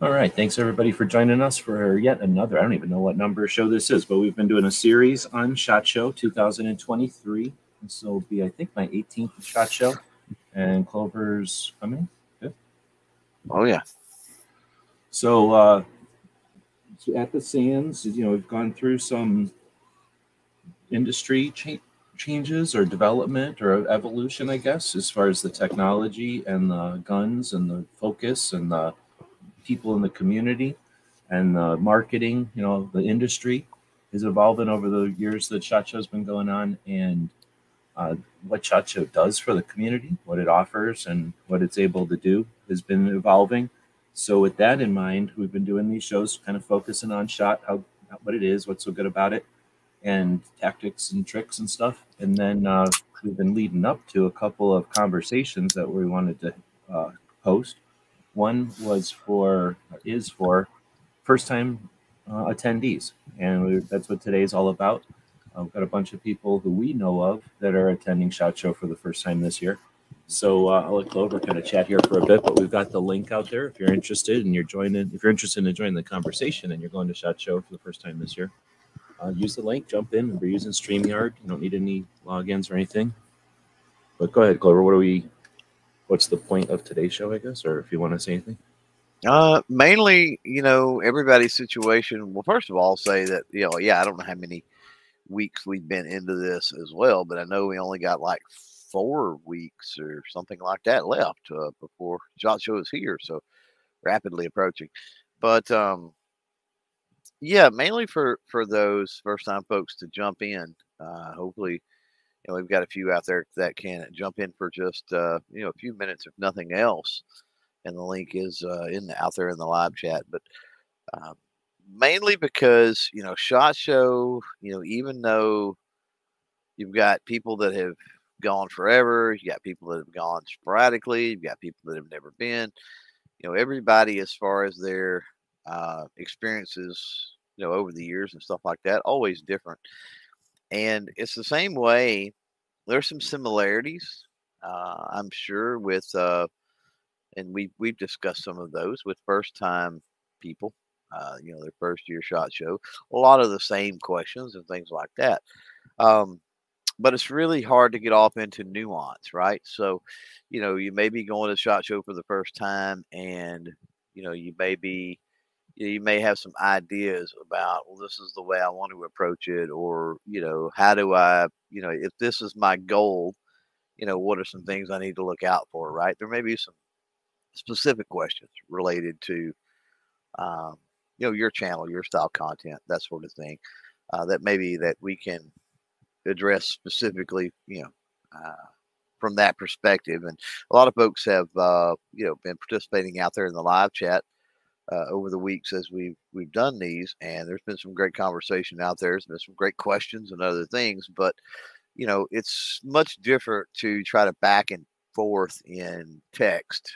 All right. Thanks everybody for joining us for yet another. I don't even know what number show this is, but we've been doing a series on Shot Show 2023. This will be, I think, my 18th Shot Show, and Clover's coming. Oh yeah. So uh, at the Sands, you know, we've gone through some industry cha- changes or development or evolution, I guess, as far as the technology and the guns and the focus and the people in the community and the marketing, you know, the industry is evolving over the years that Shot Show's been going on and uh, what Shot Show does for the community, what it offers, and what it's able to do has been evolving. So, with that in mind, we've been doing these shows kind of focusing on Shot, how what it is, what's so good about it, and tactics and tricks and stuff. And then uh, we've been leading up to a couple of conversations that we wanted to uh, host one was for is for first time uh, attendees, and we, that's what today is all about. Uh, we've got a bunch of people who we know of that are attending Shot Show for the first time this year. So uh, I'll let Clover kind of chat here for a bit, but we've got the link out there if you're interested and you're joining. If you're interested in joining the conversation and you're going to Shot Show for the first time this year, uh, use the link, jump in. We're using StreamYard. You don't need any logins or anything. But go ahead, Clover. What are we what's the point of today's show, I guess, or if you want to say anything? Uh, mainly, you know, everybody's situation. Well, first of all, I'll say that you know, yeah, I don't know how many weeks we've been into this as well, but I know we only got like four weeks or something like that left uh, before Shot Show is here, so rapidly approaching. But um, yeah, mainly for for those first time folks to jump in. Uh, hopefully, know, we've got a few out there that can jump in for just uh, you know a few minutes, if nothing else. And the link is uh, in the, out there in the live chat. But uh, mainly because you know, Shot Show, you know, even though you've got people that have gone forever, you got people that have gone sporadically, you've got people that have never been. You know, everybody as far as their uh, experiences, you know, over the years and stuff like that, always different. And it's the same way there's some similarities, uh, I'm sure, with uh, and we we've discussed some of those with first time people. Uh, you know, their first year shot show. A lot of the same questions and things like that. Um, but it's really hard to get off into nuance, right? So, you know, you may be going to shot show for the first time, and you know, you may be you may have some ideas about well this is the way i want to approach it or you know how do i you know if this is my goal you know what are some things i need to look out for right? There may be some specific questions related to um, you know your channel your style content that sort of thing uh, that maybe that we can address specifically you know uh, from that perspective. And a lot of folks have uh, you know been participating out there in the live chat uh, over the weeks as we've we've done these, and there's been some great conversation out there. There's been some great questions and other things, but you know, it's much different to try to back and forth in text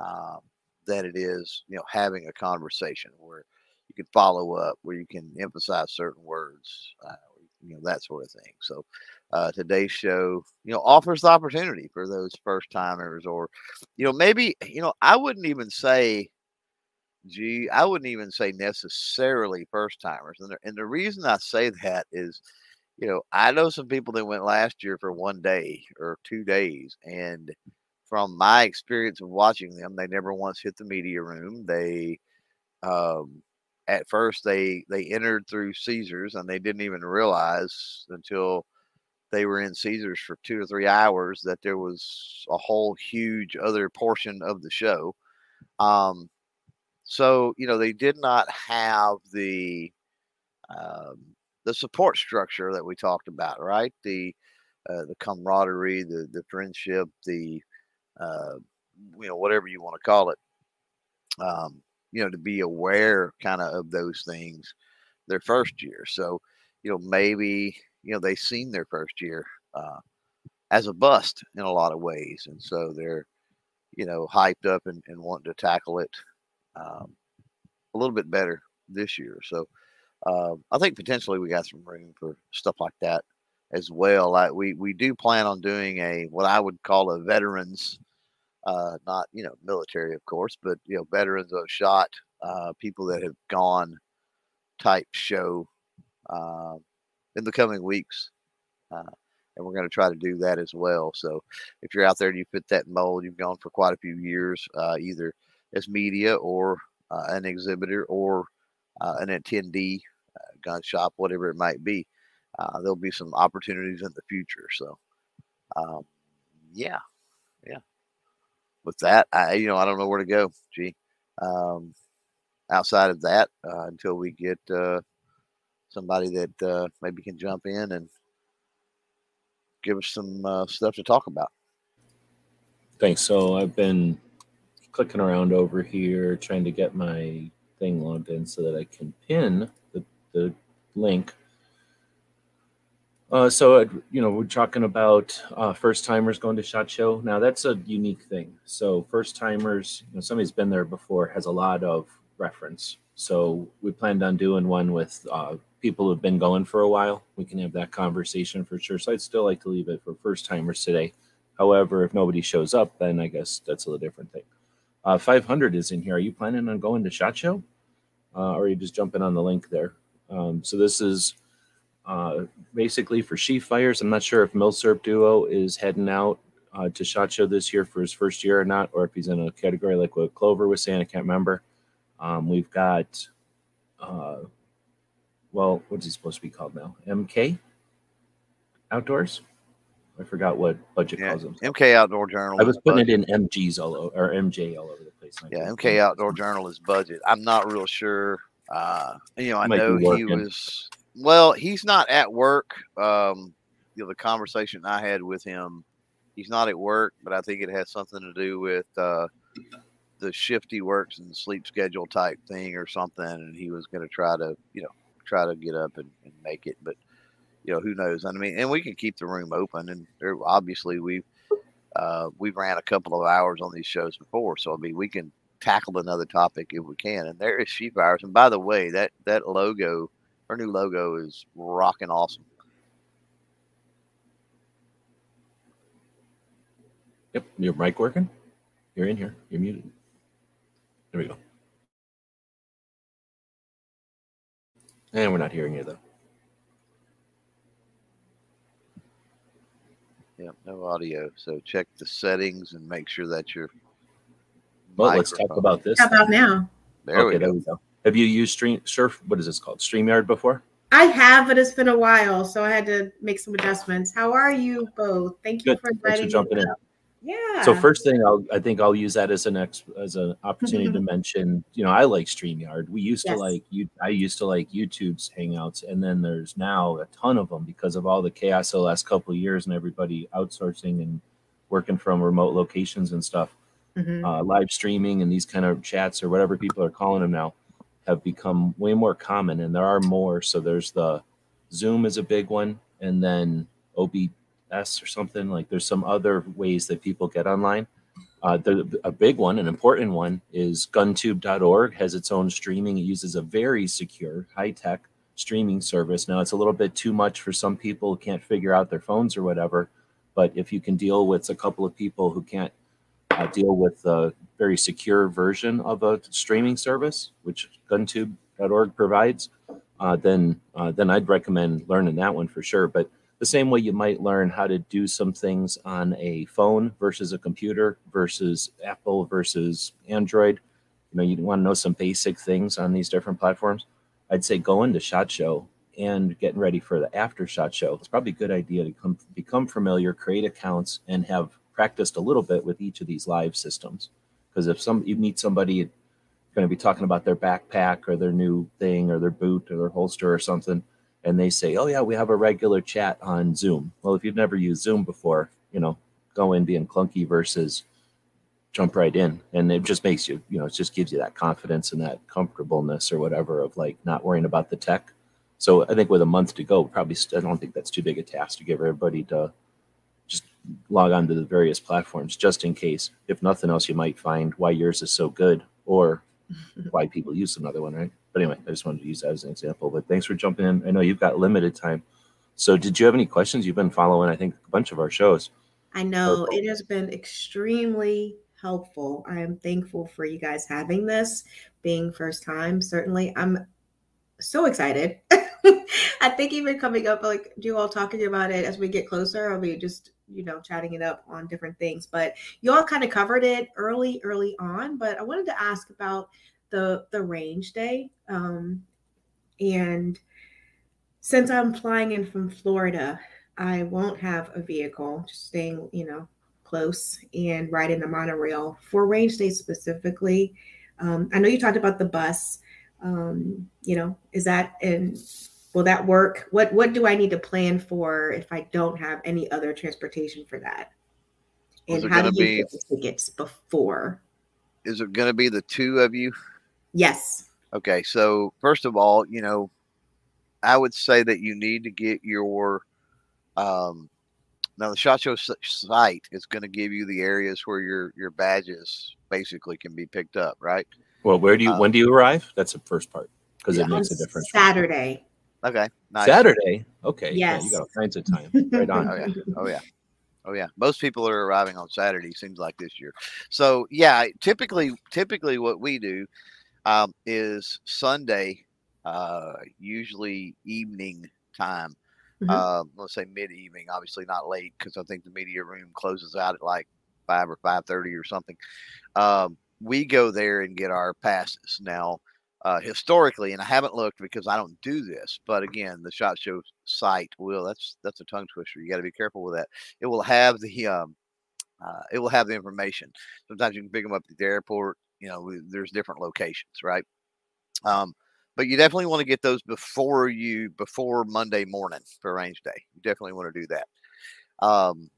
um, than it is, you know, having a conversation where you can follow up, where you can emphasize certain words, uh, you know, that sort of thing. So. Uh, today's show, you know, offers the opportunity for those first timers, or, you know, maybe, you know, I wouldn't even say gee, I wouldn't even say necessarily first timers. And the, and the reason I say that is, you know, I know some people that went last year for one day or two days. And from my experience of watching them, they never once hit the media room. They, um, at first they they entered through Caesars and they didn't even realize until they were in Caesars for two or three hours that there was a whole huge other portion of the show. Um, so you know they did not have the um, the support structure that we talked about, right? The uh, the camaraderie, the the friendship, the uh, you know whatever you want to call it. Um, you know to be aware kind of of those things their first year. So you know maybe you know they've seen their first year uh, as a bust in a lot of ways, and so they're you know hyped up and, and wanting to tackle it um, a little bit better this year. So uh, I think potentially we got some room for stuff like that as well. Like we we do plan on doing a what I would call a veterans uh, not you know military, of course, but you know veterans of shot, uh, people that have gone type show uh, in the coming weeks. Uh, and we're going to try to do that as well. So if you're out there and you fit that mold, you've gone for quite a few years, uh, either as media or uh, an exhibitor or uh, an attendee, gun shop, whatever it might be. there'll be some opportunities in the future. So, um, yeah, yeah. With that, I you know I don't know where to go. Gee, um, outside of that, uh, until we get uh, somebody that uh, maybe can jump in and give us some uh, stuff to talk about. Thanks. So I've been clicking around over here trying to get my thing logged in so that I can pin the, the link. Uh, so, you know, we're talking about uh, first timers going to SHOT Show. Now, that's a unique thing. So, first timers, you know, somebody's been there before, has a lot of reference. So, we planned on doing one with uh, people who've been going for a while, we can have that conversation for sure. So I'd still like to leave it for first timers today. However, if nobody shows up, then I guess that's a little different thing. Uh, 500 is in here. Are you planning on going to Shot Show? Uh, or are you just jumping on the link there? Um, so this is uh, basically for sheaf fires. I'm not sure if Milsurp Duo is heading out uh, to Shot Show this year for his first year or not, or if he's in a category like what Clover was saying. I can't remember. Um, we've got uh, well, what's he supposed to be called now? MK Outdoors. I forgot what budget yeah, calls them. MK Outdoor Journal. I was putting budget. it in MGs all over or MJ all over the place. Yeah, MK Outdoor Journal is budget. I'm not real sure. Uh, you know, I know he was. Well, he's not at work. Um, you know, the conversation I had with him, he's not at work, but I think it has something to do with uh, the shift he works and the sleep schedule type thing or something. And he was going to try to, you know, try to get up and, and make it. But you know, who knows? I mean, and we can keep the room open. And there, obviously, we've uh, we've ran a couple of hours on these shows before, so I mean, we can tackle another topic if we can. And there is sheep hours. And by the way, that that logo, our new logo, is rocking awesome. Yep, your mic working? You're in here. You're muted. There we go. And we're not hearing you though. Yeah, no audio. So check the settings and make sure that you're. Well, let's talk about this. How about now? There, okay, we there we go. Have you used Stream Surf? What is this called? Streamyard before? I have, but it's been a while, so I had to make some adjustments. How are you both? Thank you Good. for inviting Thanks for jumping me. in. Yeah. So first thing, I'll, I think I'll use that as an ex, as an opportunity to mention. You know, I like Streamyard. We used Yes. to like you. I used to like YouTube's Hangouts, and then there's now a ton of them because of all the chaos the last couple of years and everybody outsourcing and working from remote locations and stuff. Mhm. Uh, live streaming and these kind of chats or whatever people are calling them now have become way more common, and there are more. So there's the Zoom is a big one, and then OB S or something. Like there's some other ways that people get online. Uh, the, a big one, an important one, is guntube.org has its own streaming. It uses a very secure, high tech streaming service. Now it's a little bit too much for some people who can't figure out their phones or whatever. But if you can deal with a couple of people who can't uh, deal with a very secure version of a streaming service, which guntube.org provides, uh, then uh, then I'd recommend learning that one for sure. But the same way you might learn how to do some things on a phone versus a computer versus Apple versus Android. You know, you want to know some basic things on these different platforms. I'd say go into Shot Show and getting ready for the after Shot Show. It's probably a good idea to come become familiar, create accounts, and have practiced a little bit with each of these live systems. Because if some you meet somebody going to be talking about their backpack or their new thing or their boot or their holster or something, and they say, "Oh yeah, we have a regular chat on Zoom." Well, if you've never used Zoom before, you know, go in being clunky versus jump right in, and it just makes you, you know, it just gives you that confidence and that comfortableness or whatever of like not worrying about the tech. So I think with a month to go, probably I don't think that's too big a task to give everybody to just log on to the various platforms just in case. If nothing else, you might find why yours is so good or why people use another one, right? But anyway, I just wanted to use that as an example. But thanks for jumping in. I know you've got limited time. So did you have any questions? You've been following, I think, a bunch of our shows. I know it has been extremely helpful. I am thankful for you guys having this being first time. Certainly, I'm so excited. I think even coming up, like you all talking about it as we get closer, I'll be just you know chatting it up on different things. But you all kind of covered it early, early on. But I wanted to ask about the the range day, um, and since I'm flying in from Florida, I won't have a vehicle. Just staying, you know, close and riding the monorail for range day specifically. Um, I know you talked about the bus. Um, you know, is that and will that work? What what do I need to plan for if I don't have any other transportation for that? And how do you be, get the tickets before? Is it going to be the two of you? Yes. Okay, so first of all, you know, I would say that you need to get your um, now the shot show site is going to give you the areas where your your badges basically can be picked up, right? Well, where do you um, when do you arrive? That's the first part because yeah, it makes a difference. Saturday. Okay. Nice. Saturday. Okay. Yes. Yeah, you got all kinds of time. Right on. oh yeah. Oh yeah. Oh yeah. Most people are arriving on Saturday. Seems like this year. So yeah, typically, typically what we do um, is Sunday, uh, usually evening time Mm-hmm. Uh, let's say mid evening, obviously not late because I think the media room closes out at like five or five thirty or something. Um, we go there and get our passes now. Uh, historically, and I haven't looked because I don't do this, but again, the Shot Show site will. That's that's a tongue twister. You got to be careful with that. It will have the um, uh, it will have the information. Sometimes you can pick them up at the airport. You know, there's different locations, right? Um, but you definitely want to get those before you before Monday morning for range day. You definitely want to do that. Um,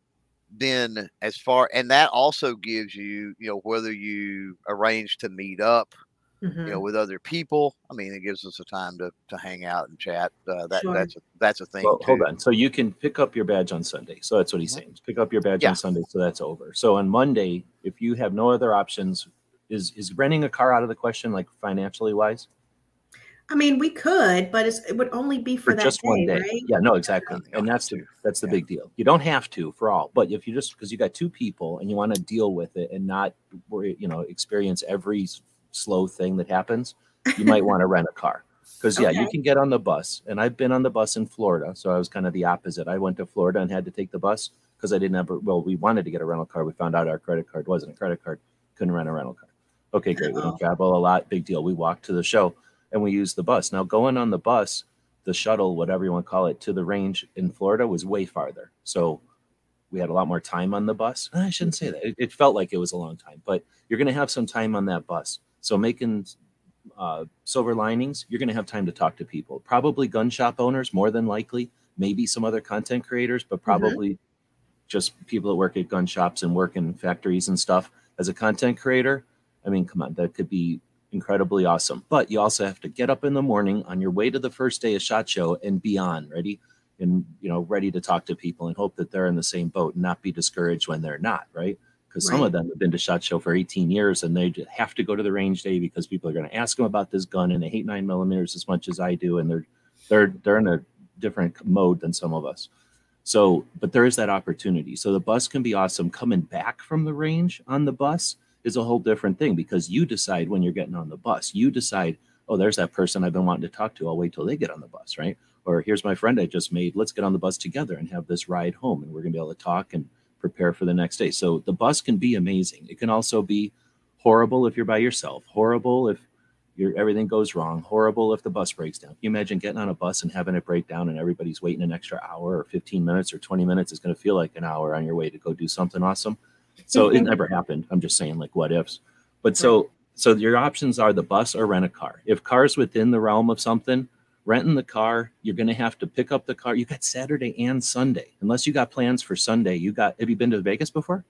then as far and that also gives you you know whether you arrange to meet up mm-hmm. you know mm-hmm. with other people i mean it gives us a time to to hang out and chat uh, that sure. that's a, that's a thing well, hold on so you can pick up your badge on sunday so that's what he's mm-hmm. saying pick up your badge yeah. on sunday so that's over so on monday if you have no other options is is renting a car out of the question like financially wise I mean, we could, but it would only be for, for just day, one day. Right? Yeah, no, exactly. And that's the that's the yeah. big deal. You don't have to for all, but if you just because you got two people and you want to deal with it and not worry, you know, experience every slow thing that happens, you might want to rent a car. Because yeah, okay. you can get on the bus, and I've been on the bus in Florida, so I was kind of the opposite. I went to Florida and had to take the bus because I didn't have. Well, we wanted to get a rental car. We found out our credit card wasn't a credit card. Couldn't rent a rental car. Okay, great. We don't travel a lot. Big deal. We walk to the show and we use the bus. Now, going on the bus, the shuttle, whatever you want to call it, to the range in Florida was way farther. So we had a lot more time on the bus. I shouldn't say that. It, it felt like it was a long time, but you're going to have some time on that bus. So making uh, silver linings, you're going to have time to talk to people. Probably gun shop owners, more than likely. Maybe some other content creators, but mm-hmm. probably mm-hmm. just people that work at gun shops and work in factories and stuff. As a content creator, I mean, come on, that could be incredibly awesome. But you also have to get up in the morning on your way to the first day of Shot Show and be on ready and you know ready to talk to people and hope that they're in the same boat and not be discouraged when they're not right because right. some of them have been to shot show for 18 years and they have to go to the range day because people are going to ask them about this gun and they hate nine millimeters as much as i do and they're they're they're in a different mode than some of us so but there is that opportunity so the bus can be awesome coming back from the range on the bus is a whole different thing because you decide when you're getting on the bus. You decide, oh, there's that person I've been wanting to talk to. I'll wait till they get on the bus, right? Or here's my friend I just made. Let's get on the bus together and have this ride home, and we're gonna be able to talk and prepare for the next day. So the bus can be amazing. It can also be horrible if you're by yourself. Horrible if your everything goes wrong. Horrible if the bus breaks down. Can you imagine getting on a bus and having it break down and everybody's waiting an extra hour or 15 minutes or 20 minutes is going to feel like an hour on your way to go do something awesome. So it never happened. I'm just saying like what ifs. But so so your options are the bus or rent a car. If cars within the realm of something, renting the car, you're going to have to pick up the car. You got Saturday and Sunday. Unless you got plans for Sunday, you got have you been to Vegas before?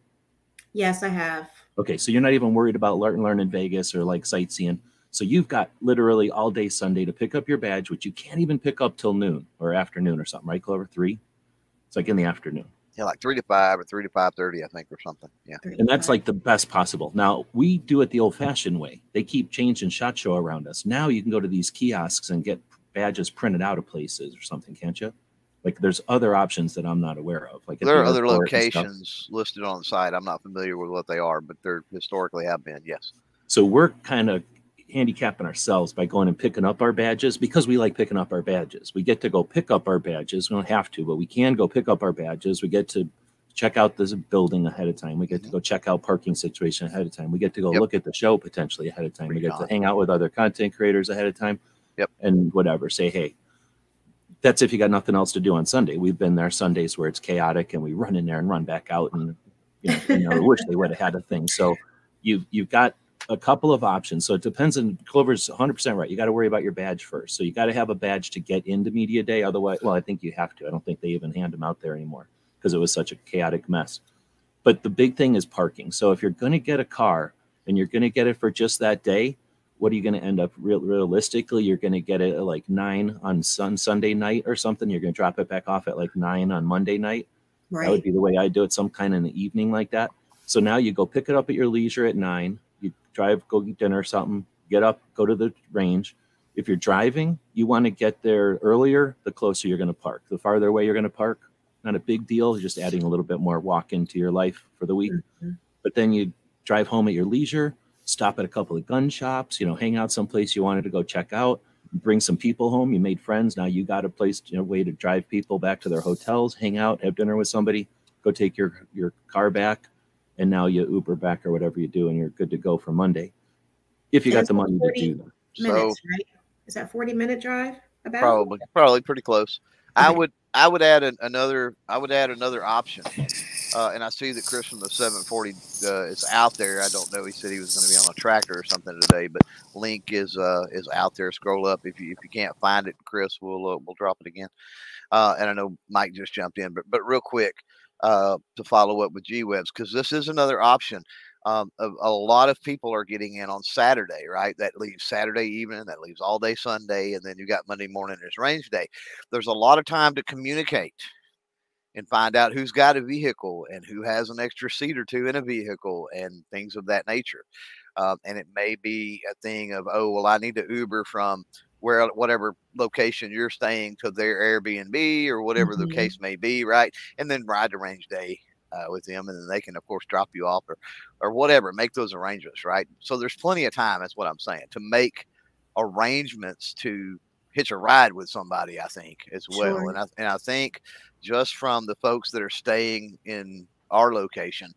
Yes, I have. Okay, so you're not even worried about learn learn in Vegas or like sightseeing. So you've got literally all day Sunday to pick up your badge, which you can't even pick up till noon or afternoon or something, right, Clover? Three? It's like in the afternoon yeah, like three to five or three to five thirty, I think, or something. Yeah, and that's like the best possible. Now we do it the old-fashioned way. They keep changing shot show around us. Now you can go to these kiosks and get badges printed out of places or something, can't you? Like there's other options that I'm not aware of. Like There are other airport and stuff. locations listed on the site. I'm not familiar with what they are, but there historically have been. Yes. So we're kind of handicapping ourselves by going and picking up our badges because we like picking up our badges. We get to go pick up our badges. We don't have to, but we can go pick up our badges. We get to check out this building ahead of time. We get to mm-hmm. go check out parking situation ahead of time. We get to go Yep. look at the show potentially ahead of time. We get to hang out with other content creators ahead of time. Yep. And whatever. Say, hey, that's if you got nothing else to do on Sunday. We've been there Sundays where it's chaotic and we run in there and run back out and you know, you know wish they would have had a thing. So you've you've got a couple of options. So it depends on Clover's 100% right. You got to worry about your badge first. So you got to have a badge to get into media day. Otherwise, well, I think you have to. I don't think they even hand them out there anymore because it was such a chaotic mess. But the big thing is parking. So if you're going to get a car and you're going to get it for just that day, what are you going to end up real, realistically? You're going to get it at like nine on sun Sunday night or something. You're going to drop it back off at like nine on Monday night. Right. That would be the way I do it, some kind in the evening like that. So now you go pick it up at your leisure at nine. Drive, go eat dinner or something, get up, go to the range. If you're driving, you want to get there earlier, the closer you're going to park. The farther away you're going to park, not a big deal. Just adding a little bit more walk into your life for the week. Mhm. But then you drive home at your leisure, stop at a couple of gun shops, you know, hang out someplace you wanted to go check out, bring some people home. You made friends. Now you got a place, you know, way to drive people back to their hotels, hang out, have dinner with somebody, go take your your car back, and now you Uber back or whatever you do, and you're good to go for Monday. If you got the money to do that. So right? Is that 40 minute drive? About? probably, probably pretty close. I would, I would add an, another, I would add another option. Uh, and I see that Chris from the 740 uh, is out there. I don't know. He said he was going to be on a tractor or something today, but link is uh, is out there. Scroll up if you if you can't find it, Chris, we'll uh, we'll drop it again. Uh, and I know Mike just jumped in, but but real quick uh, to follow up with G Webs because this is another option. Um, a, a lot of people are getting in on Saturday, right? That leaves Saturday evening, that leaves all day Sunday, and then you got Monday morning as range day. There's a lot of time to communicate and find out who's got a vehicle and who has an extra seat or two in a vehicle and things of that nature. Um, and it may be a thing of, oh, well, I need to Uber from where whatever location you're staying to their Airbnb or whatever Mhm. the case may be, right? And then ride the range day uh, with them, and then they can, of course, drop you off or or whatever. Make those arrangements, right? So there's plenty of time. That's what I'm saying to make arrangements to hitch a ride with somebody. I think as well, Sure. and I and I think just from the folks that are staying in our location,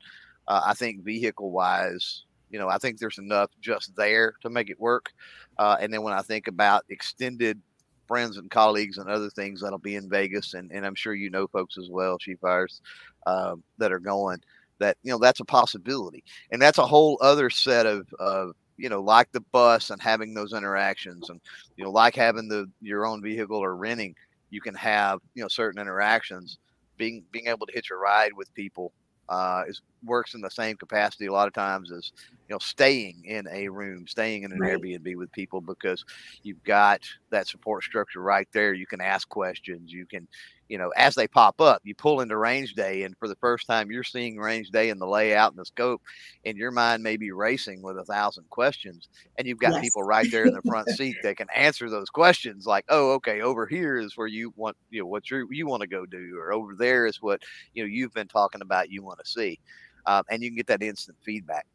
uh, I think vehicle wise, you know, I think there's enough just there to make it work. Uh, and then when I think about extended friends and colleagues and other things that'll be in Vegas, and, and I'm sure you know folks as well, Chief Fires, um, that are going, that, you know, that's a possibility. And that's a whole other set of, of, you know, like the bus and having those interactions and, you know, like having the your own vehicle or renting, you can have, you know, certain interactions. Being being able to hitch a ride with people uh, is works in the same capacity a lot of times as you know staying in a room, staying in an Right. Airbnb with people because you've got that support structure right there. You can ask questions. You can, you know, as they pop up, you pull into range day, and for the first time, you're seeing range day and the layout and the scope, and your mind may be racing with a thousand questions, and you've got Yes. people right there in the front seat that can answer those questions. Like, oh, okay, over here is where you want, you know, what you you want to go do, or over there is what you know you've been talking about you want to see, um, and you can get that instant feedback.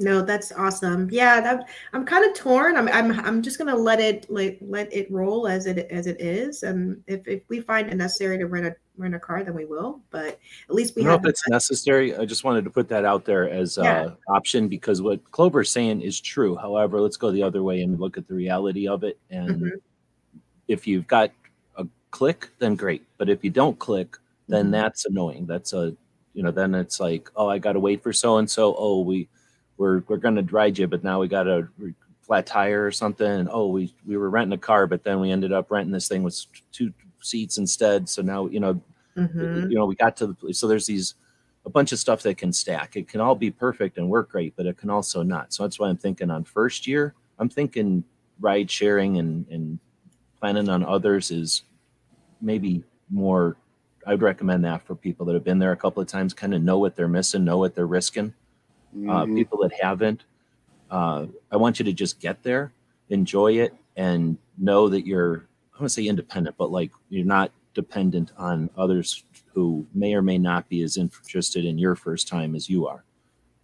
No, that's awesome. Yeah, that, I'm kind of torn. I'm, I'm I'm just gonna let it like let it roll as it as it is. And if, if we find it necessary to rent a rent a car, then we will. But at least we I don't know if it's necessary. I just wanted to put that out there as a Yeah. option because what Clover's saying is true. However, let's go the other way and look at the reality of it. And Mhm. if you've got a click, then great. But if you don't click, then Mhm. that's annoying. That's a you know, then it's like, oh, I got to wait for so and so. Oh, we we're we're going to ride you, but now we got a flat tire or something. And oh, we we were renting a car, but then we ended up renting this thing with two seats instead. So now you know Mhm. you know we got to the place so there's these a bunch of stuff that can stack it can all be perfect and work great but it can also not so that's why i'm thinking on first year i'm thinking ride sharing and and planning on others is maybe more i'd recommend that for people that have been there a couple of times kind of know what they're missing know what they're risking uh, Mhm. people that haven't uh, i want you to just get there enjoy it and know that you're i want to say independent but like you're not dependent on others who may or may not be as interested in your first time as you are.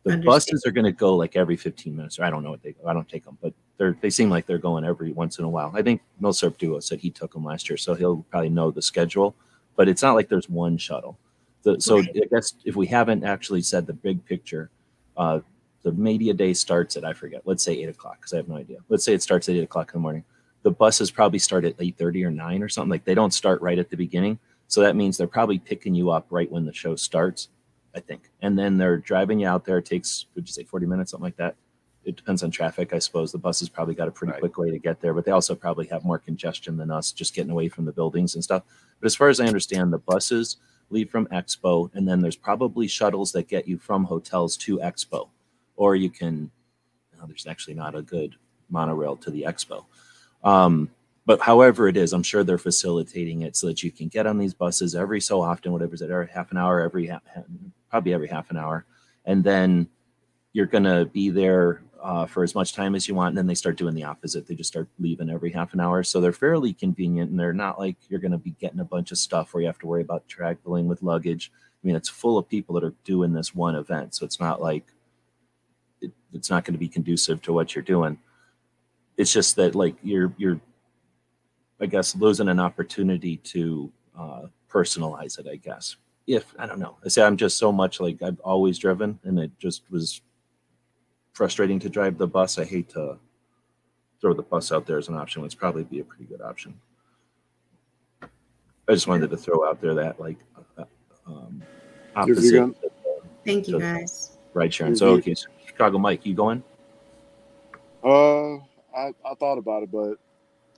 The Understand. buses are going to go like every 15 minutes. Or I don't know what they go. I don't take them, but they're they seem like they're going every once in a while. I think Milsurp Duo said he took them last year, so he'll probably know the schedule. But it's not like there's one shuttle. The, so Right. I guess if we haven't actually said the big picture, uh, the media day starts at I forget. Let's say eight o'clock because I have no idea. Let's say it starts at eight o'clock in the morning. The buses probably start at eight thirty or nine or something. Like they don't start right at the beginning. So that means they're probably picking you up right when the show starts, I think. And then they're driving you out there. It takes, would you say 40 minutes, something like that? It depends on traffic, I suppose. The buses probably got a pretty Right. quick way to get there, but they also probably have more congestion than us just getting away from the buildings and stuff. But as far as I understand, the buses leave from Expo, and then there's probably shuttles that get you from hotels to Expo. Or you can, no, there's actually not a good monorail to the Expo. Um, but however it is, I'm sure they're facilitating it so that you can get on these buses every so often, whatever's it, every half an hour, every ha- ha- probably every half an hour, and then you're gonna be there uh, for as much time as you want. And then they start doing the opposite; they just start leaving every half an hour. So they're fairly convenient, and they're not like you're gonna be getting a bunch of stuff where you have to worry about traveling with luggage. I mean, it's full of people that are doing this one event, so it's not like it, it's not going to be conducive to what you're doing. It's just that like you're you're I guess losing an opportunity to uh, personalize it. I guess if I don't know. I say I'm just so much like I've always driven, and it just was frustrating to drive the bus. I hate to throw the bus out there as an option. It's probably be a pretty good option. I just wanted to throw out there that like uh, um, If you're opposite Thank you guys. ride sharing. if So okay, so Chicago Mike, you going? Uh, I, I thought about it, but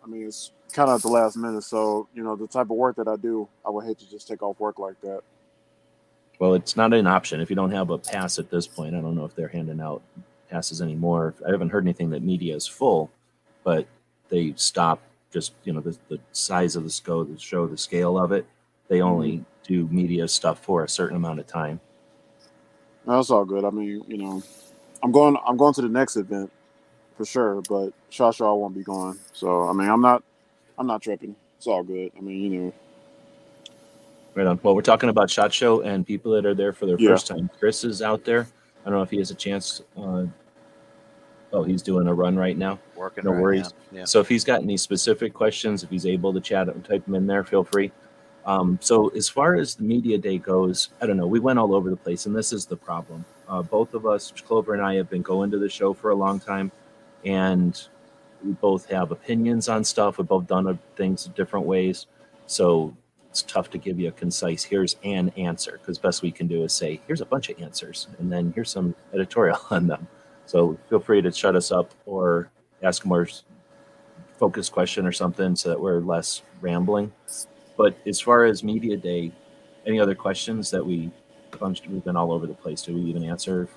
I mean, it's kind of at the last minute. So, you know, the type of work that I do, I would hate to just take off work like that. Well, it's not an option if you don't have a pass at this point. I don't know if they're handing out passes anymore. I haven't heard anything that media is full, but they stop just you know the, the size of the show, the show, the scale of it. They mm-hmm. only do media stuff for a certain amount of time. That's all good. I mean, you know, I'm going. I'm going to the next event for sure, but Shaw won't be going. So, I mean, I'm not. I'm not tripping. It's all good. I mean, you know, Right on. Well, we're talking about Shot Show and people that are there for their Yeah. first time. Chris is out there. I don't know if he has a chance. Uh, oh, he's doing a run right now. Working No right worries. Yeah. So if he's got any specific questions, if he's able to chat and type them in there, feel free. Um, so as far as the media day goes, I don't know. We went all over the place, and this is the problem. Uh, both of us, Clover and I, have been going to the show for a long time, and we both have opinions on stuff. We've both done uh, things different ways, so it's tough to give you a concise "here's an answer" because best we can do is say, "Here's a bunch of answers," and then here's some editorial on them. So feel free to shut us up or ask a more focused question or something so that we're less rambling. But as far as media day, any other questions that we? We've been all over the place. Do we even answer?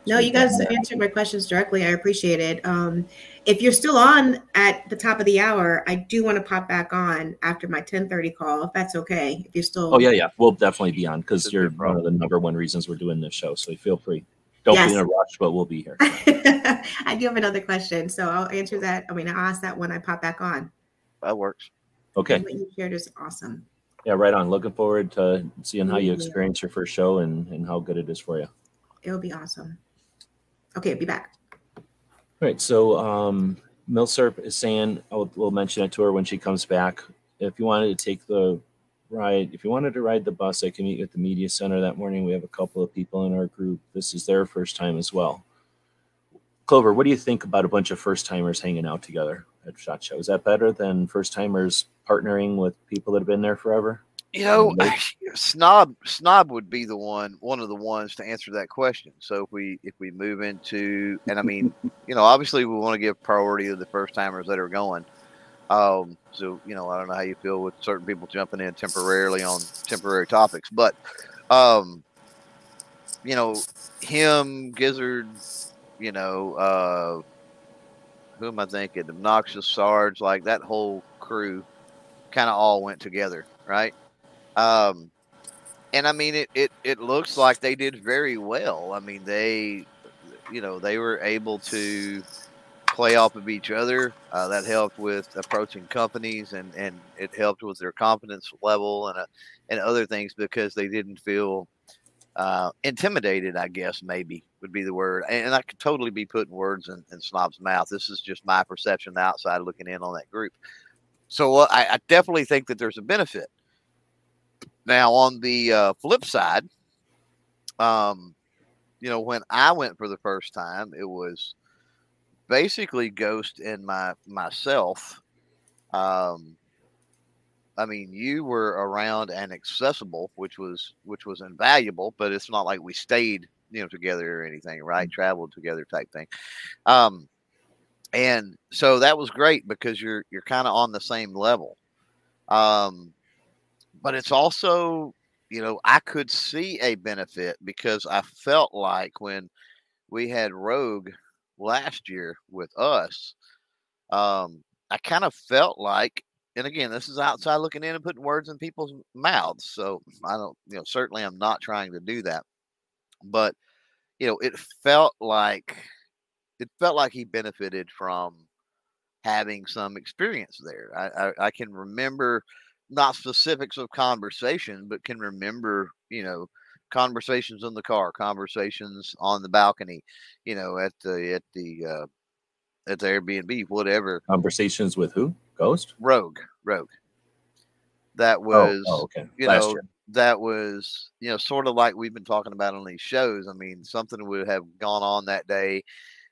If we- No, you guys answered my questions directly. I appreciate it. Um, if you're still on at the top of the hour, I do want to pop back on after my 10:30 call, if that's okay. If you're still, Oh yeah, yeah, we'll definitely be on because you're a one of the number one reasons we're doing this show. So feel free. Don't Yes. be in a rush, but we'll be here. I do have another question, so I'll answer that. I mean, I'll ask that when I pop back on. That works. Okay. What you shared is awesome. Yeah, right on. Looking forward to seeing how you you. experience your first show and, and how good it is for you. It'll be awesome. Okay, be back. All right. So um, Milsurp is saying, I'll, we'll mention it to her when she comes back. If you wanted to take the ride, if you wanted to ride the bus, I can meet you at the media center that morning. We have a couple of people in our group. This is their first time as well. Clover, what do you think about a bunch of first timers hanging out together at Shot Show? Is that better than first timers partnering with people that have been there forever? You know, snob snob would be the one one of the ones to answer that question. So if we if we move into and I mean, you know, obviously we want to give priority to the first timers that are going. Um, so you know, I don't know how you feel with certain people jumping in temporarily on temporary topics, but um, you know, him, Gizzard, you know, uh, who am I thinking? Obnoxious Sarge, like that whole crew, kind of all went together, right? Um, and I mean, it, it, it looks like they did very well. I mean, they, you know, they were able to play off of each other. Uh, that helped with approaching companies, and and it helped with their confidence level and uh, and other things because they didn't feel uh, intimidated. I guess maybe would be the word, and, and I could totally be putting words in, in Snob's mouth. This is just my perception, outside looking in on that group. So uh, I, I definitely think that there's a benefit. Now on the uh, flip side, um, you know, when I went for the first time, it was basically Ghost and my myself. Um, I mean, you were around and accessible, which was which was invaluable. But it's not like we stayed, you know, together or anything, right? Mm-hmm. Traveled together type thing. Um, and so that was great because you're you're kind of on the same level. Um, but it's also, you know, I could see a benefit because I felt like when we had Rogue last year with us, um, I kind of felt like, and again, this is outside looking in and putting words in people's mouths. So I don't, you know, certainly I'm not trying to do that, but you know, it felt like it felt like he benefited from having some experience there. I, I, I can remember not specifics of conversation, but can remember, you know, conversations in the car, conversations on the balcony, you know, at the at the uh, at the Airbnb, whatever. Conversations with who? Ghost? Rogue. Rogue. That was oh, oh, okay. You Last know, year. that was you know sort of like we've been talking about on these shows. I mean, something would have gone on that day,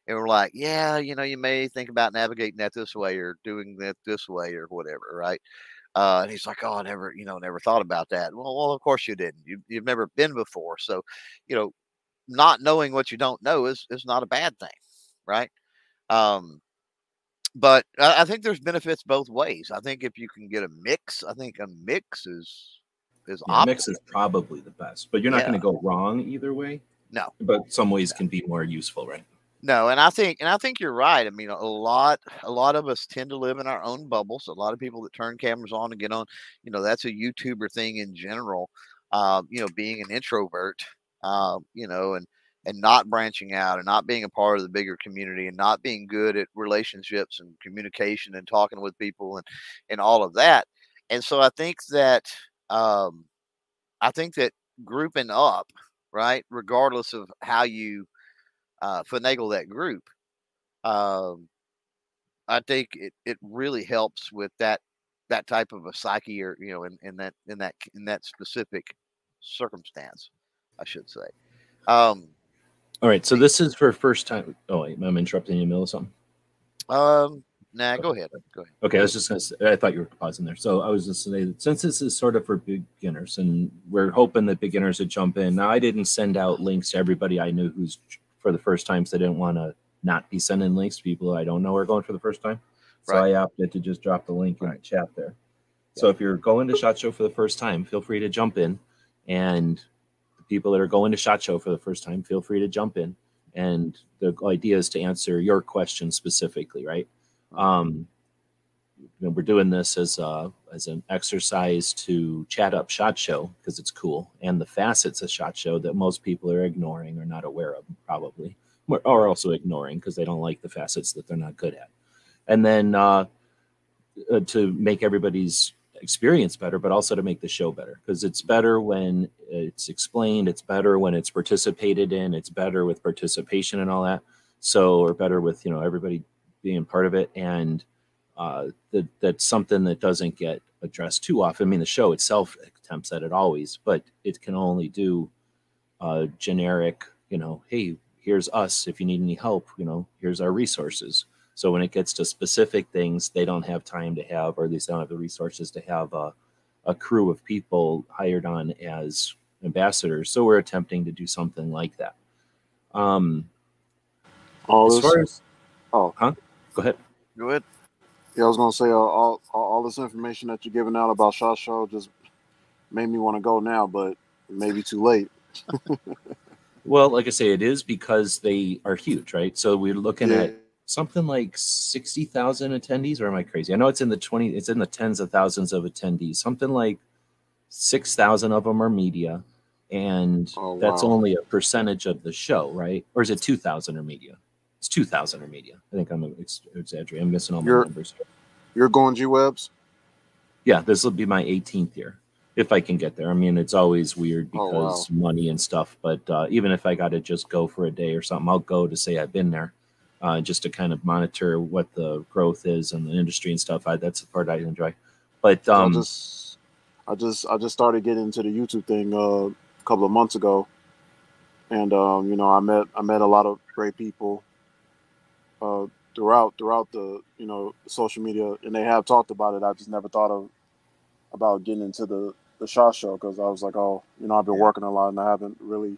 and we're like, yeah, you know, you may think about navigating that this way or doing that this way or whatever, right? Uh, and he's like, "Oh, I never, you know, never thought about that." Well, well, of course you didn't. You, you've never been before, so you know, not knowing what you don't know is is not a bad thing, right? Um, but I, I think there's benefits both ways. I think if you can get a mix, I think a mix is is yeah, mix is probably the best, but you're not yeah. going to go wrong either way. No, but some ways can be more useful, right? No, and I think and I think you're right. I mean, a lot a lot of us tend to live in our own bubbles. A lot of people that turn cameras on and get on, you know, that's a YouTuber thing in general. Uh, you know, being an introvert, uh, you know, and and not branching out and not being a part of the bigger community and not being good at relationships and communication and talking with people and and all of that. And so I think that um, I think that grouping up, right, regardless of how you uh, finagle that group, um, I think it, it really helps with that that type of a psyche or you know in, in that in that in that specific circumstance, I should say. Um, All right, so this is for first time. Oh, wait, I'm interrupting you in the middle of something. Um, nah, go ahead. Go ahead. Okay, I was just gonna. Say, I thought you were pausing there, so I was just say that since this is sort of for beginners, and we're hoping that beginners would jump in. Now, I didn't send out links to everybody I knew who's for the first time, so I didn't want to not be sending links to people I don't know are going for the first time. So right. I opted to just drop the link in right. the chat there. Yeah. So if you're going to Shot Show for the first time, feel free to jump in. And the people that are going to Shot Show for the first time, feel free to jump in. And the idea is to answer your question specifically, right? Um, you know, we're doing this as a, as an exercise to chat up Shot Show because it's cool, and the facets of Shot Show that most people are ignoring or not aware of, probably, or also ignoring because they don't like the facets that they're not good at. And then uh, uh, to make everybody's experience better, but also to make the show better because it's better when it's explained, it's better when it's participated in, it's better with participation and all that. So, or better with you know everybody being part of it and uh, that that's something that doesn't get addressed too often. I mean, the show itself attempts at it always, but it can only do uh, generic, you know, hey, here's us. If you need any help, you know, here's our resources. So when it gets to specific things, they don't have time to have, or at least they don't have the resources to have a, a crew of people hired on as ambassadors. So we're attempting to do something like that. Um, All as far as, oh, huh? Go ahead. Go ahead. Yeah, I was gonna say uh, all, all all this information that you're giving out about Shot Show just made me want to go now, but maybe too late. well, like I say, it is because they are huge, right? So we're looking yeah. at something like sixty thousand attendees, or am I crazy? I know it's in the twenty, it's in the tens of thousands of attendees. Something like six thousand of them are media, and oh, wow. that's only a percentage of the show, right? Or is it two thousand or media? It's two thousand or media. I think I'm ex- exaggerating. I'm missing all my You're- numbers. You're going G Webs? Yeah, this will be my 18th year if I can get there. I mean, it's always weird Oh, because money and stuff. But uh, even if I got to just go for a day or something, I'll go to say I've been there, uh, just to kind of monitor what the growth is in the industry and stuff. I, that's the part I enjoy. But um, I just I just I just started getting into the YouTube thing uh, a couple of months ago. And um, you know, I met I met a lot of great people uh, throughout throughout the you know social media and they have talked about it. I just never thought of about getting into the the Shot Show because I was like, oh, you know, I've been Yeah. working a lot and I haven't really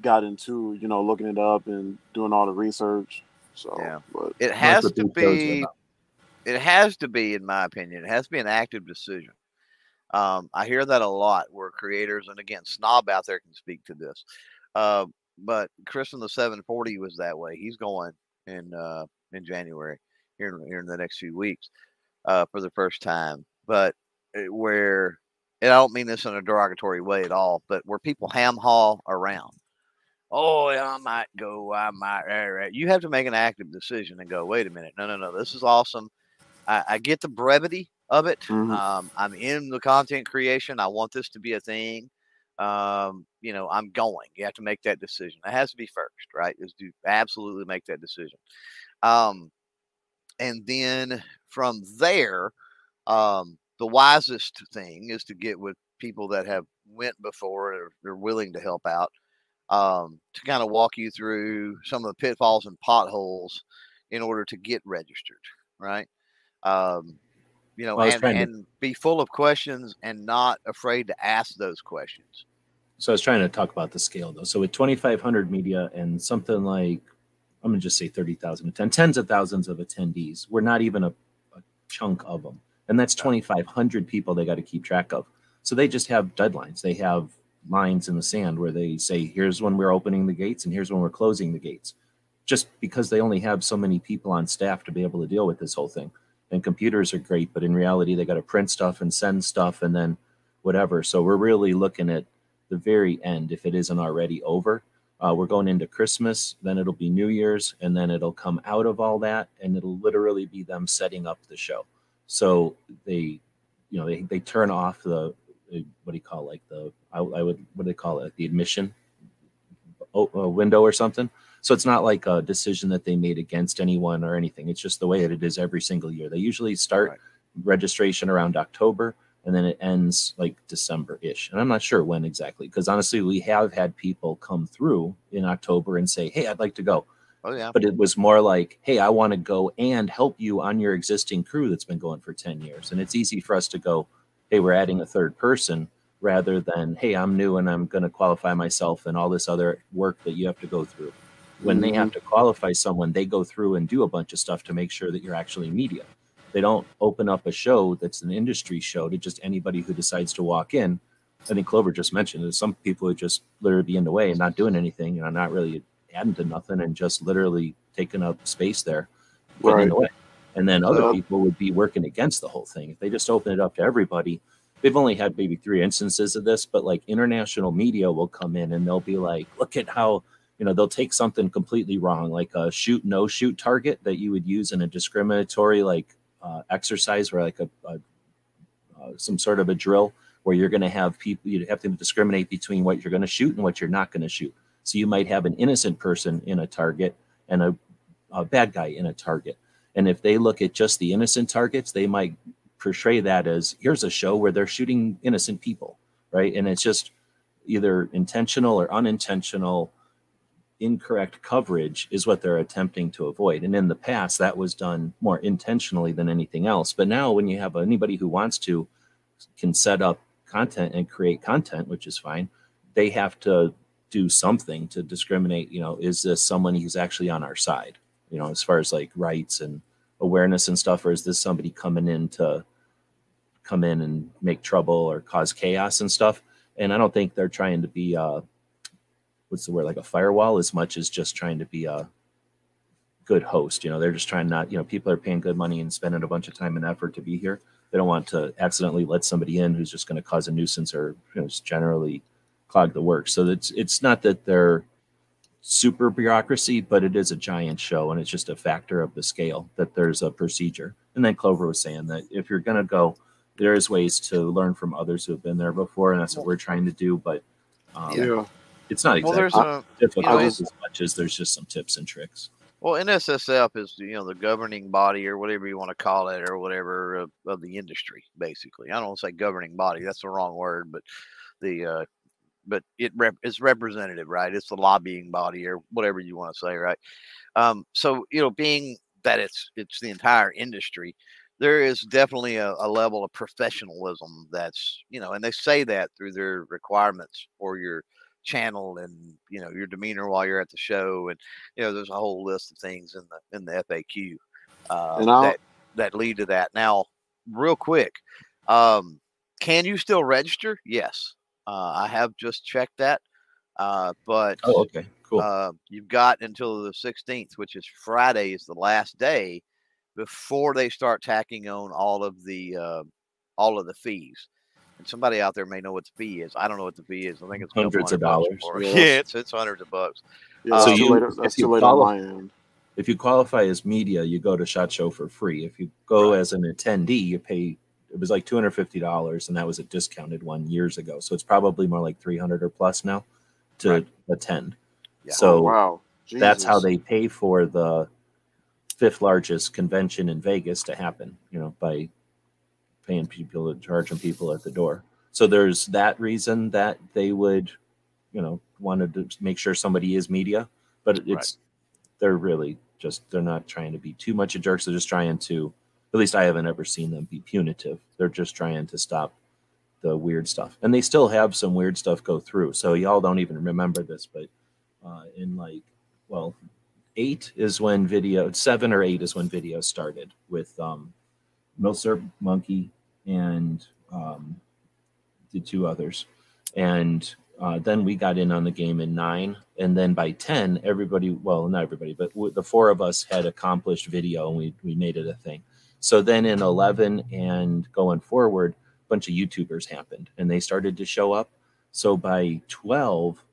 got into, you know, looking it up and doing all the research. So Yeah. but It has to these shows are be. It has to be, in my opinion, it has to be an active decision. Um, I hear that a lot where creators, and again, Snob out there can speak to this. Uh, but Chris in the 740 was that way. He's going in uh, in January here in, here in the next few weeks uh, for the first time. But where and I don't mean this in a derogatory way at all, but where people ham haul around. Oh, yeah, I might go. I might. eh, eh," You have to make an active decision and go. Wait a minute. No, no, no. This is awesome. I, I get the brevity of it. Mhm. Um, I'm in the content creation. I want this to be a thing. Um, you know, I'm going. You have to make that decision. It has to be first, right? Is to absolutely make that decision. Um, and then from there, um, the wisest thing is to get with people that have went before or they're willing to help out um, to kind of walk you through some of the pitfalls and potholes in order to get registered, right? Um, you know, and, and be full of questions and not afraid to ask those questions. So I was trying to talk about the scale though. So with 2,500 media and something like, I'm gonna just say 30,000 attend, tens of thousands of attendees, we're not even a, a chunk of them, and that's 2,500 people they got to keep track of. So they just have deadlines. They have lines in the sand where they say, here's when we're opening the gates and here's when we're closing the gates. Just because they only have so many people on staff to be able to deal with this whole thing. And computers are great, but in reality, they got to print stuff and send stuff and then whatever. So we're really looking at the very end if it isn't already over. Uh, we're going into Christmas, then it'll be New Year's, and then it'll come out of all that, and it'll literally be them setting up the show. So they, you know, they, they turn off the what do you call like the I, I would what do they call it the admission uh, window or something. So it's not like a decision that they made against anyone or anything. It's just the way that it is every single year. They usually start Right. registration around October and then it ends like December ish. And I'm not sure when exactly because honestly, we have had people come through in October and say, Hey, I'd like to go. Oh yeah, But it was more like, Hey, I want to go and help you on your existing crew that's been going for 10 years. And it's easy for us to go, Hey, we're adding a third person rather than, Hey, I'm new and I'm going to qualify myself and all this other work that you have to go through. When they have mm-hmm. to qualify someone, they go through and do a bunch of stuff to make sure that you're actually media. They don't open up a show that's an industry show to just anybody who decides to walk in. I think Clover just mentioned there's some people who just literally be in the way and not doing anything, you know, not really adding to nothing and just literally taking up space there, getting in the way. And then other Yeah. people would be working against the whole thing. If they just open it up to everybody, they've only had maybe three instances of this, but like international media will come in and they'll be like, look at how, you know, they'll take something completely wrong, like a shoot, no shoot target that you would use in a discriminatory like uh, exercise or like a, a uh, some sort of a drill where you're going to have people you have to discriminate between what you're going to shoot and what you're not going to shoot. So you might have an innocent person in a target and a, a bad guy in a target. And if they look at just the innocent targets they might portray that as here's a show where they're shooting innocent people right? And it's just either intentional or unintentional incorrect coverage is what they're attempting to avoid. And in the past, that was done more intentionally than anything else. But now, when you have anybody who wants to can set up content and create content, which is fine, they have to do something to discriminate. You know, is this someone who's actually on our side? You know, as far as like rights and awareness and stuff, or is this somebody coming in to come in and make trouble or cause chaos and stuff? And I don't think they're trying to be uh, what's the word like a firewall as much as just trying to be a good host you know they're just trying not you know people are paying good money and spending a bunch of time and effort to be here they don't want to accidentally let somebody in who's just going to cause a nuisance or you know just generally clog the work. so it's it's not that they're super bureaucracy, but it is a giant show, and it's just a factor of the scale that there's a procedure. And then Clover was saying that if you're going to go, there is ways to learn from others who have been there before, and that's what we're trying to do. But um, Yeah. It's not Well, exactly there's a difficult you know, as much as there's just some tips and tricks. well NSSF is you know the governing body or whatever you want to call it or whatever of, of the industry basically. I don't want to say governing body. That's the wrong word, but the uh, but it rep- is representative, right? It's the lobbying body or whatever you want to say, right? Um, so you know, being that it's it's the entire industry, there is definitely a, a level of professionalism that's you know, and they say that through their requirements for your channel and you know your demeanor while you're at the show, and you know, there's a whole list of things in the in the FAQ uh, that that lead to that. Now, real quick, um, can you still register? Yes, uh, I have just checked that. Uh, but Oh, okay, cool. uh, you've got until the 16th, which is Friday, is the last day before they start tacking on all of the uh, all of the fees. And somebody out there may know what the fee is. I don't know what the fee is. I think it's Hundreds of dollars. for it. Yes. Yeah, it's it's hundreds of bucks. Yeah, that's So you- late. That's if you too late on my end. if you qualify as media, you go to Shot Show for free. If you go as an attendee, you pay. It was like two hundred fifty dollars, and that was a discounted one years ago. So it's probably more like three hundred or plus now to Right. attend. Yeah. So Oh, wow. that's how they pay for the fifth largest convention in Vegas to happen. You know, by paying people, charging people at the door. So there's that reason that they would, you know, wanted to make sure somebody is media, but it's they're really just they're not trying to be too much of jerks. They're just trying to. At least I haven't ever seen them be punitive. They're just trying to stop the weird stuff, and they still have some weird stuff go through. So y'all don't even remember this, but uh, in like well eight is when video seven or eight is when video started with um Milsurp Monkey and um the two others. And uh, then we got in on the game in nine. And then by 10, everybody, well, not everybody, but w- the four of us had accomplished video and we, we made it a thing. So then in 11 and going forward, a bunch of YouTubers happened and they started to show up. So by 12,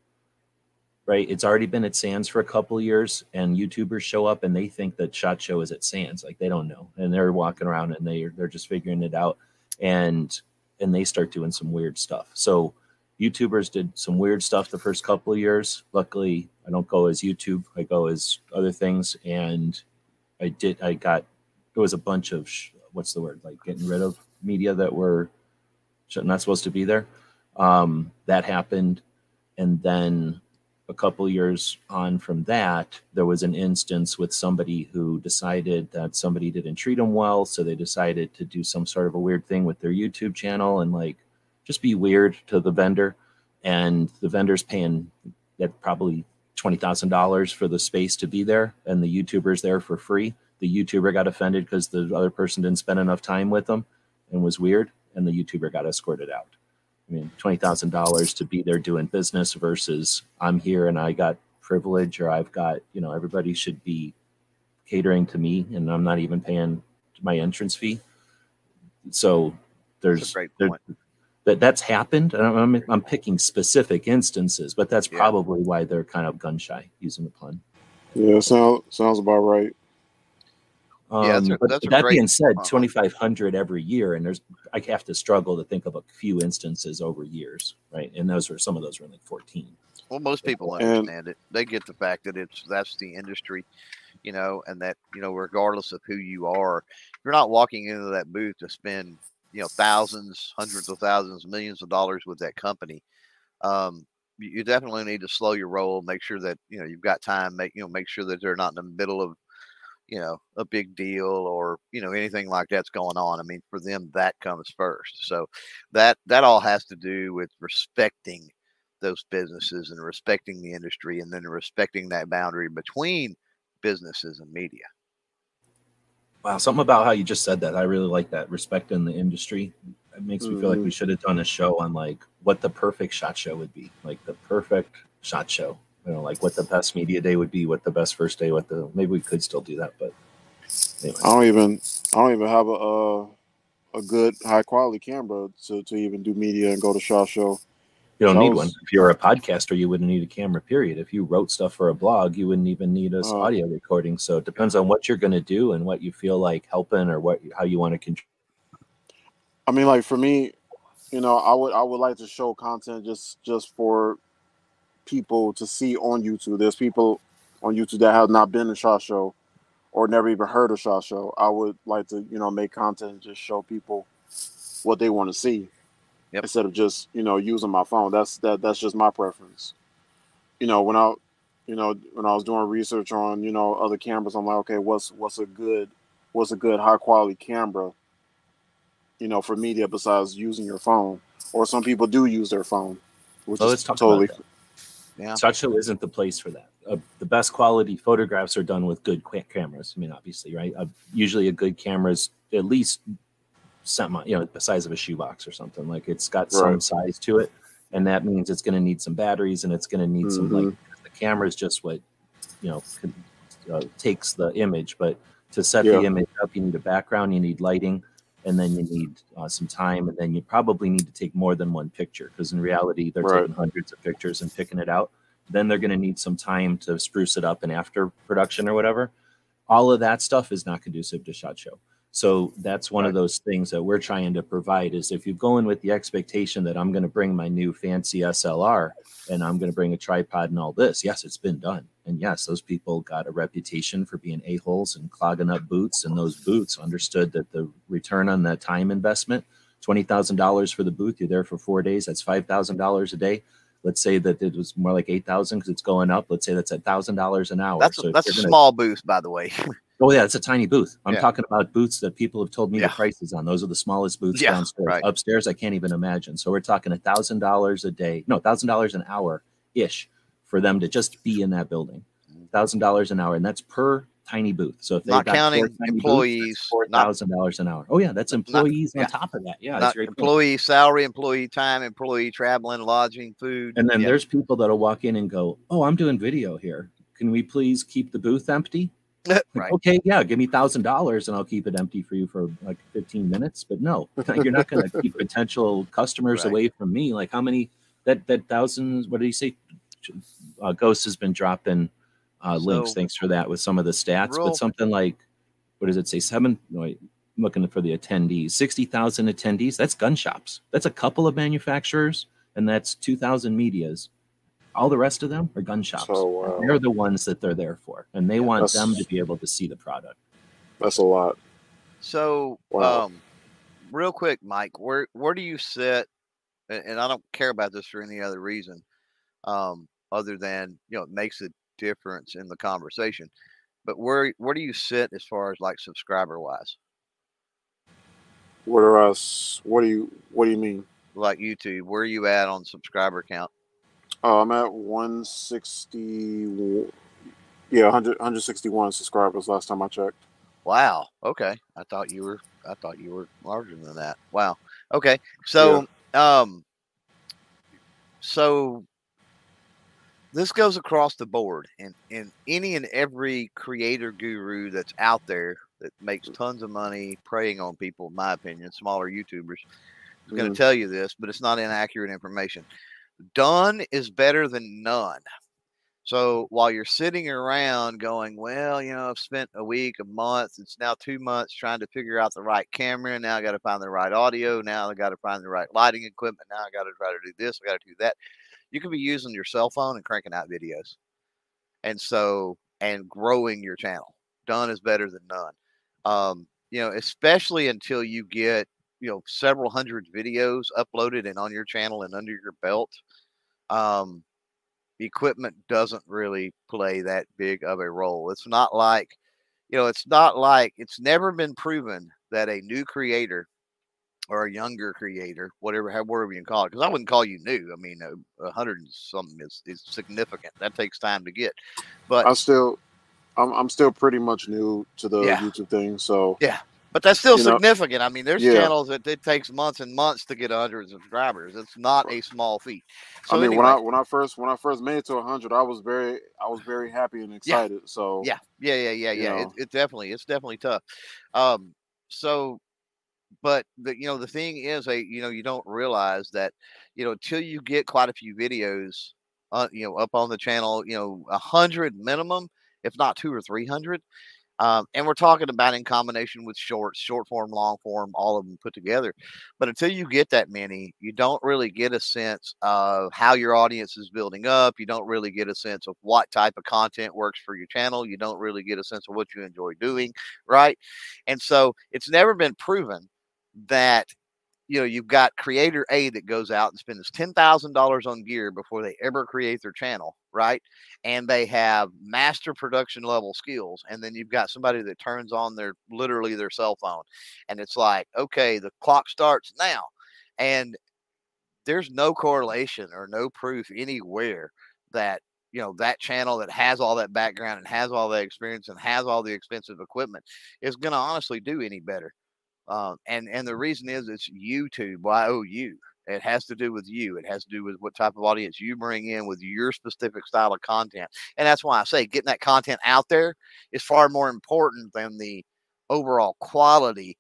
right, it's already been at Sands for a couple of years and YouTubers show up and they think that Shot Show is at Sands. Like they don't know. And they're walking around and they, they're just figuring it out. And and they start doing some weird stuff. So YouTubers did some weird stuff the first couple of years. Luckily, I don't go as YouTube. I go as other things. And I did. I got. There was a bunch of sh- what's the word like getting rid of media that were not supposed to be there. Um, that happened, and then a couple years on from that, there was an instance with somebody who decided that somebody didn't treat them well, so they decided to do some sort of a weird thing with their YouTube channel and like just be weird to the vendor, and the vendor's paying that probably twenty thousand dollars for the space to be there, and the YouTuber's there for free. The YouTuber got offended because the other person didn't spend enough time with them and was weird, and the YouTuber got escorted out. I mean, twenty thousand dollars to be there doing business versus I'm here and I got privilege or I've got you know everybody should be catering to me and I'm not even paying my entrance fee. So That's there's a great there- point. that that's happened. and I'm, I'm I'm picking specific instances, but that's Yeah. probably why they're kind of gun shy using the pun. Yeah, sounds sounds about right. Um, Yeah, that's a- but that's a that great being said, point. 2,500 every year, and there's I have to struggle to think of a few instances over years, right? And those were some of those were like 14. Well, most people And- understand it. They get the fact that it's that's the industry, you know, and that you know, regardless of who you are, you're not walking into that booth to spend you know thousands, hundreds of thousands, millions of dollars with that company. Um, you, you definitely need to slow your roll, make sure that you know you've got time, make you know, make sure that they're not in the middle of you know a big deal or you know anything like that's going on. I mean, for them that comes first. So that that all has to do with respecting those businesses and respecting the industry and then respecting that boundary between businesses and media. Wow, something about how you just said that. I really like that. respect in the industry. It makes me feel like we mm-hmm. should have done a show on like what the perfect shot show would be. Like the perfect shot show. You know, like what the best media day would be, what the best first day, what the maybe we could still do that, but anyway. I don't even I don't even have a uh, a good high quality camera to, to even do media and go to Shot Show. You don't need was- one. If you're a podcaster, you wouldn't need a camera. Period. If you wrote stuff for a blog, you wouldn't even need a Oh. audio recording. So it depends on what you're going to do and what you feel like helping or what how you want to control. I mean, like for me, you know, I would I would like to show content just just for people to see on YouTube. There's people on YouTube that have not been to Shot Show or never even heard of Shot Show. I would like to, you know, make content and just show people what they want to see Yep. instead of just, you know, using my phone. That's that that's just my preference. You know, when I you know, when I was doing research on, you know, other cameras, I'm like, okay, what's what's a good what's a good high quality camera you know, for media besides using your phone. Or some people do use their phone, which Well, is totally. Yeah. Show isn't the place for that. Uh, the best quality photographs are done with good cameras. I mean, obviously, right? Uh, usually, a good camera is at least semi, you know, the size of a shoebox or something. Like it's got some size to it, and that means it's going to need some batteries and it's going to need some like the camera is just what you know con- uh, takes the image. But to set the image up, you need a background, you need lighting, and then you need uh, some time, and then you probably need to take more than one picture because in reality, they're Right. taking hundreds of pictures and picking it out. Then they're going to need some time to spruce it up in after production or whatever. All of that stuff is not conducive to Shot Show. So that's one of those things that we're trying to provide is if you go in with the expectation that I'm going to bring my new fancy SLR and I'm going to bring a tripod and all this, yes, it's been done. And yes, those people got a reputation for being a-holes and clogging up boots. And those boots understood that the return on that time investment, $20,000 for the booth, you're there for four days, that's $5,000 a day. Let's say that it was more like 8,000 because it's going up. Let's say that's $1,000 an hour. That's So a, that's a gonna- small booth, by the way. Oh yeah, it's a tiny booth. I'm Yeah. talking about booths that people have told me Yeah. the prices on. Those are the smallest booths Yeah, downstairs. right. Upstairs, I can't even imagine. So we're talking a thousand dollars a day, no, thousand dollars an hour ish for them to just be in that building. Mm. Thousand dollars an hour, and that's per tiny booth. So if they've Not got four counting employees, four not- thousand dollars an hour. Oh yeah, that's Not- employees yeah. on top of that. Yeah, Not cool. employee salary, employee time, employee traveling, lodging, food. And then Yeah. there's people that'll walk in and go, "Oh, I'm doing video here. Can we please keep the booth empty?" Right. Okay, yeah, give me thousand dollars and I'll keep it empty for you for like 15 minutes. But no, you're not going to keep potential customers Right. away from me. Like how many that that thousands? What did he say? Uh, Ghost has been dropping uh, links. So- Thanks for that with some of the stats. Real- but something like what does it say? Seven. No, wait, I'm looking for the attendees. Sixty thousand attendees. That's gun shops. That's a couple of manufacturers, and that's two thousand medias. All the rest of them are gun shops. So wow, They're the ones that they're there for, and they Yeah, want them to be able to see the product. that's a lot. So, Wow. um, real quick, Mike, where where do you sit? And, and I don't care about this for any other reason, um, other than you know it makes a difference in the conversation. But where where do you sit as far as like subscriber wise, What are us? What do you What do you mean? like YouTube? Where are you at on subscriber count? Uh, I'm at 160. Yeah, 100, 161 subscribers last time I checked. Wow. Okay. I thought you were I thought you were larger than that. Wow. Okay. So um so this goes across the board and and any and every creator guru that's out there that makes tons of money preying on people, in my opinion, smaller YouTubers, is going to tell you this, but it's not inaccurate information. Done is better than none. So while you're sitting around going, well, you know, I've spent a week, a month, it's now two months trying to figure out the right camera. Now I got to find the right audio. Now I got to find the right lighting equipment. Now I got to try to do this. I got to do that. You could be using your cell phone and cranking out videos. And so, and growing your channel. Done is better than none. Um, you know, especially until you get, you know, several hundred videos uploaded and on your channel and under your belt. Um, equipment doesn't really play that big of a role. It's not like, you know, it's not like it's never been proven that a new creator or a younger creator whatever, however you can call it, because I wouldn't call you new. I mean, a, a hundred and something is, is significant. That takes time to get. But I still, I'm, I'm still pretty much new to the Yeah. YouTube thing. So Yeah. But that's still You know, significant. I mean, there's yeah. channels that it takes months and months to get 100 subscribers. It's not a small feat. So I mean, anyway, when I when I first when I first made it to 100, I was very I was very happy and excited. So yeah, yeah, yeah, yeah, yeah. It, it definitely, it's definitely tough. Um, so but the you know the thing is a you know you don't realize that you know until you get quite a few videos uh, you know up on the channel you know a hundred minimum if not two or three hundred um, and we're talking about in combination with shorts, short form, long form, all of them put together. But until you get that many, you don't really get a sense of how your audience is building up. You don't really get a sense of what type of content works for your channel. You don't really get a sense of what you enjoy doing, right? And so it's never been proven that you know, you've got creator A that goes out and spends ten thousand dollars on gear before they ever create their channel, right? And they have master production level skills, and then you've got somebody that turns on their literally their cell phone, and it's like, okay, the clock starts now, and there's no correlation or no proof anywhere that you know that channel that has all that background and has all that experience and has all the expensive equipment is going to honestly do any better um, and and the reason is it's YouTube. Y O U. It has to do with you. It has to do with what type of audience you bring in with your specific style of content. And that's why I say getting that content out there is far more important than the overall quality,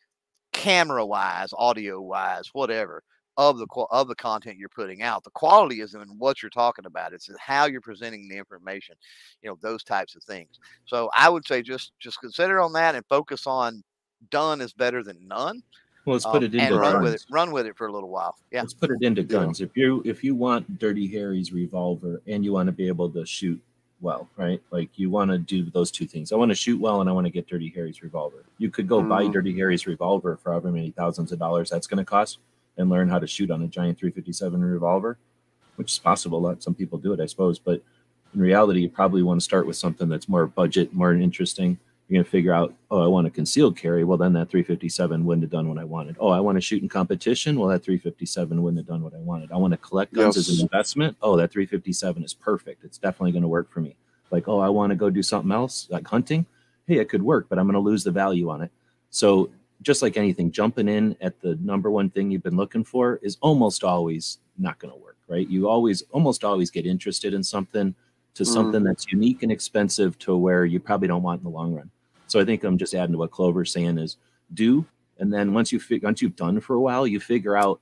camera wise, audio wise, whatever of the of the content you're putting out. The quality isn't in what you're talking about; it's how you're presenting the information. You know those types of things. So I would say just just consider on that and focus on done is better than none. Well, let's put um, it into run guns. with it. Run with it for a little while. Yeah. Let's put it into guns. If you if you want Dirty Harry's revolver and you want to be able to shoot well, right? Like you want to do those two things. I want to shoot well and I want to get Dirty Harry's revolver. You could go buy Mhm. Dirty Harry's revolver for however many thousands of dollars that's going to cost and learn how to shoot on a giant 357 revolver, which is possible. Let some people do it, I suppose. But in reality, you probably want to start with something that's more budget, more interesting. You're going to figure out, oh, I want a concealed carry. Well, then that 357 wouldn't have done what I wanted. Oh, I want to shoot in competition. Well, that 357 wouldn't have done what I wanted. I want to collect guns as an investment. Oh, that 357 is perfect. It's definitely going to work for me. Like, oh, I want to go do something else, like hunting. Hey, it could work, but I'm going to lose the value on it. So, just like anything, jumping in at the number one thing you've been looking for is almost always not going to work, right? You always, almost always get interested in something to Mhm. something that's unique and expensive to where you probably don't want in the long run. So I think I'm just adding to what Clover's saying is do, and then once you fig- once you've done for a while, you figure out,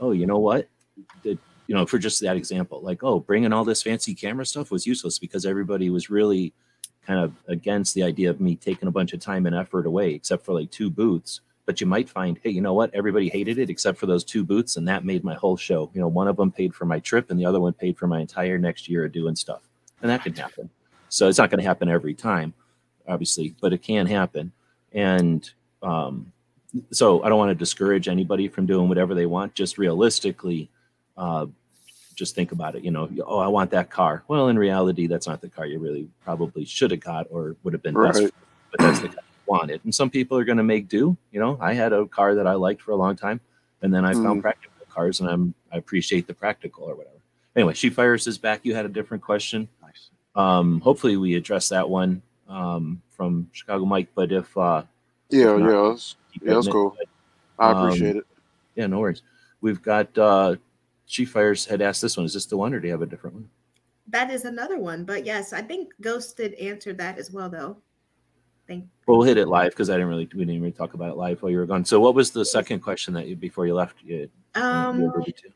oh, you know what, the, you know, for just that example, like oh, bringing all this fancy camera stuff was useless because everybody was really kind of against the idea of me taking a bunch of time and effort away, except for like two booths. But you might find, hey, you know what? Everybody hated it except for those two booths, and that made my whole show. You know, one of them paid for my trip, and the other one paid for my entire next year of doing stuff, and that can happen. So it's not going to happen every time, obviously, but it can happen. And um, so I don't want to discourage anybody from doing whatever they want. Just realistically, uh, just think about it. You know, oh, I want that car. Well, in reality, that's not the car you really probably should have got or would have been best. Right. But that's the car you wanted. And some people are going to make do. You know, I had a car that I liked for a long time, and then I found Mhm. practical cars, and I'm I appreciate the practical or whatever. Anyway, she fires us back. You had a different question. Nice. Um, hopefully, we address that one um, from Chicago Mike. But if uh, Yeah, If not, yeah, that's, yeah, that's hitting it. cool. I Um, appreciate it. Yeah, no worries. We've got uh Chief Fires had asked this one. Is this the one or do you have a different one? That is another one, but yes, I think Ghosted answered that as well, though. Thank. Well, we'll hit it live because I didn't really we didn't really talk about it live while you were gone. So what was the second question that you before you left you, you Um, alluded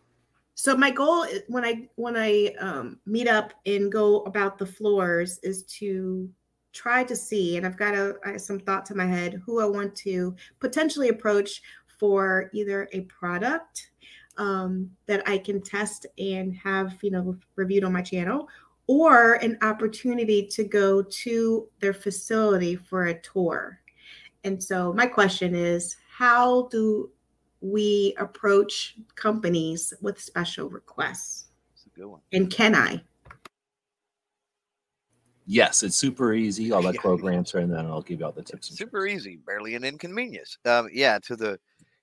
so my goal when I when I um, meet up and go about the floors is to try to see, and I've got a I some thoughts in my head who I want to potentially approach for either a product um, that I can test and have you know reviewed on my channel, or an opportunity to go to their facility for a tour. And so my question is, how do we approach companies with special requests? It's a good one. And can I? Yes, it's super easy. I'll let. Clover answer and then I'll give you all the tips. Super easy, barely an inconvenience. Um, yeah, to the,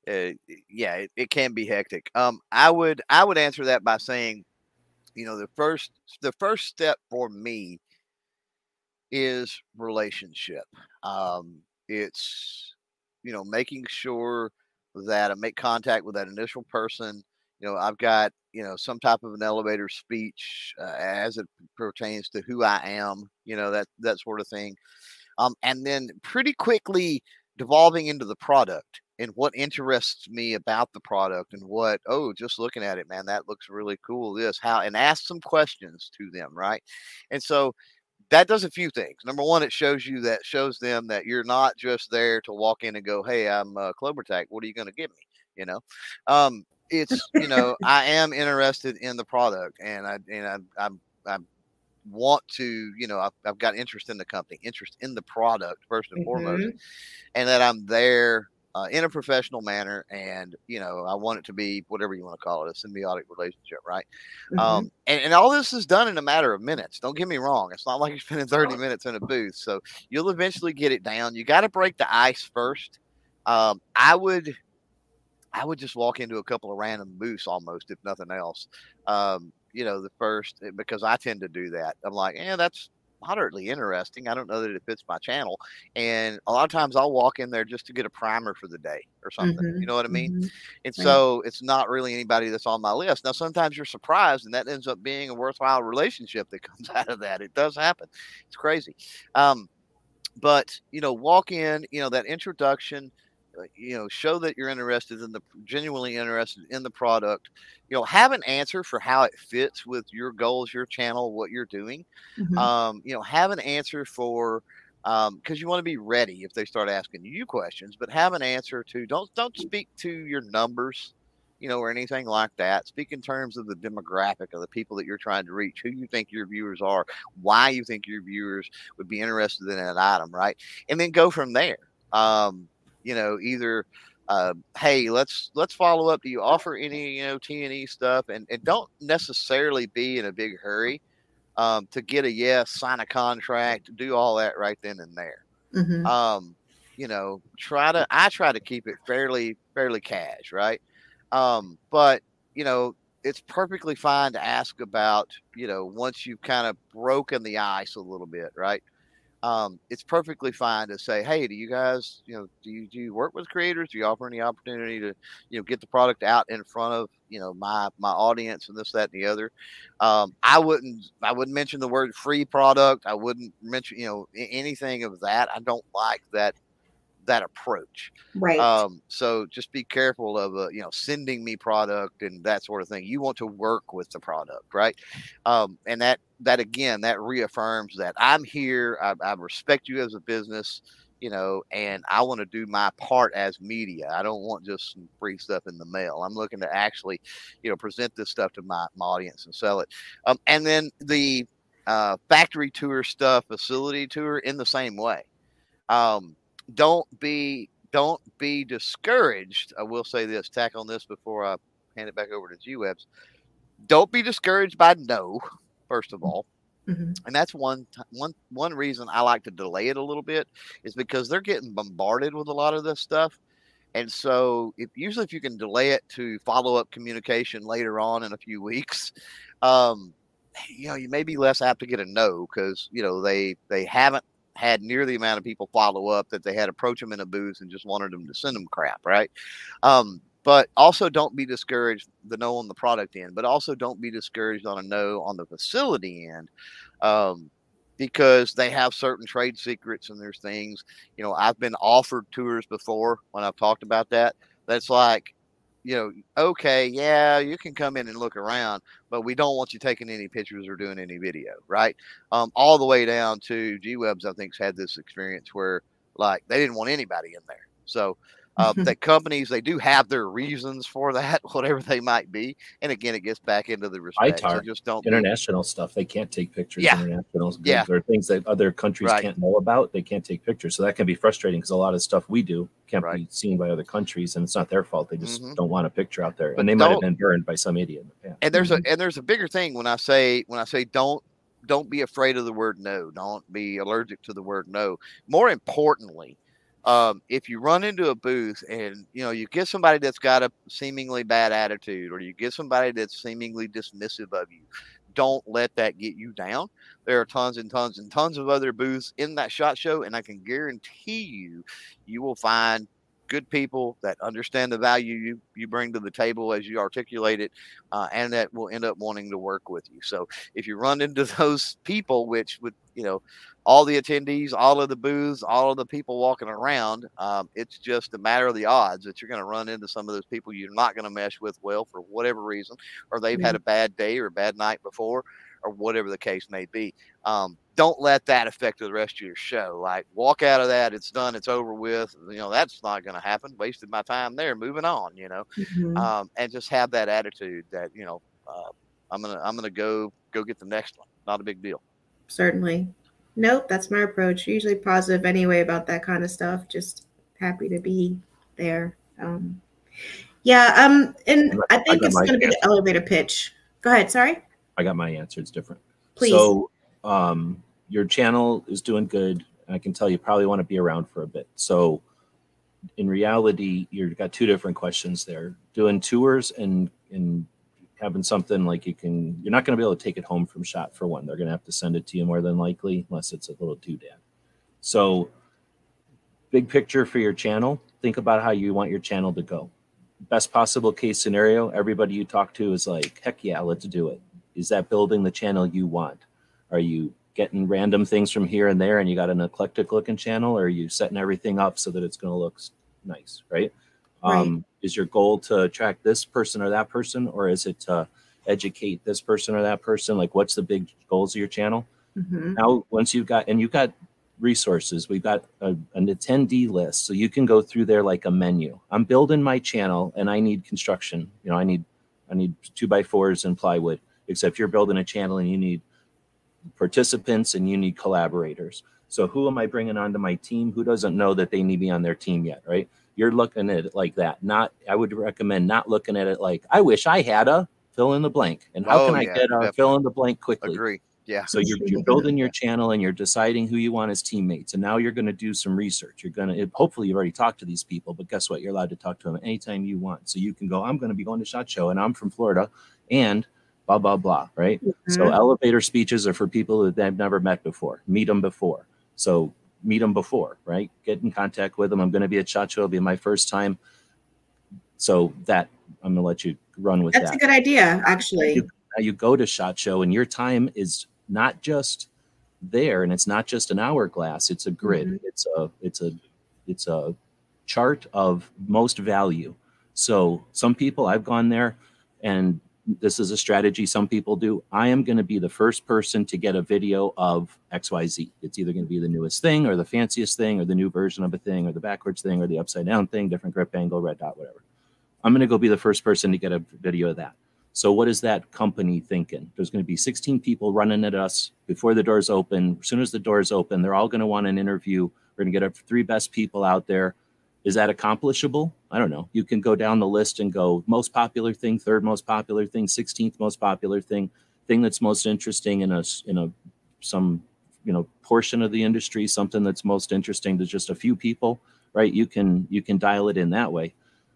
uh, yeah, it, it can be hectic. Um, I would I would answer that by saying, you know, the first the first step for me is relationship. Um, it's you know making sure that I make contact with that initial person. You know, I've got you know some type of an elevator speech uh, as it pertains to who I am. You know that that sort of thing. Um, and then pretty quickly devolving into the product and what interests me about the product and what oh just looking at it man that looks really cool this how and ask some questions to them right? And so that does a few things. Number one it shows you that shows them that you're not just there to walk in and go hey i'm uh, Clovertac what are you going to give me? you know? Um it's you know i am interested in the product and i and i i'm i'm want to, you know, I've, I've, got interest in the company, interest in the product first and mm-hmm. foremost, and that I'm there uh, in a professional manner. And, you know, I want it to be whatever you want to call it, a symbiotic relationship, right? Mm-hmm. Um, and, and all this is done in a matter of minutes. Don't get me wrong. It's not like you're spending 30 minutes in a booth. So you'll eventually get it down. You got to break the ice first. Um, I would. I would just walk into a couple of random booths almost, if nothing else. Um, you know, the first eh, because I tend to do that. I'm like, yeah, that's moderately interesting. I don't know that it fits my channel. And a lot of times I'll walk in there just to get a primer for the day or something. Mm-hmm. You know what I mean? Mm-hmm. And right. so it's not really anybody that's on my list. Now, sometimes you're surprised and that ends up being a worthwhile relationship that comes out of that. It does happen. It's crazy. Um, but, you know, walk in, you know, that introduction, you know show that you're interested in the genuinely interested in the product you know have an answer for how it fits with your goals your channel what you're doing mm-hmm. um, you know have an answer for because um, you want to be ready if they start asking you questions but have an answer to don't don't speak to your numbers you know or anything like that speak in terms of the demographic of the people that you're trying to reach who you think your viewers are why you think your viewers would be interested in that item right and then go from there um, you know, either uh, hey, let's let's follow up. Do you offer any you know T and E stuff? And and don't necessarily be in a big hurry um, to get a yes, sign a contract, do all that right then and there. Mm-hmm. Um, you know, try to I try to keep it fairly fairly cash, right? Um, but you know, it's perfectly fine to ask about you know once you've kind of broken the ice a little bit, right? Um, it's perfectly fine to say, hey, do you guys, you know, do you do you work with creators? Do you offer any opportunity to, you know, get the product out in front of, you know, my my audience and this, that, and the other? Um, I wouldn't I wouldn't mention the word free product. I wouldn't mention, you know, anything of that. I don't like that that approach. Right. Um, so just be careful of uh, you know sending me product and that sort of thing. You want to work with the product, right? Um, and that that again that reaffirms that I'm here. I, I respect you as a business. You know, and I want to do my part as media. I don't want just some free stuff in the mail. I'm looking to actually, you know, present this stuff to my, my audience and sell it. Um, and then the uh, factory tour stuff, facility tour in the same way. Um, don't be don't be discouraged. I will say this, tack on this before I hand it back over to G Webs. Don't be discouraged by no, first of all. Mm-hmm. And that's one one one reason I like to delay it a little bit is because they're getting bombarded with a lot of this stuff. And so if usually if you can delay it to follow up communication later on in a few weeks, um, you know, you may be less apt to get a no because you know they they haven't had near the amount of people follow up that they had approach them in a booth and just wanted them to send them crap, right? Um, but also don't be discouraged the no on the product end, but also don't be discouraged on a no on the facility end. Um, because they have certain trade secrets and there's things, you know, I've been offered tours before when I've talked about that. That's like, you know, okay, yeah, you can come in and look around, but we don't want you taking any pictures or doing any video, right? Um, all the way down to G Webs, I think's had this experience where like they didn't want anybody in there. So uh, that companies they do have their reasons for that, whatever they might be. And again, it gets back into the respect. ITAR, so just don't international stuff. They can't take pictures. Yeah. International yeah. or things that other countries right. can't know about. They can't take pictures. So that can be frustrating because a lot of stuff we do can't right. be seen by other countries, and it's not their fault. They just mm-hmm. don't want a picture out there, and they might have been burned by some idiot. And there's mm-hmm. a and there's a bigger thing when I say when I say don't don't be afraid of the word no. Don't be allergic to the word no. More importantly, um, if you run into a booth and you know you get somebody that's got a seemingly bad attitude or you get somebody that's seemingly dismissive of you don't let that get you down. There are tons and tons and tons of other booths in that shot show and i can guarantee you you will find good people that understand the value you, you bring to the table as you articulate it, uh, and that will end up wanting to work with you. So if you run into those people, which would, you know, all the attendees, all of the booths, all of the people walking around, um, it's just a matter of the odds that you're going to run into some of those people you're not going to mesh with well for whatever reason, or they've had a bad day or a bad night before, or whatever the case may be. Um, don't let that affect the rest of your show. Like walk out of that, it's done, it's over with. You know that's not going to happen. Wasted my time there. Moving on. You know, Mhm. um, and just have that attitude that you know uh, I'm gonna I'm gonna go go get the next one. Not a big deal. Certainly. Nope, that's my approach. Usually positive anyway about that kind of stuff. Just happy to be there. Um, yeah, um, and I think got it's going to be the elevator pitch. Go ahead. Sorry. I got my answer. It's different. Please. So, um, your channel is doing good. I can tell you probably want to be around for a bit. So, in reality, you've got two different questions there. Doing tours and and having something like you can, you're not going to be able to take it home from shot for one. They're going to have to send it to you more than likely, unless it's a little too doodad. So, big picture for your channel. Think about how you want your channel to go. Best possible case scenario. Everybody you talk to is like, heck yeah, let's do it is that building the channel you want are you getting random things from here and there and you got an eclectic looking channel or are you setting everything up so that it's going to look nice right, um is your goal to attract this person or that person or is it to educate this person or that person? Like what's the big goals of your channel? Mhm. now once you've got and you've got resources we've got a, an attendee list so you can go through there like a menu. I'm building my channel and i need construction you know i need i need two by fours and plywood except you're building a channel and you need participants and you need collaborators so who am i bringing onto my team who doesn't know that they need me on their team yet right you're looking at it like that not i would recommend not looking at it like i wish i had a fill in the blank and how Oh, can i yeah, get a definitely. fill in the blank quickly Agree. Yeah. so you're, you're building your channel and you're deciding who you want as teammates. And now you're going to do some research. You're going to, hopefully you've already talked to these people, but guess what? You're allowed to talk to them anytime you want. So you can go, I'm going to be going to SHOT Show and I'm from Florida and blah, blah, blah. Right. So Mhm. elevator speeches are for people that they've never met before, meet them before. So meet them before, right? Get in contact with them. I'm going to be at Show. It'll be my first time. So that I'm going to let you run with That's that a good idea, actually. You- now you go to shot show and your time is not just there and it's not just an hourglass it's a grid Mhm. it's a it's a it's a chart of most value so some people i've gone there and this is a strategy some people do i am going to be the first person to get a video of xyz it's either going to be the newest thing or the fanciest thing or the new version of a thing or the backwards thing or the upside down thing different grip angle red dot whatever i'm going to go be the first person to get a video of that so what is that company thinking? There's going to be 16 people running at us before the doors open. As soon as the doors open, they're all going to want an interview. We're going to get our three best people out there. Is that accomplishable? I don't know. You can go down the list and go most popular thing, third most popular thing, 16th most popular thing, thing that's most interesting in a, in a some you know portion of the industry, something that's most interesting to just a few people, right? You can you can dial it in that way.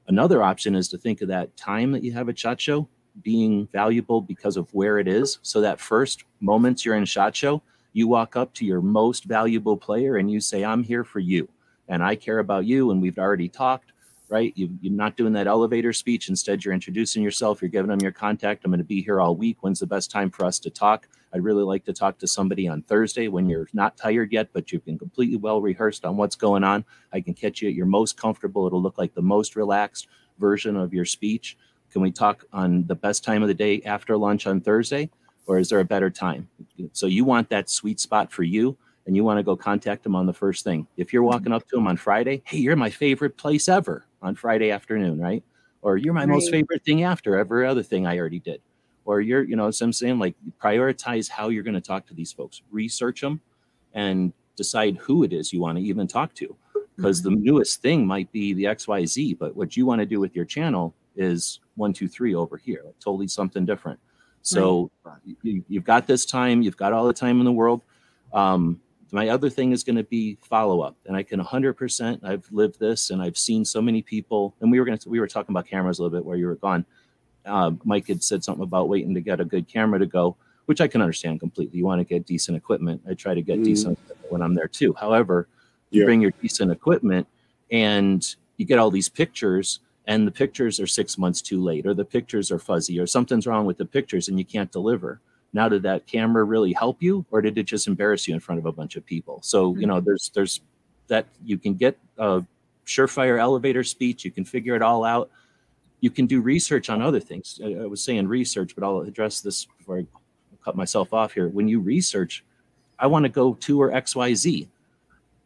Another option is to think of that time that you have at Shot Show being valuable because of where it is. So that first moments you're in Shot Show, you walk up to your most valuable player and you say, "I'm here for you, and I care about you." And we've already talked, right? You, you're not doing that elevator speech. Instead, you're introducing yourself. You're giving them your contact. I'm going to be here all week. When's the best time for us to talk? I'd really like to talk to somebody on Thursday when you're not tired yet, but you've been completely well rehearsed on what's going on. I can catch you at your most comfortable. It'll look like the most relaxed version of your speech. Can we talk on the best time of the day after lunch on Thursday, or is there a better time? So you want that sweet spot for you, and you want to go contact them on the first thing. If you're walking up to them on Friday, hey, you're my favorite place ever on Friday afternoon, right? Or you're my most favorite thing after every other thing I already did. Or you're, you know, so I'm saying like prioritize how you're going to talk to these folks, research them, and decide who it is you want to even talk to. Because the newest thing might be the XYZ, but what you want to do with your channel is one, two, three over here, like totally something different. So you, you've got this time, you've got all the time in the world. Um, my other thing is going to be follow up, and I can 100%. I've lived this, and I've seen so many people. And we were going to we were talking about cameras a little bit where you were gone. Uh, Mike had said something about waiting to get a good camera to go, which I can understand completely. You want to get decent equipment. I try to get Mhm. decent when I'm there too. However, you Yeah. bring your decent equipment and you get all these pictures and the pictures are six months too late or the pictures are fuzzy or something's wrong with the pictures and you can't deliver now did that camera really help you or did it just embarrass you in front of a bunch of people? So you know there's there's that you can get a surefire elevator speech you can figure it all out. You can do research on other things. I, I was saying research but i'll address this before i cut myself off here. When you research i want to go tour xyz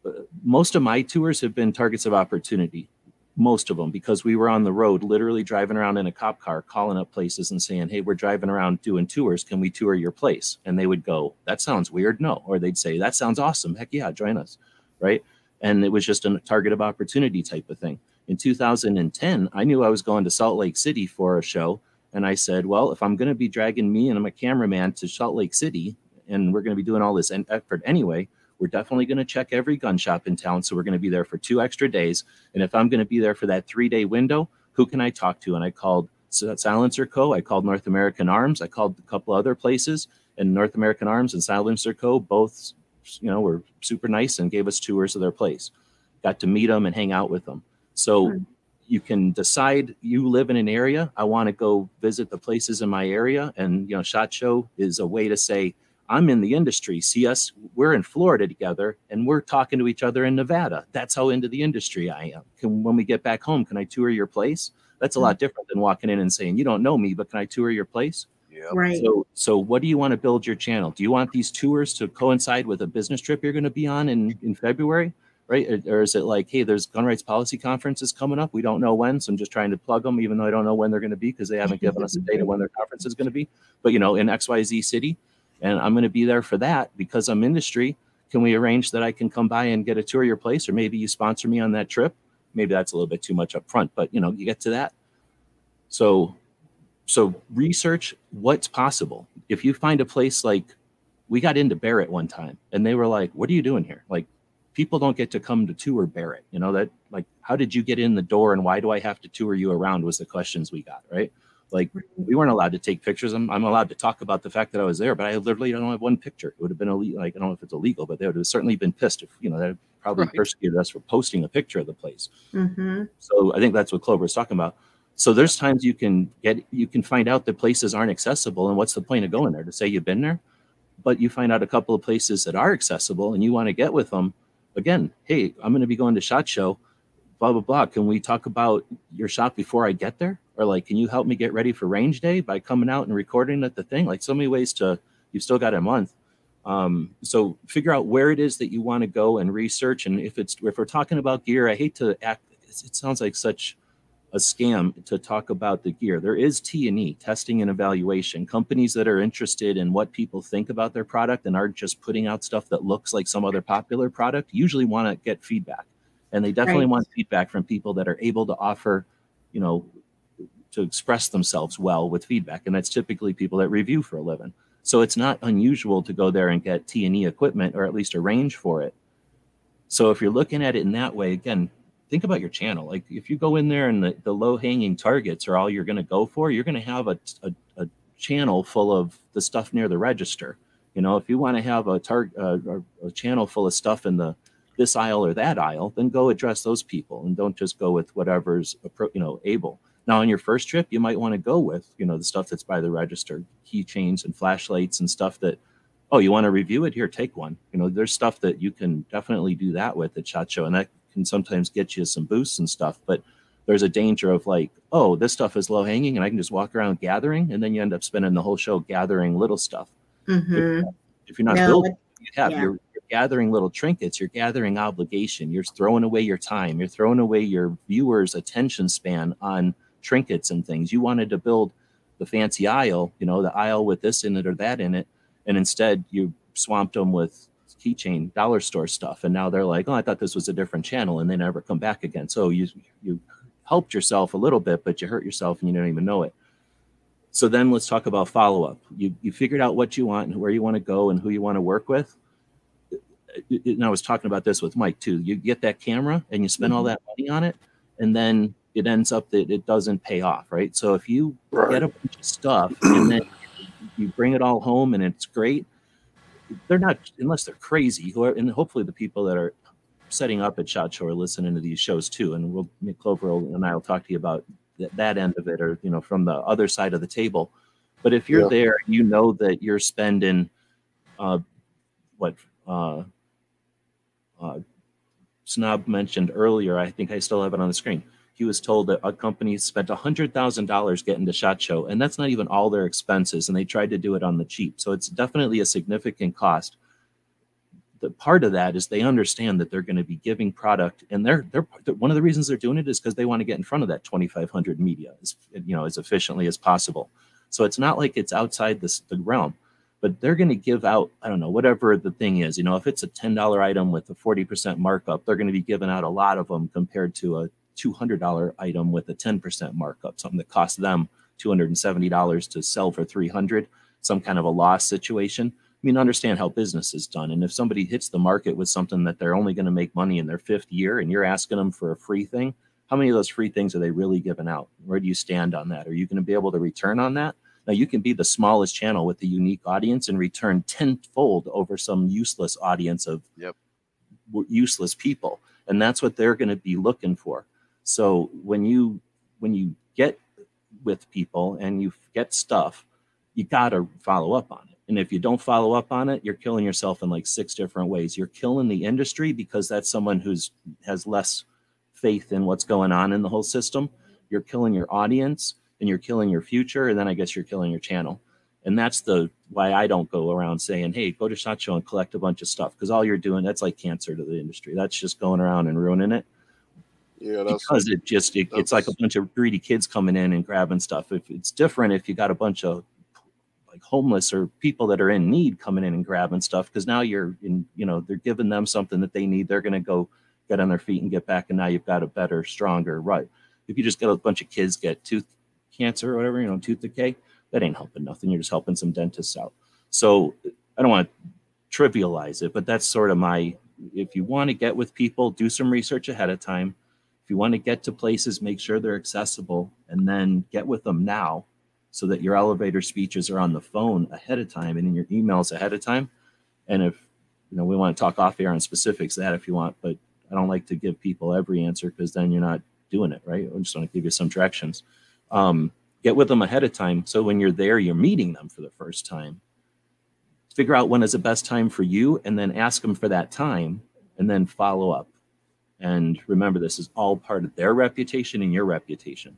Uh, most of my tours have been targets of opportunity most of them because we were on the road literally driving around in a cop car calling up places and saying hey we're driving around doing tours. Can we tour your place? And they would go that sounds weird. No. Or they'd say that sounds awesome. Heck yeah join us. Right? And it was just a target of opportunity type of thing. In 2010 i knew i was going to salt lake city for a show and i said well if i'm going to be dragging me and i'm a cameraman to salt lake city and we're going to be doing all this effort anyway we're definitely going to check every gun shop in town. So we're going to be there for two extra days. And if I'm going to be there for that three day window, who can I talk to? And I called Silencer Co. I called North American Arms. I called a couple other places, and North American Arms and Silencer Co. both, you know, were super nice and gave us tours of their place. Got to meet them and hang out with them. So. Hmm. You can decide you live in an area. I want to go visit the places in my area, and you know, Shot Show is a way to say, I'm in the industry. See us, we're in Florida together and we're talking to each other in Nevada. That's how into the industry I am. Can, when we get back home, can I tour your place? That's a lot mm-hmm. different than walking in and saying, you don't know me, but can I tour your place? Yeah. Right. So, so what do you want to build your channel? Do you want these tours to coincide with a business trip you're going to be on in, in February? Right. Or, or is it like, hey, there's gun rights policy conferences coming up. We don't know when. So I'm just trying to plug them, even though I don't know when they're going to be because they haven't given us a date of when their conference is going to be. But, you know, in XYZ city, and I'm going to be there for that because I'm industry. Can we arrange that I can come by and get a tour of your place, or maybe you sponsor me on that trip? Maybe that's a little bit too much up front, but you know, you get to that. So, so research what's possible. If you find a place like we got into Barrett one time, and they were like, "What are you doing here?" Like, people don't get to come to tour Barrett. You know that like, how did you get in the door, and why do I have to tour you around? Was the questions we got right like we weren't allowed to take pictures. I'm, I'm allowed to talk about the fact that I was there, but I literally don't have one picture. It would have been illegal. Like I don't know if it's illegal, but they would have certainly been pissed if you know they probably Right. persecuted us for posting a picture of the place. hmm So I think that's what Clover is talking about. So there's times you can get you can find out that places aren't accessible, and what's the point of going there to say you've been there? But you find out a couple of places that are accessible, and you want to get with them. Again, hey, I'm going to be going to Shot Show, blah blah blah. Can we talk about your shop before I get there? Or like, can you help me get ready for range day by coming out and recording at the thing? Like so many ways to. You've still got a month. Um, so figure out where it is that you want to go and research. And if it's if we're talking about gear, I hate to act. It sounds like such a scam to talk about the gear. There is T and E testing and evaluation. Companies that are interested in what people think about their product and aren't just putting out stuff that looks like some other popular product usually want to get feedback, and they definitely Right. want feedback from people that are able to offer, you know, to express themselves well with feedback, and that's typically people that review for a living. So it's not unusual to go there and get T and E equipment or at least arrange for it. So if you're looking at it in that way, again, think about your channel. Like if you go in there and the, the low hanging targets are all you're going to go for, you're going to have a, a, a channel full of the stuff near the register. You know, if you want to have a target, uh, a, a channel full of stuff in the this aisle or that aisle, then go address those people and don't just go with whatever's you know able. Now, on your first trip, you might want to go with you know the stuff that's by the register, keychains and flashlights and stuff that oh, you want to review it? Here, take one. You know, there's stuff that you can definitely do that with at Shot Show, and that can sometimes get you some boosts and stuff. But there's a danger of like, oh, this stuff is low hanging, and I can just walk around gathering, and then you end up spending the whole show gathering little stuff. hmm If you're not No, building, you have yeah. you're, you're gathering little trinkets. You're gathering obligation. You're throwing away your time. You're throwing away your viewers' attention span on trinkets and things. You wanted to build the fancy aisle, you know, the aisle with this in it or that in it, and instead you swamped them with keychain dollar store stuff and now they're like oh i thought this was a different channel and they never come back again. So you you helped yourself a little bit but you hurt yourself and you don't even know it. So then let's talk about follow-up. You you figured out what you want and where you want to go and who you want to work with. And i was talking about this with mike too. You get that camera and you spend all mm-hmm. that money on it and then it ends up that it doesn't pay off right so if you Right. get a bunch of stuff and then you bring it all home and it's great they're not unless they're crazy who are, and hopefully the people that are setting up at Shot Show are listening to these shows too, and we'll Clover and I will talk to you about th- that end of it, or you know, from the other side of the table. But if you're Yeah. there, you know that you're spending, uh, what uh, uh, Snob mentioned earlier. I think I still have it on the screen. He was told that a company spent hundred thousand dollars getting to Shot Show, and that's not even all their expenses. And they tried to do it on the cheap, so it's definitely a significant cost. The part of that is they understand that they're going to be giving product, and they're they're one of the reasons they're doing it is because they want to get in front of that twenty five hundred media, as you know, as efficiently as possible. So it's not like it's outside this the realm but they're going to give out i don't know whatever the thing is you know if it's a $10 item with a 40% markup they're going to be giving out a lot of them compared to a $200 item with a 10% markup something that costs them $270 to sell for 300 some kind of a loss situation i mean understand how business is done and if somebody hits the market with something that they're only going to make money in their fifth year and you're asking them for a free thing how many of those free things are they really giving out where do you stand on that are you going to be able to return on that now you can be the smallest channel with a unique audience and return tenfold over some useless audience of Yep. useless people, and that's what they're going to be looking for. So when you when you get with people and you get stuff, you got to follow up on it. And if you don't follow up on it, you're killing yourself in like six different ways. You're killing the industry because that's someone who's has less faith in what's going on in the whole system. You're killing your audience and you're killing your future and then i guess you're killing your channel and that's the why i don't go around saying hey go to shot show and collect a bunch of stuff because all you're doing that's like cancer to the industry that's just going around and ruining it Yeah, that's because it just it, it's like a bunch of greedy kids coming in and grabbing stuff. If it's different if you got a bunch of like homeless or people that are in need coming in and grabbing stuff because now you're in you know they're giving them something that they need. They're going to go get on their feet and get back and now you've got a better stronger right. If you just get a bunch of kids get tooth cancer or whatever you know tooth decay that ain't helping nothing. You're just helping some dentists out. So i don't want to trivialize it but that's sort of my if you want to get with people do some research ahead of time if you want to get to places make sure they're accessible and then get with them now so that your elevator speeches are on the phone ahead of time and in your emails ahead of time. And if you know we want to talk off air on specifics that if you want but i don't like to give people every answer because then you're not doing it right? I just want to give you some directions. Um, get with them ahead of time so when you're there you're meeting them for the first time. Figure out when is the best time for you and then ask them for that time and then follow up and remember this is all part of their reputation and your reputation.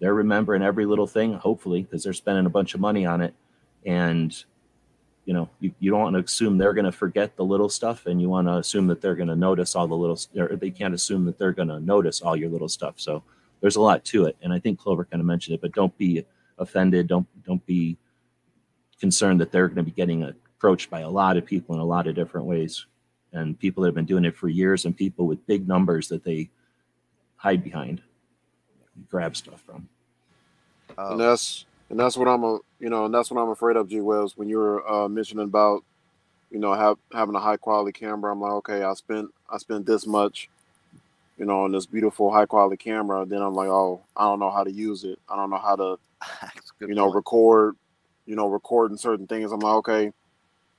They're remembering every little thing hopefully because they're spending a bunch of money on it. And you know you, you don't want to assume they're going to forget the little stuff and you want to assume that they're going to notice all the little or they can't assume that they're going to notice all your little stuff. So there's a lot to it and i think clover kind of mentioned it but don't be offended. Don't don't be concerned that they're going to be getting approached by a lot of people in a lot of different ways and people that have been doing it for years and people with big numbers that they hide behind grab stuff from Um, and that's and that's what I'm a you know, and that's what I'm afraid of, G Wells. When you were uh, mentioning about, you know, have having a high quality camera, I'm like, okay, I spent I spent this much, you know, on this beautiful high quality camera. Then I'm like, oh, I don't know how to use it. I don't know how to, that's a good you know, record, you know, recording certain things. I'm like, okay,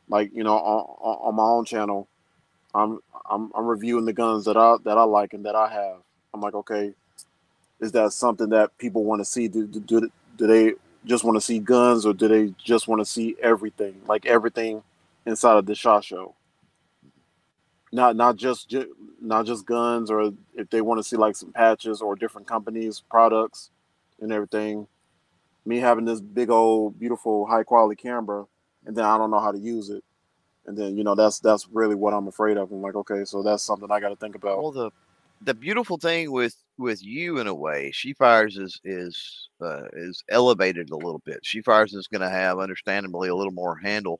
like you know, on, on, on my own channel, I'm I'm I'm reviewing the guns that I that I like and that I have. I'm like, okay, is that something that people want to see? Do, do, do, do they just want to see guns or do they just want to see everything, like everything inside of the shot show? Not not just not just guns, or if they want to see like some patches or different companies' products and everything. Me having this big old beautiful high quality camera, and then I don't know how to use it, and then you know that's that's really what I'm afraid of. I'm like, okay, so that's something I got to think about. Well, the the beautiful thing with with you in a way, She Fires is is uh, is elevated a little bit. She Fires is going to have, understandably, a little more handle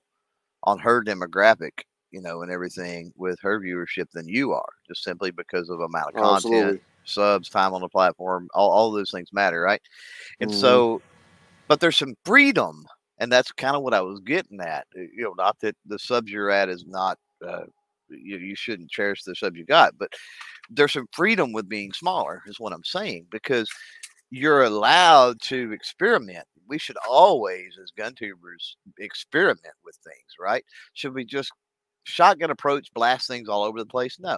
on her demographic, you know, and everything with her viewership than you are, just simply because of amount of Oh, content, absolutely. subs, time on the platform, all, all those things matter, right? And Mhm. so, but there's some freedom, and that's kind of what I was getting at. uh, You know, not that the subs you're at is not. Uh, you, you shouldn't cherish the sub you got, but there's some freedom with being smaller, is what I'm saying, because you're allowed to experiment. We should always, as gun tubers, experiment with things, right? Should we just shotgun approach, blast things all over the place? No.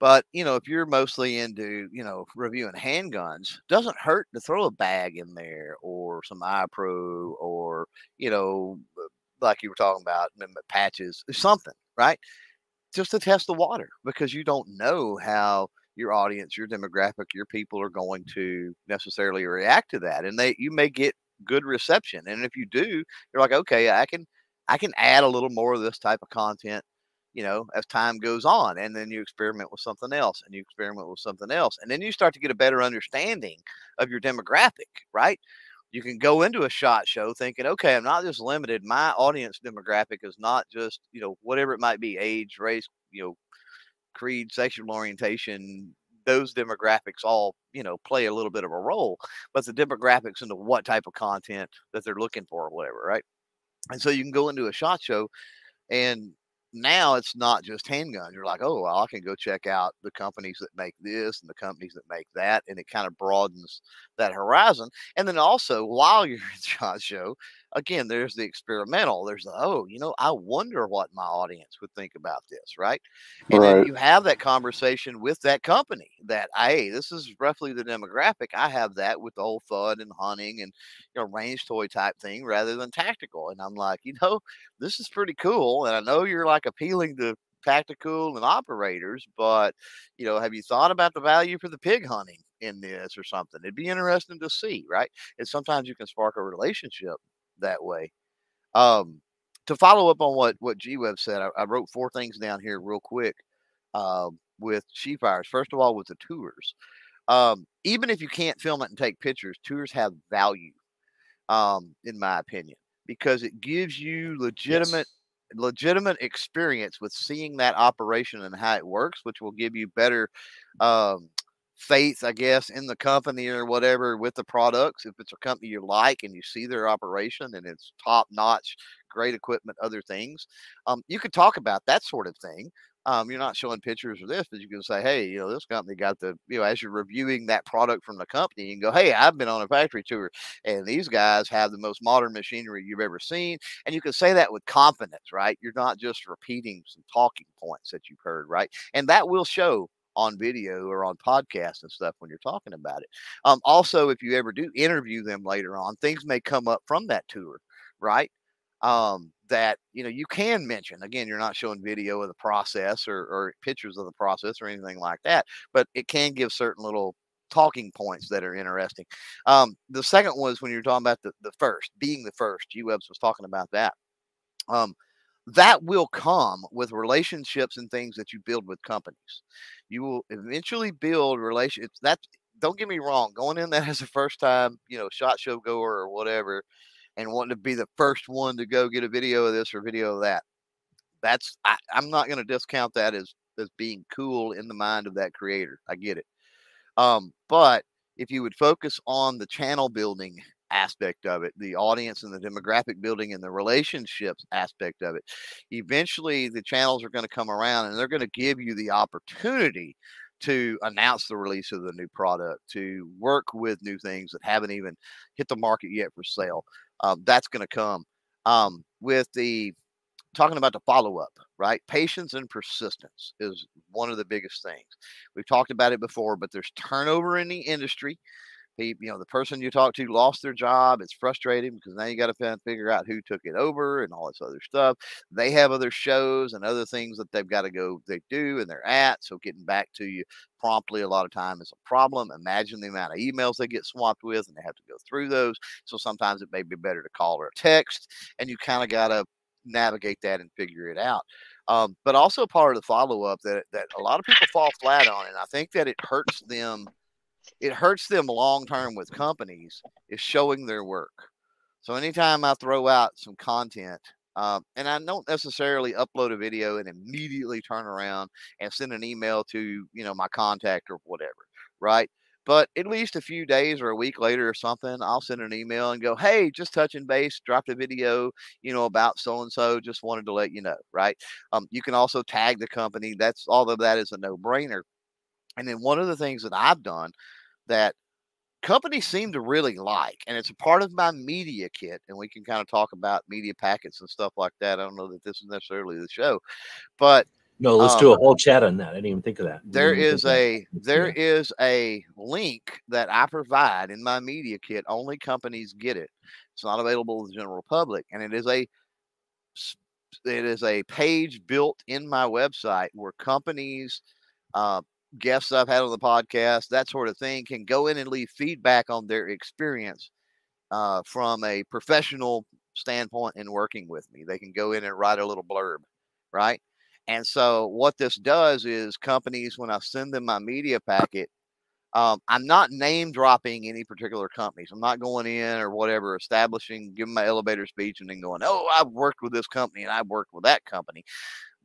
But you know, if you're mostly into you know reviewing handguns, doesn't hurt to throw a bag in there or some eye pro or you know, uh, like you were talking about patches, uh, something, right? Just to test the water because you don't know how your audience, your demographic, your people are going to necessarily react to that, and they you may get good reception, and if you do, you're like, okay, I can I can add a little more of this type of content you know, as time goes on. And then you experiment with something else and you experiment with something else. And then you start to get a better understanding of your demographic, right? You can go into a shot show thinking, okay, I'm not just limited. My audience demographic is not just, you know, whatever it might be age, race, you know, creed, sexual orientation, those demographics all you know play a little bit of a role but the demographics into what type of content that they're looking for or whatever right and so you can go into a shot show and now it's not just handguns. You're like, oh, well, I can go check out the companies that make this and the companies that make that, and it kind of broadens that horizon. And then also, while you're at Shot Show, again, there's the experimental. There's the oh, you know, I wonder what my audience would think about this, right? And right. then you have that conversation with that company that hey, this is roughly the demographic. I have that with the whole fun and hunting and you know range toy type thing rather than tactical. And I'm like, you know, this is pretty cool. And I know you're like appealing to tactical and operators, but you know, have you thought about the value for the pig hunting in this or something? It'd be interesting to see, right? And sometimes you can spark a relationship that way. Um, to follow up on what what G Web said, I, I, wrote four things down here real quick uh, with She-Fires. First of all, with the tours, um, even if you can't film it and take pictures, tours have value, um, in my opinion, because it gives you legitimate yes legitimate experience with seeing that operation and how it works, which will give you better um, faith, I guess, in the company or whatever with the products. If it's a company you like and you see their operation and it's top notch, great equipment, other things, um, you could talk about that sort of thing. Um, you're not showing pictures of this, but you can say, hey, you know, this company got the, you know, as you're reviewing that product from the company, you can go, hey, I've been on a factory tour and these guys have the most modern machinery you've ever seen. And you can say that with confidence, right? You're not just repeating some talking points that you've heard, right? And that will show on video or on podcasts and stuff when you're talking about it. Um, also, if you ever do interview them later on, things may come up from that tour, right? Um, that you know you can mention. Again, you're not showing video of the process or, or pictures of the process or anything like that, but it can give certain little talking points that are interesting. Um, the second was when you're talking about the, the first, being the first. G Webs was talking about that. Um, that will come with relationships and things that you build with companies. You will eventually build relationships. That don't get me wrong, going in that as a first time, you know, shot show goer or whatever, and wanting to be the first one to go get a video of this or video of that. That's I, I'm not going to discount that as as being cool in the mind of that creator. I get it. Um, but if you would focus on the channel building aspect of it, the audience and the demographic building and the relationships aspect of it. Eventually, the channels are going to come around and they're going to give you the opportunity to announce the release of the new product, to work with new things that haven't even hit the market yet for sale. Um, that's going to come um, with the talking about the follow up, right? Patience and persistence is one of the biggest things. We've talked about it before, but there's turnover in the industry he, you know, the person you talk to lost their job. It's frustrating because now you got to figure out who took it over and all this other stuff. They have other shows and other things that they've got to go, they do and they're at. So getting back to you promptly a lot of time is a problem. Imagine the amount of emails they get swamped with and they have to go through those. So sometimes it may be better to call or text and you kind of got to navigate that and figure it out. Um, but also part of the follow up that, that a lot of people fall flat on. And I think that it hurts them it hurts them long term with companies is showing their work. So anytime I throw out some content, um, and I don't necessarily upload a video and immediately turn around and send an email to you know my contact or whatever, right? But at least a few days or a week later or something, I'll send an email and go, "Hey, just touching base, dropped a video, you know, about so and so. Just wanted to let you know, right?" Um, you can also tag the company. That's all of that is a no brainer. And then one of the things that I've done that companies seem to really like, and it's a part of my media kit. And we can kind of talk about media packets and stuff like that. I don't know that this is necessarily the show, but No, let's Um, do a whole chat on that. I didn't even think of that. There is a do there that. is a link that I provide in my media kit. Only companies get it. It's not available to the general public, and it is a it is a page built in my website where companies, uh, guests I've had on the podcast, that sort of thing, can go in and leave feedback on their experience uh, from a professional standpoint in working with me. They can go in and write a little blurb, right? And so what this does is companies, when I send them my media packet, um, I'm not name dropping any particular companies. I'm not going in or whatever, establishing, giving my elevator speech and then going, oh, I've worked with this company and I've worked with that company.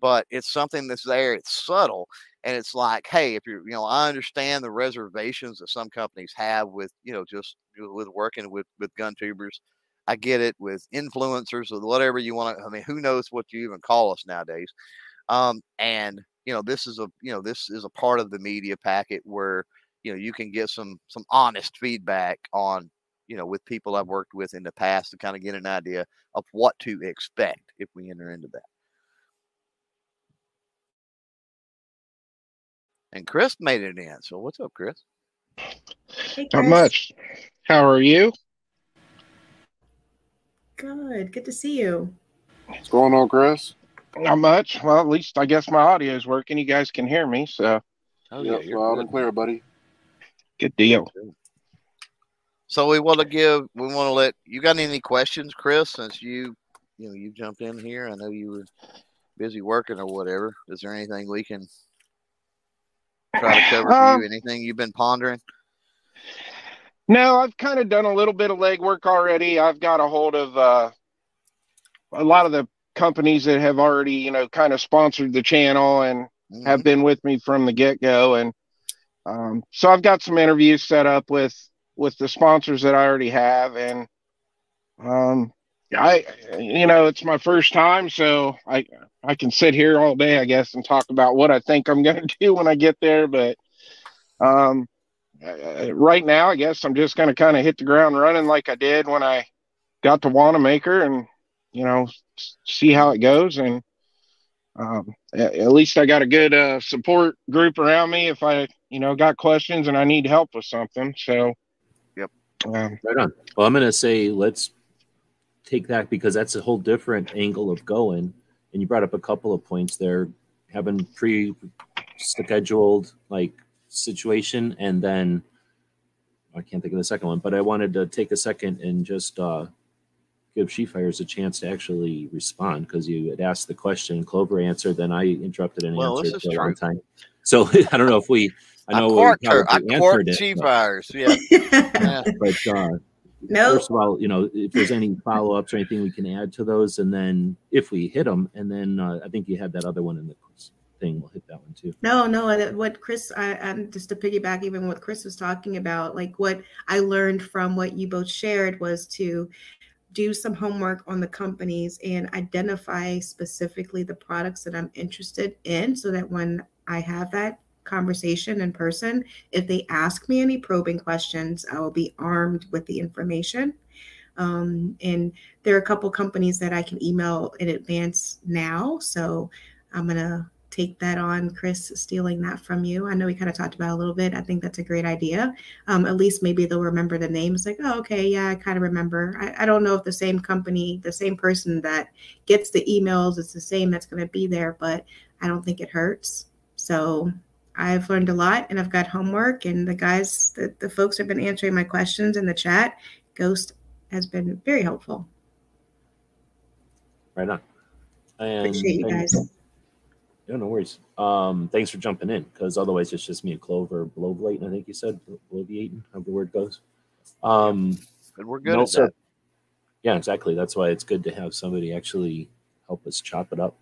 But it's something that's there. It's subtle. And it's like, hey, if you're, you know, I understand the reservations that some companies have with, you know, just with working with, with gun tubers. I get it with influencers with whatever you want to. I mean, who knows what you even call us nowadays? Um, and you know, this is a you know this is a part of the media packet where you know you can get some some honest feedback on you know with people I've worked with in the past to kind of get an idea of what to expect if we enter into that. And Chris made it in. So what's up, Chris? Hey, Chris. Not much. How are you? Good. Good to see you. What's going on, Chris? Not much. Well, at least I guess my audio is working. You guys can hear me, so Oh yep, you're loud good. and clear, buddy. good deal. So we want to give, we want to let you got any questions, Chris? Since you, you know, you jumped in here. I know you were busy working or whatever. Is there anything we can try to cover for Um, you? Anything you've been pondering? No, I've kind of done a little bit of legwork already. I've got a hold of uh, a lot of the companies that have already, you know, kind of sponsored the channel and Mhm. have been with me from the get go. And um, so I've got some interviews set up with with the sponsors that I already have, and um, I, you know, it's my first time, so I I can sit here all day, I guess, and talk about what I think I'm going to do when I get there. But um, uh, right now, I guess I'm just going to kind of hit the ground running like I did when I got to Wanamaker, and you know, see how it goes and um, at, at least I got a good uh, support group around me if I, you know, got questions and I need help with something. So, Yep. Um, Right on. Well, I'm going to say let's take that because that's a whole different angle of going. And you brought up a couple of points there, having pre-scheduled like situation, and then I can't think of the second one. But I wanted to take a second and just uh, give She Fires a chance to actually respond because you had asked the question, Clover answered, then I interrupted and Well, this answered is for a long time. So I don't know if we. I know I we quarked her. I probably quarked answered it, She Fires. Yeah. yeah. but uh, no, first of all, you know, if there's any follow ups or anything we can add to those, and then if we hit them, and then uh, I think you had that other one in the thing. We'll hit that one too. no, no. and What Chris, I, I'm just to piggyback even what Chris was talking about, like what I learned from what you both shared was to do some homework on the companies and identify specifically the products that I'm interested in so that when I have that conversation in person, if they ask me any probing questions, I will be armed with the information. Um, and there are a couple companies that I can email in advance now. So I'm going to take that on, Chris, stealing that from you. I know we kind of talked about a little bit. I think that's a great idea. Um, at least maybe they'll remember the names like, oh, okay, yeah, I kind of remember. I, I don't know if the same company, the same person that gets the emails, it's the same that's going to be there, but I don't think it hurts. So I've learned a lot and I've got homework, and the guys, the, the folks have been answering my questions in the chat. Ghost has been very helpful. Right on. And Appreciate you thanks- guys. Yeah, no worries. Um, thanks for jumping in because otherwise it's just me and Clover bloviating. I think you said bloviating, however the word goes. Um, And we're good No, at sir. that. Yeah, exactly. That's why it's good to have somebody actually help us chop it up.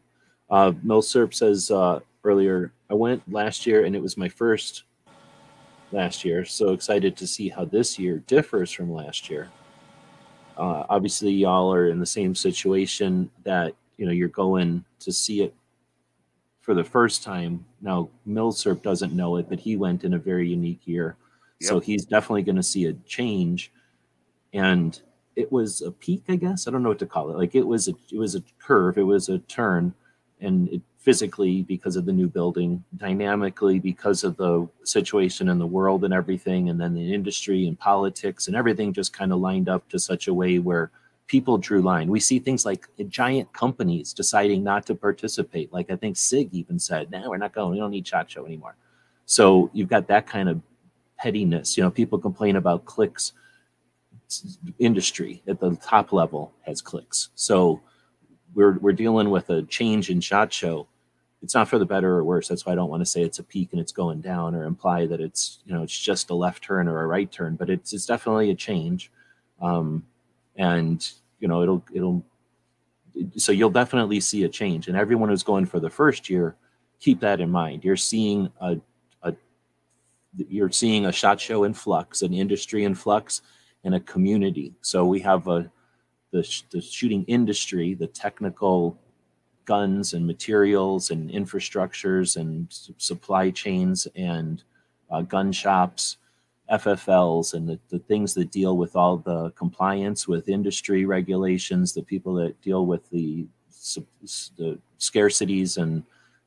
Uh, Milsurp says uh, earlier, I went last year and it was my first last year. So excited to see how this year differs from last year. Uh, obviously, y'all are in the same situation that you know you're going to see it for the first time. Now, Milsurp doesn't know it, but he went in a very unique year, so he's definitely going to see a change. And it was a peak, I guess. I don't know what to call it. Like it was a it was a curve. It was a turn, and it, physically because of the new building, dynamically because of the situation in the world and everything, and then the industry and politics and everything just kind of lined up to such a way where people drew line. We see things like giant companies deciding not to participate. Like I think Sig even said, "No, we're not going. We don't need Shot Show anymore." So you've got that kind of pettiness. You know, people complain about cliques. Industry at the top level has cliques. So we're we're dealing with a change in Shot Show it's not for the better or worse. That's why I don't want to say it's a peak and it's going down or imply that it's you know it's just a left turn or a right turn, but it's it's definitely a change, um, and you know it'll it'll so you'll definitely see a change. And everyone who's going for the first year, keep that in mind. You're seeing a a you're seeing a shot show in flux, an industry in flux, and a community. So we have a the, the shooting industry, the technical guns and materials and infrastructures and supply chains and uh, gun shops, FFLs, and the, the things that deal with all the compliance with industry regulations, the people that deal with the, the scarcities and,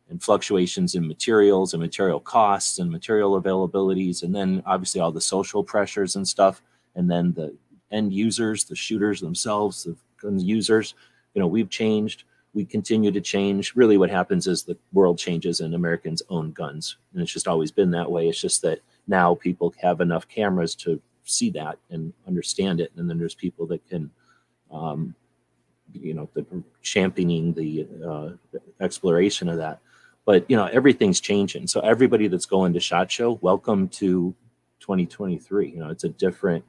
and fluctuations in materials and material costs and material availabilities, and then obviously all the social pressures and stuff, and then the end users, the shooters themselves, the gun users. You know, we've changed we continue to change. Really, what happens is the world changes and Americans own guns. And it's just always been that way. It's just that now people have enough cameras to see that and understand it. And then there's people that can, um, you know, are championing the uh, exploration of that. But, you know, everything's changing. So everybody that's going to SHOT Show, welcome to 2023. You know, it's a different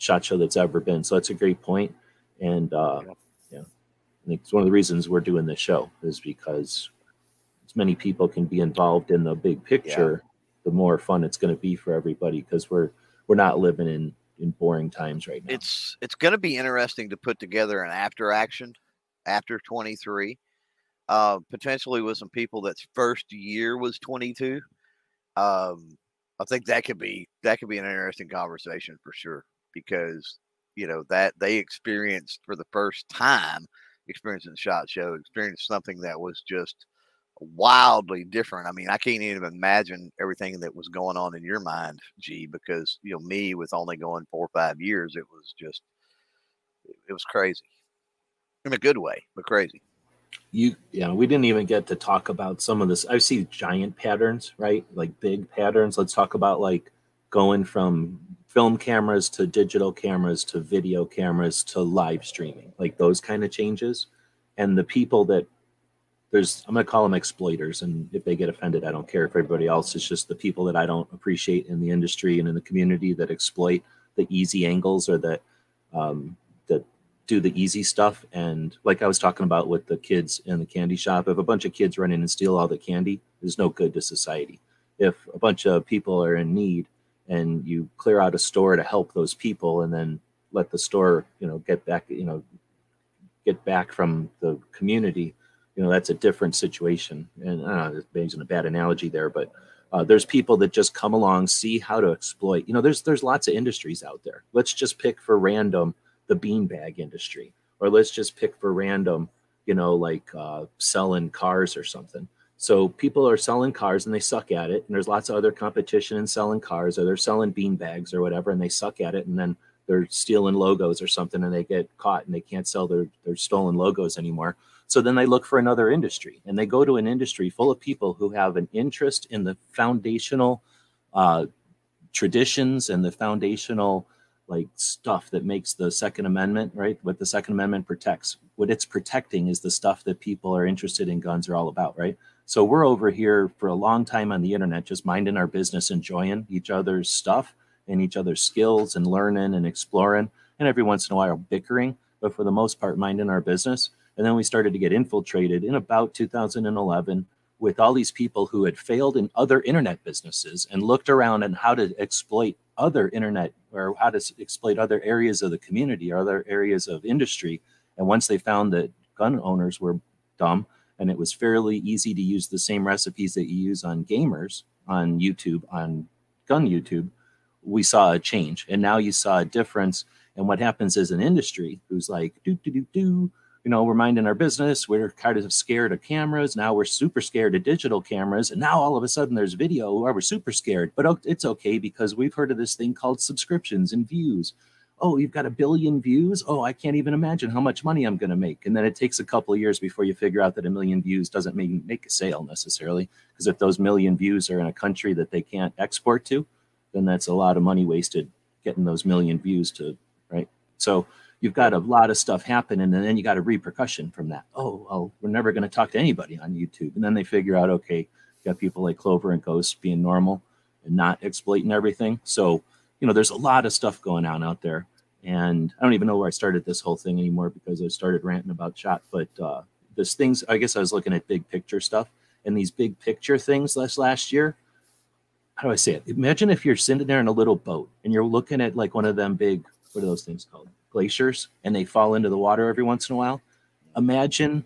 SHOT Show that's ever been. So that's a great point. And, uh, yeah, I think it's one of the reasons we're doing this show is because as many people can be involved in the big picture, yeah. the more fun it's going to be for everybody because we're we're not living in in boring times right now. It's it's going to be interesting to put together an after action after 23, uh, potentially with some people that's first year was 22. Um, I think that could be that could be an interesting conversation for sure because you know that they experienced for the first time experiencing the shot show, experienced something that was just wildly different. I mean, I can't even imagine everything that was going on in your mind, G, because you know, me with only going four or five years, it was just it was crazy. In a good way, but crazy. You yeah, we didn't even get to talk about some of this. I see giant patterns, right? Like big patterns. Let's talk about like going from film cameras to digital cameras to video cameras to live streaming, like those kind of changes. And the people that there's, I'm going to call them exploiters. And if they get offended, I don't care if everybody else is just the people that I don't appreciate in the industry and in the community that exploit the easy angles or that, um, that do the easy stuff. And like I was talking about with the kids in the candy shop, if a bunch of kids run in and steal all the candy, there's no good to society. If a bunch of people are in need, and you clear out a store to help those people and then let the store you know get back you know get back from the community you know that's a different situation. And i don't know it's a bad analogy there but uh, there's people that just come along see how to exploit you know there's there's lots of industries out there. Let's just pick for random the beanbag industry or let's just pick for random you know like uh, selling cars or something so people are selling cars and they suck at it. And there's lots of other competition in selling cars, or they're selling bean bags or whatever, and they suck at it. And then they're stealing logos or something and they get caught and they can't sell their, their stolen logos anymore. So then they look for another industry and they go to an industry full of people who have an interest in the foundational uh, traditions and the foundational like stuff that makes the Second Amendment, right? What the Second Amendment protects. What it's protecting is the stuff that people are interested in guns are all about, right? So we're over here for a long time on the internet, just minding our business, enjoying each other's stuff and each other's skills and learning and exploring. And every once in a while bickering, but for the most part, minding our business. And then we started to get infiltrated in about 2011 with all these people who had failed in other internet businesses and looked around and how to exploit other internet or how to exploit other areas of the community or other areas of industry. And once they found that gun owners were dumb, and it was fairly easy to use the same recipes that you use on gamers on YouTube, on gun YouTube, we saw a change. And now you saw a difference. And what happens is an industry who's like, do, do, do, do, you know, we're minding our business. We're kind of scared of cameras. Now we're super scared of digital cameras. And now all of a sudden there's video where we're super scared. But it's okay because we've heard of this thing called subscriptions and views. Oh, you've got a billion views. Oh, I can't even imagine how much money I'm going to make. And then it takes a couple of years before you figure out that a million views doesn't make, make a sale necessarily. Because if those million views are in a country that they can't export to, then that's a lot of money wasted getting those million views to, right? So, you've got a lot of stuff happening and then you got a repercussion from that oh well we're never going to talk to anybody on youtube and then they figure out okay got people like clover and ghost being normal and not exploiting everything so you know there's a lot of stuff going on out there. And i don't even know where i started this whole thing anymore because i started ranting about shot but uh this things i guess i was looking at big picture stuff and these big picture things last last year. How do i say it? Imagine if you're sitting there in a little boat and you're looking at like one of them big what are those things called? Glaciers and they fall into the water every once in a while. Imagine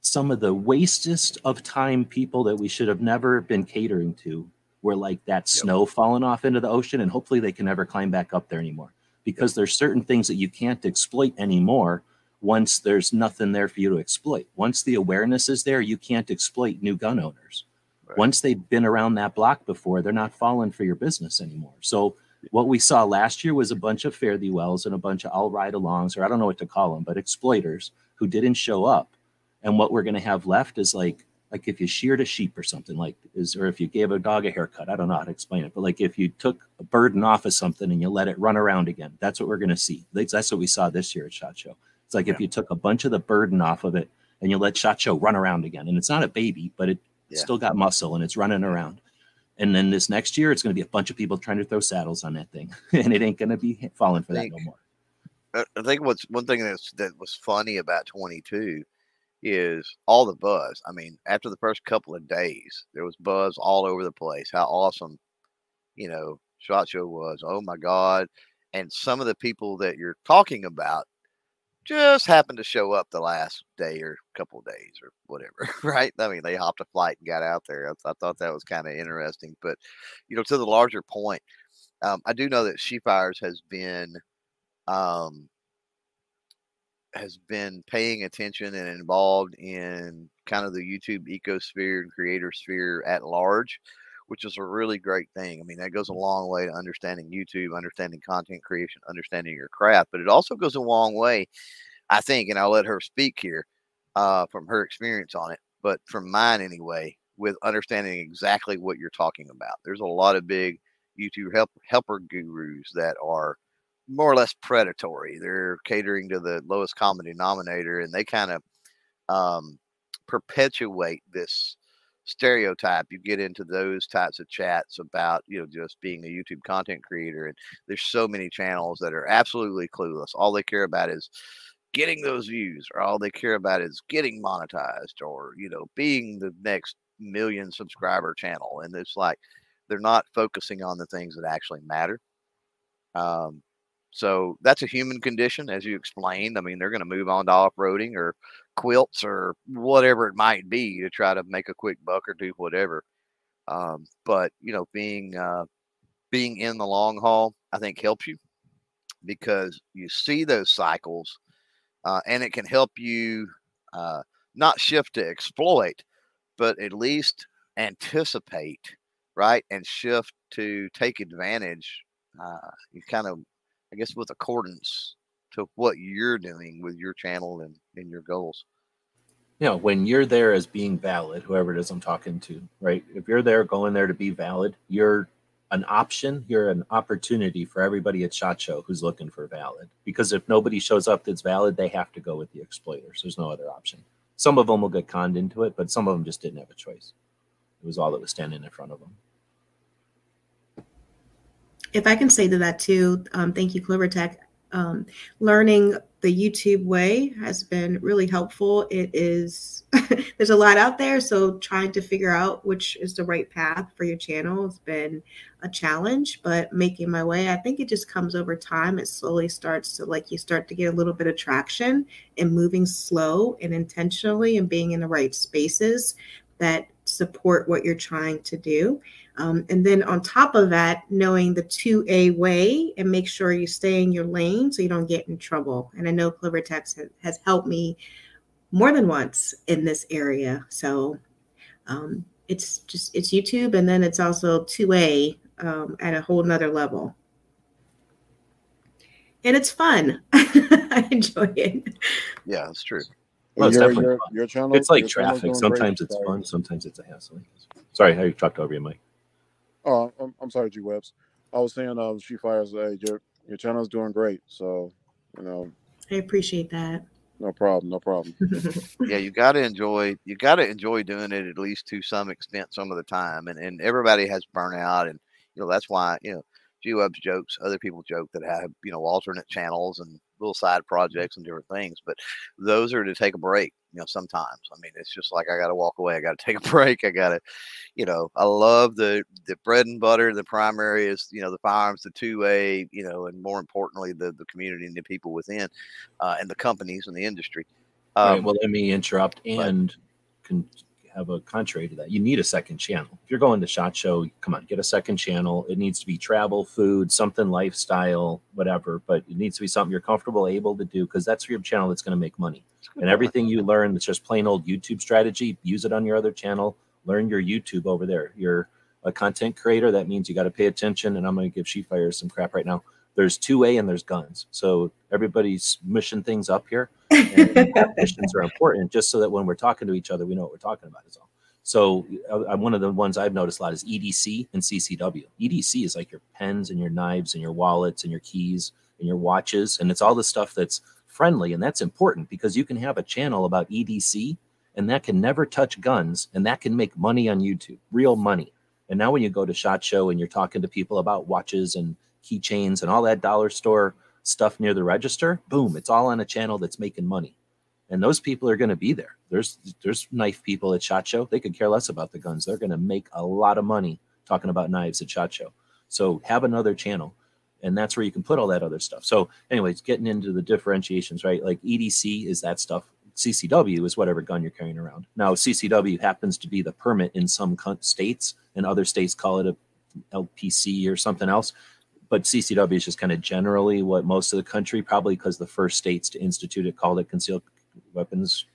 some of the wastest of time people that we should have never been catering to were like that yep. snow falling off into the ocean and hopefully they can never climb back up there anymore because there's certain things that you can't exploit anymore once there's nothing there for you to exploit once the awareness is there you can't exploit new gun owners right. once they've been around that block before they're not falling for your business anymore so what we saw last year was a bunch of fare thee wells and a bunch of all ride alongs, or I don't know what to call them, but exploiters who didn't show up. And what we're going to have left is like, like if you sheared a sheep or something like is, or if you gave a dog a haircut, I don't know how to explain it, but like if you took a burden off of something and you let it run around again, that's what we're going to see. That's what we saw this year at Shot Show. It's like yeah. if you took a bunch of the burden off of it and you let Shot Show run around again, and it's not a baby, but it yeah. still got muscle and it's running around. And then this next year, it's going to be a bunch of people trying to throw saddles on that thing, and it ain't going to be falling for think, that no more. I think what's one thing that's that was funny about 22 is all the buzz. I mean, after the first couple of days, there was buzz all over the place. How awesome, you know, Shot Show was. Oh my God. And some of the people that you're talking about just happened to show up the last day or couple days or whatever, right? I mean, they hopped a flight and got out there. I, I thought that was kind of interesting. But, you know, to the larger point, um, I do know that She Fires has been um, has been paying attention and involved in kind of the YouTube ecosphere and creator sphere at large, which is a really great thing. I mean, that goes a long way to understanding YouTube, understanding content creation, understanding your craft, but it also goes a long way I think, and I'll let her speak here uh, from her experience on it, but from mine anyway, with understanding exactly what you're talking about. There's a lot of big YouTube help, helper gurus that are more or less predatory. They're catering to the lowest common denominator, and they kind of um, perpetuate this stereotype. You get into those types of chats about, you know, just being a YouTube content creator, and there's so many channels that are absolutely clueless. All they care about is getting those views or all they care about is getting monetized or you know being the next million subscriber channel and it's like they're not focusing on the things that actually matter um, so that's a human condition as you explained i mean they're going to move on to off-roading or quilts or whatever it might be to try to make a quick buck or do whatever um, but you know being uh, being in the long haul i think helps you because you see those cycles uh, and it can help you uh, not shift to exploit, but at least anticipate, right, and shift to take advantage. Uh, you kind of, I guess, with accordance to what you're doing with your channel and, and your goals. You know, when you're there as being valid, whoever it is I'm talking to, right? If you're there going there to be valid, you're an option, you're an opportunity for everybody at SHOT Show who's looking for valid. Because if nobody shows up that's valid, they have to go with the exploiters. There's no other option. Some of them will get conned into it, but some of them just didn't have a choice. It was all that was standing in front of them. If I can say to that too, um, thank you, Clover Tech. Um, learning the YouTube way has been really helpful. It is, there's a lot out there. So trying to figure out which is the right path for your channel has been a challenge, but making my way, I think it just comes over time. It slowly starts to like you start to get a little bit of traction and moving slow and intentionally and being in the right spaces that support what you're trying to do. Um, and then on top of that, knowing the 2A way and make sure you stay in your lane so you don't get in trouble. And I know Clover Tech has, has helped me more than once in this area. So um, it's just it's YouTube and then it's also 2A um, at a whole nother level. And it's fun. I enjoy it. Yeah, that's true. Well, it's your, definitely your, fun. your channel. It's like your traffic. Sometimes it's fun, sometimes it's a hassle. Sorry, I talked over you, Mike. Oh, I'm, I'm sorry, G Webs. I was saying, uh, she fires. Hey, your your channel's doing great. So, you know, I appreciate that. no problem, no problem. yeah, you got to enjoy. You got to enjoy doing it at least to some extent, some of the time. And and everybody has burnout, and you know that's why you know G Web's jokes. Other people joke that have you know alternate channels and little side projects and different things, but those are to take a break. You know, sometimes. I mean, it's just like I got to walk away. I got to take a break. I got to, you know, I love the the bread and butter. The primary is you know the firearms, the two way, you know, and more importantly the the community and the people within, uh, and the companies and the industry. All right, Um, well, let me interrupt and can have a contrary to that. You need a second channel. If you're going to Shot Show, come on, get a second channel. It needs to be travel, food, something lifestyle, whatever, but it needs to be something you're comfortable, able to do, because that's your channel that's going to make money. it's a good And everything you learn that's just plain old YouTube strategy, use it on your other channel. Learn your YouTube over there. You're a content creator. That means you got to pay attention. And I'm going to give She Fires some crap right now. There's 2A and there's guns. So everybody's mushing things up here. And definitions are important just so that when we're talking to each other, we know what we're talking about is all. So uh, uh, one of the ones I've noticed a lot is EDC and CCW. EDC is like your pens and your knives and your wallets and your keys and your watches. And it's all the stuff that's friendly. And that's important because you can have a channel about EDC and that can never touch guns and that can make money on YouTube, real money. And now when you go to Shot Show and you're talking to people about watches and keychains and all that dollar store stuff near the register, boom, it's all on a channel that's making money. And those people are going to be there. There's there's knife people at Shot Show. They could care less about the guns. They're going to make a lot of money talking about knives at Shot Show. So have another channel, and that's where you can put all that other stuff. So, anyways, getting into the differentiations, right? Like EDC is that stuff. CCW is whatever gun you're carrying around. Now, CCW happens to be the permit in some states, and other states call it a LPC or something else. But CCW is just kind of generally what most of the country, probably because the first states to institute it called it concealed weapons,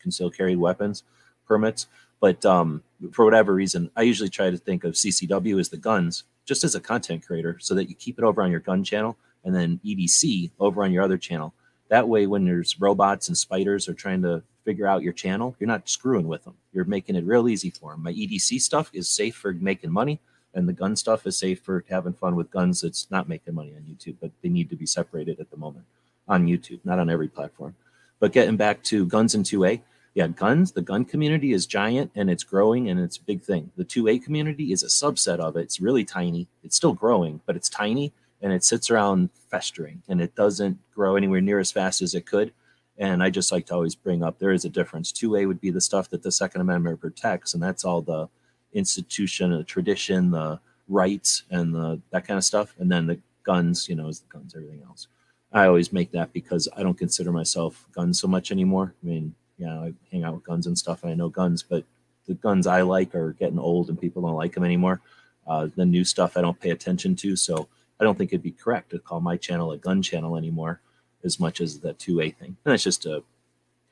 concealed carry weapons permits. But um, for whatever reason, I usually try to think of CCW as the guns, just as a content creator, so that you keep it over on your gun channel, and then EDC over on your other channel. That way, when there's robots and spiders are trying to figure out your channel, you're not screwing with them. You're making it real easy for them. My EDC stuff is safe for making money, and the gun stuff is safe for having fun with guns that's not making money on YouTube, but they need to be separated at the moment on YouTube, not on every platform. But getting back to guns and 2A, yeah, guns, the gun community is giant and it's growing and it's a big thing. The 2A community is a subset of it. It's really tiny. It's still growing, but it's tiny and it sits around festering and it doesn't grow anywhere near as fast as it could. And I just like to always bring up there is a difference. 2A would be the stuff that the Second Amendment protects, and that's all the institution, the tradition, the rights, and the that kind of stuff. And then the guns, you know, is the guns, everything else. I always make that because I don't consider myself guns so much anymore. I mean, yeah, I hang out with guns and stuff, and I know guns, but the guns I like are getting old, and people don't like them anymore. Uh, the new stuff I don't pay attention to, so I don't think it'd be correct to call my channel a gun channel anymore, as much as the two A thing. And that's just a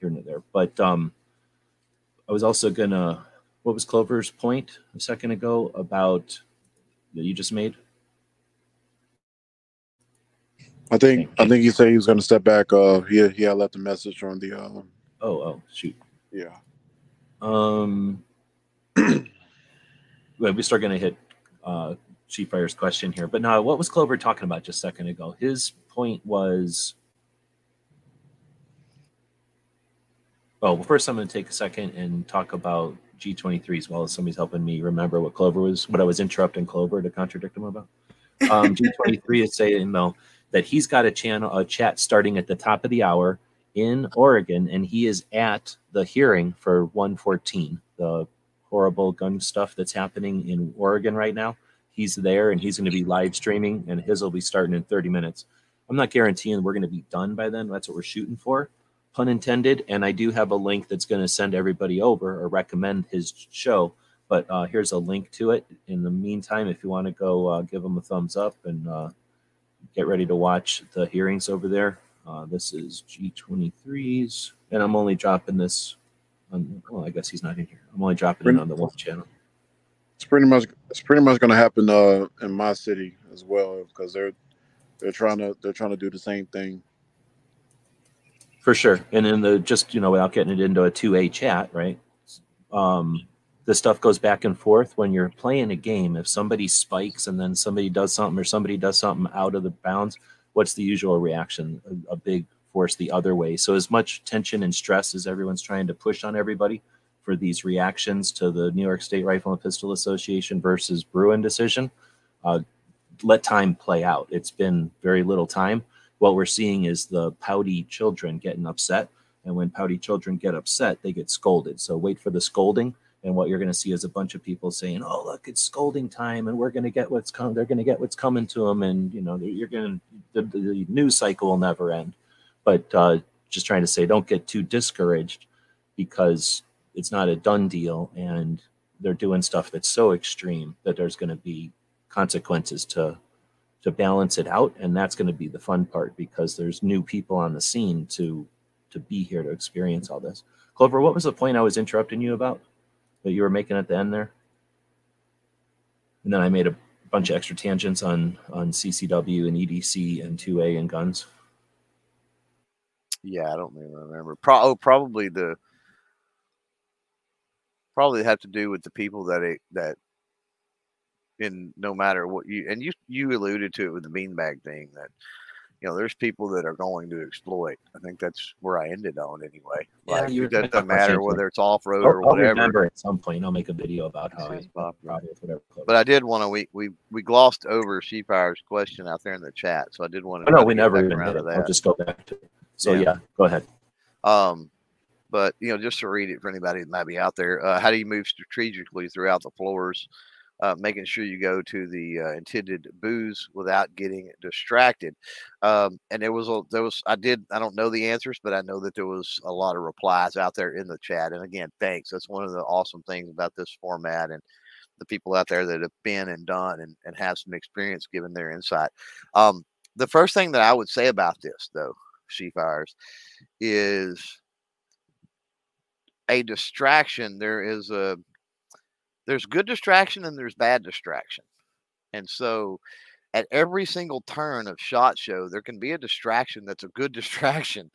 here and there. But um, I was also gonna. What was Clover's point a second ago about that you just made? I think I think he said he was going to step back. Uh, he he had left a message on the um, Oh, oh, shoot. yeah. Um, well, we start going to hit uh, She Fires' question here, but now, what was Clover talking about just a second ago? His point was. Oh, well, first I'm going to take a second and talk about G23 as well as somebody's helping me remember what Clover was, what I was interrupting Clover to contradict him about. Um, G23 is saying though that he's got a channel, a chat starting at the top of the hour in Oregon, and he is at the hearing for 114, the horrible gun stuff that's happening in Oregon right now. He's there and he's going to be live streaming, and his will be starting in 30 minutes. I'm not guaranteeing we're going to be done by then. That's what we're shooting for, pun intended. And I do have a link that's going to send everybody over or recommend his show. But uh, here's a link to it. In the meantime, if you want to go uh, give them a thumbs up and uh, get ready to watch the hearings over there. Uh, this is G23's, and I'm only dropping this on, well, I guess he's not in here. I'm only dropping it on the one channel. It's pretty much it's pretty much going to happen uh, in my city as well because they're they're trying to they're trying to do the same thing. For sure, and in the just you know without getting it into a two A chat, right? Um, the stuff goes back and forth when you're playing a game. If somebody spikes and then somebody does something or somebody does something out of the bounds, what's the usual reaction? A, a big force the other way. So as much tension and stress as everyone's trying to push on everybody, for these reactions to the New York State Rifle and Pistol Association versus Bruen decision. Uh, let time play out. It's been very little time. What we're seeing is the pouty children getting upset. And when pouty children get upset, they get scolded. So wait for the scolding. And what you're going to see is a bunch of people saying, "Oh, look, it's scolding time, and we're going to get what's coming. They're going to get what's coming to them, and you know, you're going to the, the news cycle will never end." But uh, just trying to say, don't get too discouraged because it's not a done deal and they're doing stuff that's so extreme that there's going to be consequences to to balance it out and that's going to be the fun part because there's new people on the scene to to be here to experience all this. Clover what was the point i was interrupting you about? That you were making at the end there? And then i made a bunch of extra tangents on on ccw and edc and 2a and guns. Yeah i don't remember. Pro- oh, probably the probably have to do with the people that it that in no matter what you and you you alluded to it with the beanbag thing that you know there's people that are going to exploit. I think that's where I ended on anyway. Yeah, like, it doesn't matter whether it's off road or I'll whatever. remember at some point. I'll make a video about how I whatever. But I did want to we we we glossed over She Fires' question out there in the chat, so I did want to. Oh, no, we never even did it. I'll just go back to it. So yeah. yeah, go ahead. Um, but you know, just to read it for anybody that might be out there, uh, how do you move strategically throughout the floors, uh, making sure you go to the uh, intended booze without getting distracted? Um, and there was a there was I did I don't know the answers, but I know that there was a lot of replies out there in the chat. And again, thanks. That's one of the awesome things about this format and the people out there that have been and done and, and have some experience giving their insight. Um, the first thing that I would say about this, though, she fires, is a distraction, there is a there's good distraction and there's bad distraction. And so at every single turn of shot show, there can be a distraction that's a good distraction.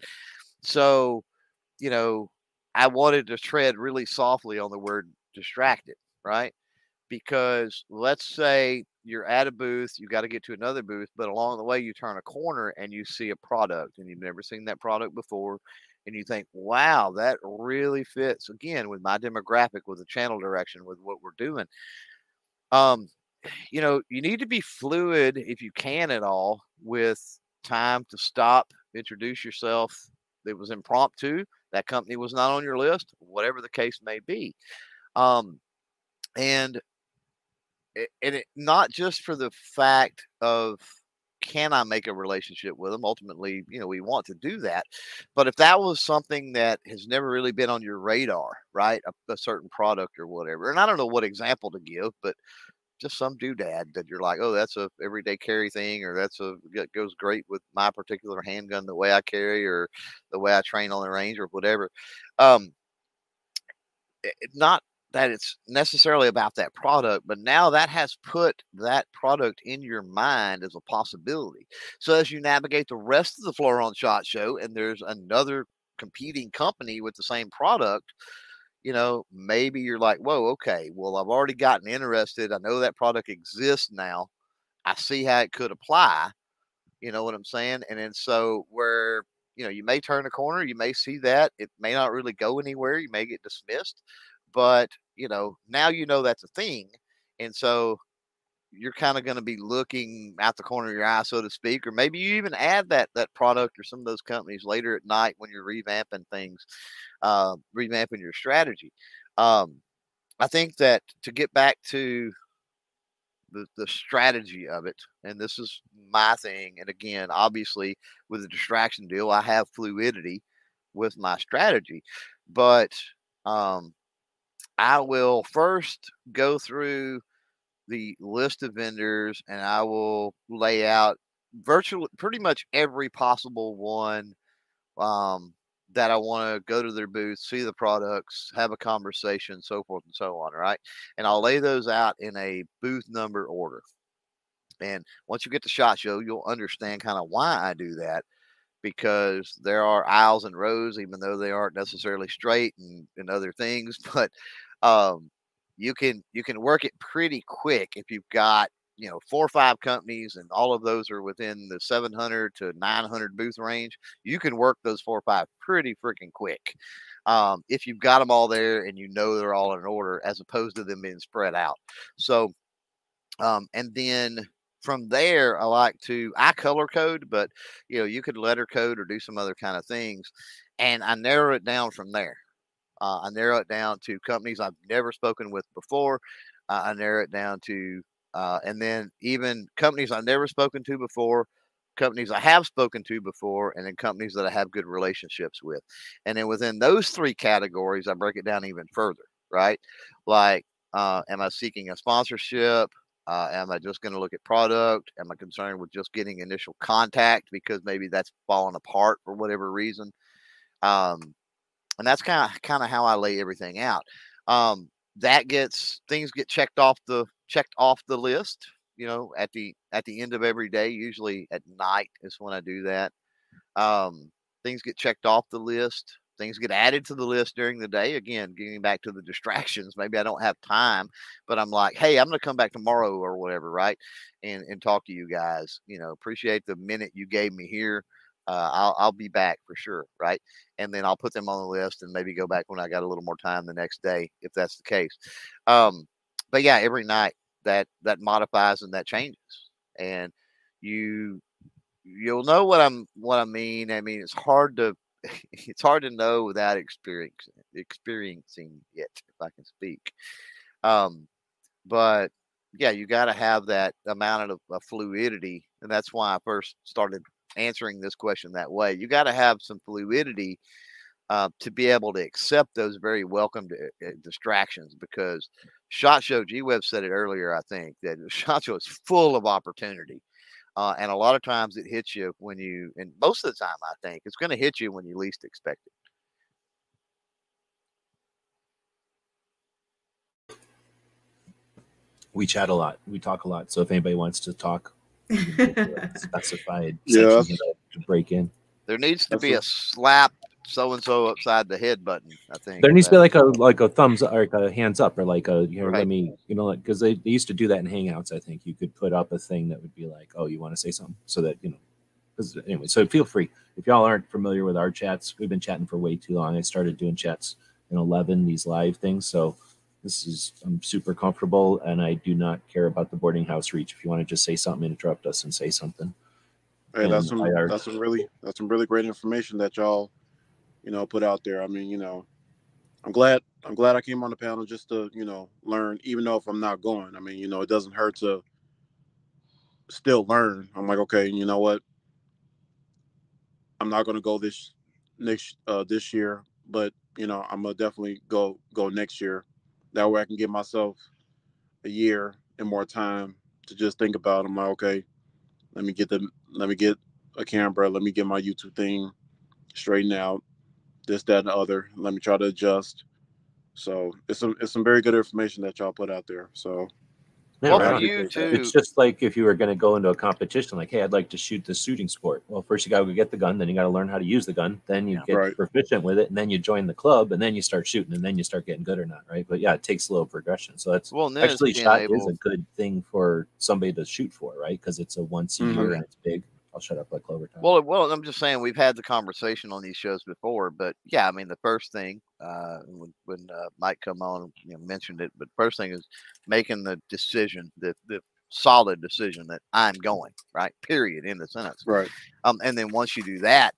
So, you know, I wanted to tread really softly on the word distracted, right? Because let's say you're at a booth, you got to get to another booth, but along the way you turn a corner and you see a product and you've never seen that product before and you think, wow, that really fits again with my demographic, with the channel direction, with what we're doing. Um, you know, you need to be fluid if you can at all with time to stop, introduce yourself. It was impromptu. That company was not on your list, whatever the case may be. Um, and and it, not just for the fact of can I make a relationship with them? Ultimately, you know, we want to do that. But if that was something that has never really been on your radar, right? A, a certain product or whatever. And I don't know what example to give, but just some doodad that you're like, oh, that's a everyday carry thing, or that's a that goes great with my particular handgun, the way I carry, or the way I train on the range, or whatever. Um, not that it's necessarily about that product, but now that has put that product in your mind as a possibility. So as you navigate the rest of the floor on Shot Show, and there's another competing company with the same product, you know, maybe you're like, whoa, okay, well, I've already gotten interested. I know that product exists now. I see how it could apply. You know what I'm saying? And then so where you know you may turn a corner, you may see that it may not really go anywhere. You may get dismissed but you know now you know that's a thing and so you're kind of going to be looking out the corner of your eye so to speak or maybe you even add that that product or some of those companies later at night when you're revamping things uh, revamping your strategy. Um, i think that to get back to the, the strategy of it and this is my thing and again obviously with the distraction deal i have fluidity with my strategy but um, I will first go through the list of vendors and I will lay out virtually pretty much every possible one um, that I want to go to their booth, see the products, have a conversation, so forth and so on. Right. And I'll lay those out in a booth number order. And once you get to SHOT Show, you'll understand kind of why I do that because there are aisles and rows, even though they aren't necessarily straight and, and other things. But um, you can you can work it pretty quick if you've got you know four or five companies and all of those are within the 700 to 900 booth range you can work those four or five pretty freaking quick um, if you've got them all there and you know they're all in order as opposed to them being spread out. So um, and then from there i like to i color code but you know you could letter code or do some other kind of things and i narrow it down from there uh, I narrow it down to companies I've never spoken with before. Uh, I narrow it down to, uh, and then even companies I've never spoken to before, companies I have spoken to before, and then companies that I have good relationships with. And then within those three categories, I break it down even further, right? Like, uh, am I seeking a sponsorship? Uh, am I just going to look at product? Am I concerned with just getting initial contact because maybe that's falling apart for whatever reason? Um, and that's kind of kind of how I lay everything out. Um, that gets things get checked off the checked off the list. You know, at the at the end of every day, usually at night is when I do that. Um, things get checked off the list. Things get added to the list during the day. Again, getting back to the distractions. Maybe I don't have time, but I'm like, hey, I'm to come back tomorrow or whatever, right? And and talk to you guys. You know, appreciate the minute you gave me here uh, I'll, I'll be back for sure. Right. And then I'll put them on the list and maybe go back when I got a little more time the next day, if that's the case. Um, but yeah, every night that, that modifies and that changes and you, you'll know what I'm, what I mean. I mean, it's hard to, it's hard to know without experiencing experiencing it, if I can speak. Um, but yeah, you got to have that amount of, of, fluidity, and that's why I first started answering this question that way. You got to have some fluidity uh, to be able to accept those very welcome to, uh, distractions because Shot Show, G Web said it earlier, I think, that Shot Show is full of opportunity. Uh, and a lot of times it hits you when you, and most of the time, I think it's going to hit you when you least expect it. We chat a lot. We talk a lot. So if anybody wants to talk, specified yeah. to break in. There needs to That's be a slap so and so upside the head button. I think there needs to be like a like a thumbs or like a hands up or like a you know right. let me you know like because they, they used to do that in Hangouts. I think you could put up a thing that would be like oh you want to say something so that you know because anyway so feel free if y'all aren't familiar with our chats we've been chatting for way too long. I started doing chats in eleven these live things so this is I'm super comfortable, and I do not care about the boarding house reach. If you want to just say something, interrupt us and say something. Hey, that's some are, that's some really that's some really great information that y'all, you know, put out there. I mean, you know, I'm glad I'm glad I came on the panel just to you know learn, even though if I'm not going. I mean, you know, it doesn't hurt to still learn. I'm like, okay, you know what? I'm not going to go this next uh, this year, but you know, I'm gonna definitely go go next year that way I can give myself a year and more time to just think about. I'm like, okay, let me get the let me get a camera, let me get my YouTube thing straightened out, this, that, and the other. Let me try to adjust. So it's some it's some very good information that y'all put out there. So well, for you too. It's just like if you were going to go into a competition, like, hey, I'd like to shoot the shooting sport. Well, first you got to get the gun, then you got to learn how to use the gun, then you get right. proficient with it, and then you join the club, and then you start shooting, and then you start getting good or not, right? But yeah, it takes a little progression. So that's well, actually shot able... is a good thing for somebody to shoot for, right? Because it's a once a mm-hmm. and it's big. I'll shut up like Clover time. Well, well, I'm just saying we've had the conversation on these shows before, but yeah, I mean the first thing uh, when when uh, Mike come on, you know, mentioned it, but first thing is making the decision, the the solid decision that I'm going right. Period. In the sentence. Right. Um, and then once you do that,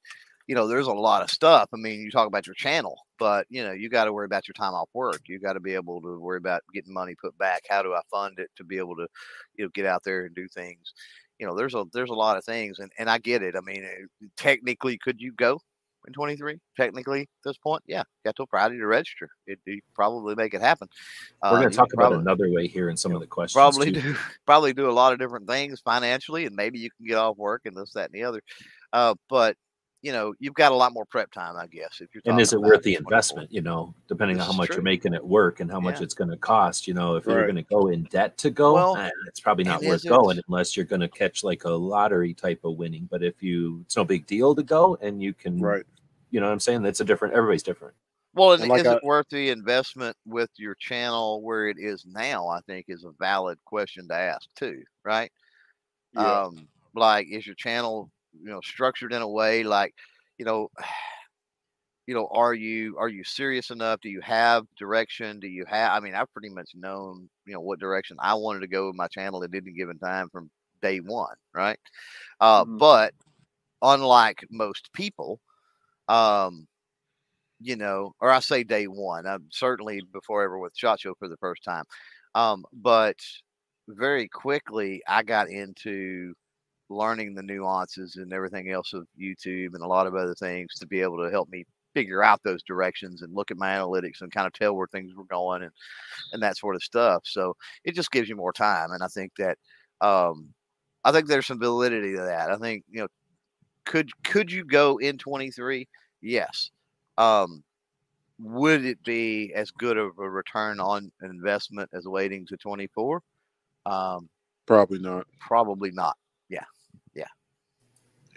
you know, there's a lot of stuff. I mean, you talk about your channel, but you know, you got to worry about your time off work. You got to be able to worry about getting money put back. How do I fund it to be able to, you know, get out there and do things? You know, there's a there's a lot of things, and and I get it. I mean, eh, technically, could you go in 23? Technically, at this point, yeah, got till Friday to register. It you probably make it happen. We're Uh, going to talk about probably- another way here in some of the questions. probably too. do probably do a lot of different things financially and maybe you can get off work and this that and the other uh, but you know you've got a lot more prep time i guess if you're And is it worth the 24. investment? You know, depending This on how much true. you're making it work and how much Yeah. it's going to cost. You know, if you're going to go in debt to go, Well, eh, it's probably not worth is it- going unless you're going to catch like a lottery type of winning. But if you, it's no big deal to go and you can, Right. you know what I'm saying? That's a different, everybody's different. well and And like is I- it worth the investment with your channel where it is now i think is a valid question to ask too right Yeah. um like is your channel you know structured in a way like you know you know are you are you serious enough? Do you have direction? Do you have i mean i've pretty much known you know what direction i wanted to go with my channel at any given time from day one right? Uh Mhm. but unlike most people um you know or i say day one i'm certainly before ever with shot show for the first time um but very quickly i got into learning the nuances and everything else of youtube and a lot of other things to be able to help me figure out those directions and look at my analytics and kind of tell where things were going and and that sort of stuff. So it just gives you more time and i think that um i think there's some validity to that. I think you know could could you go in 23 yes. Um would it be as good of a return on investment as waiting to 24 um Probably not. probably not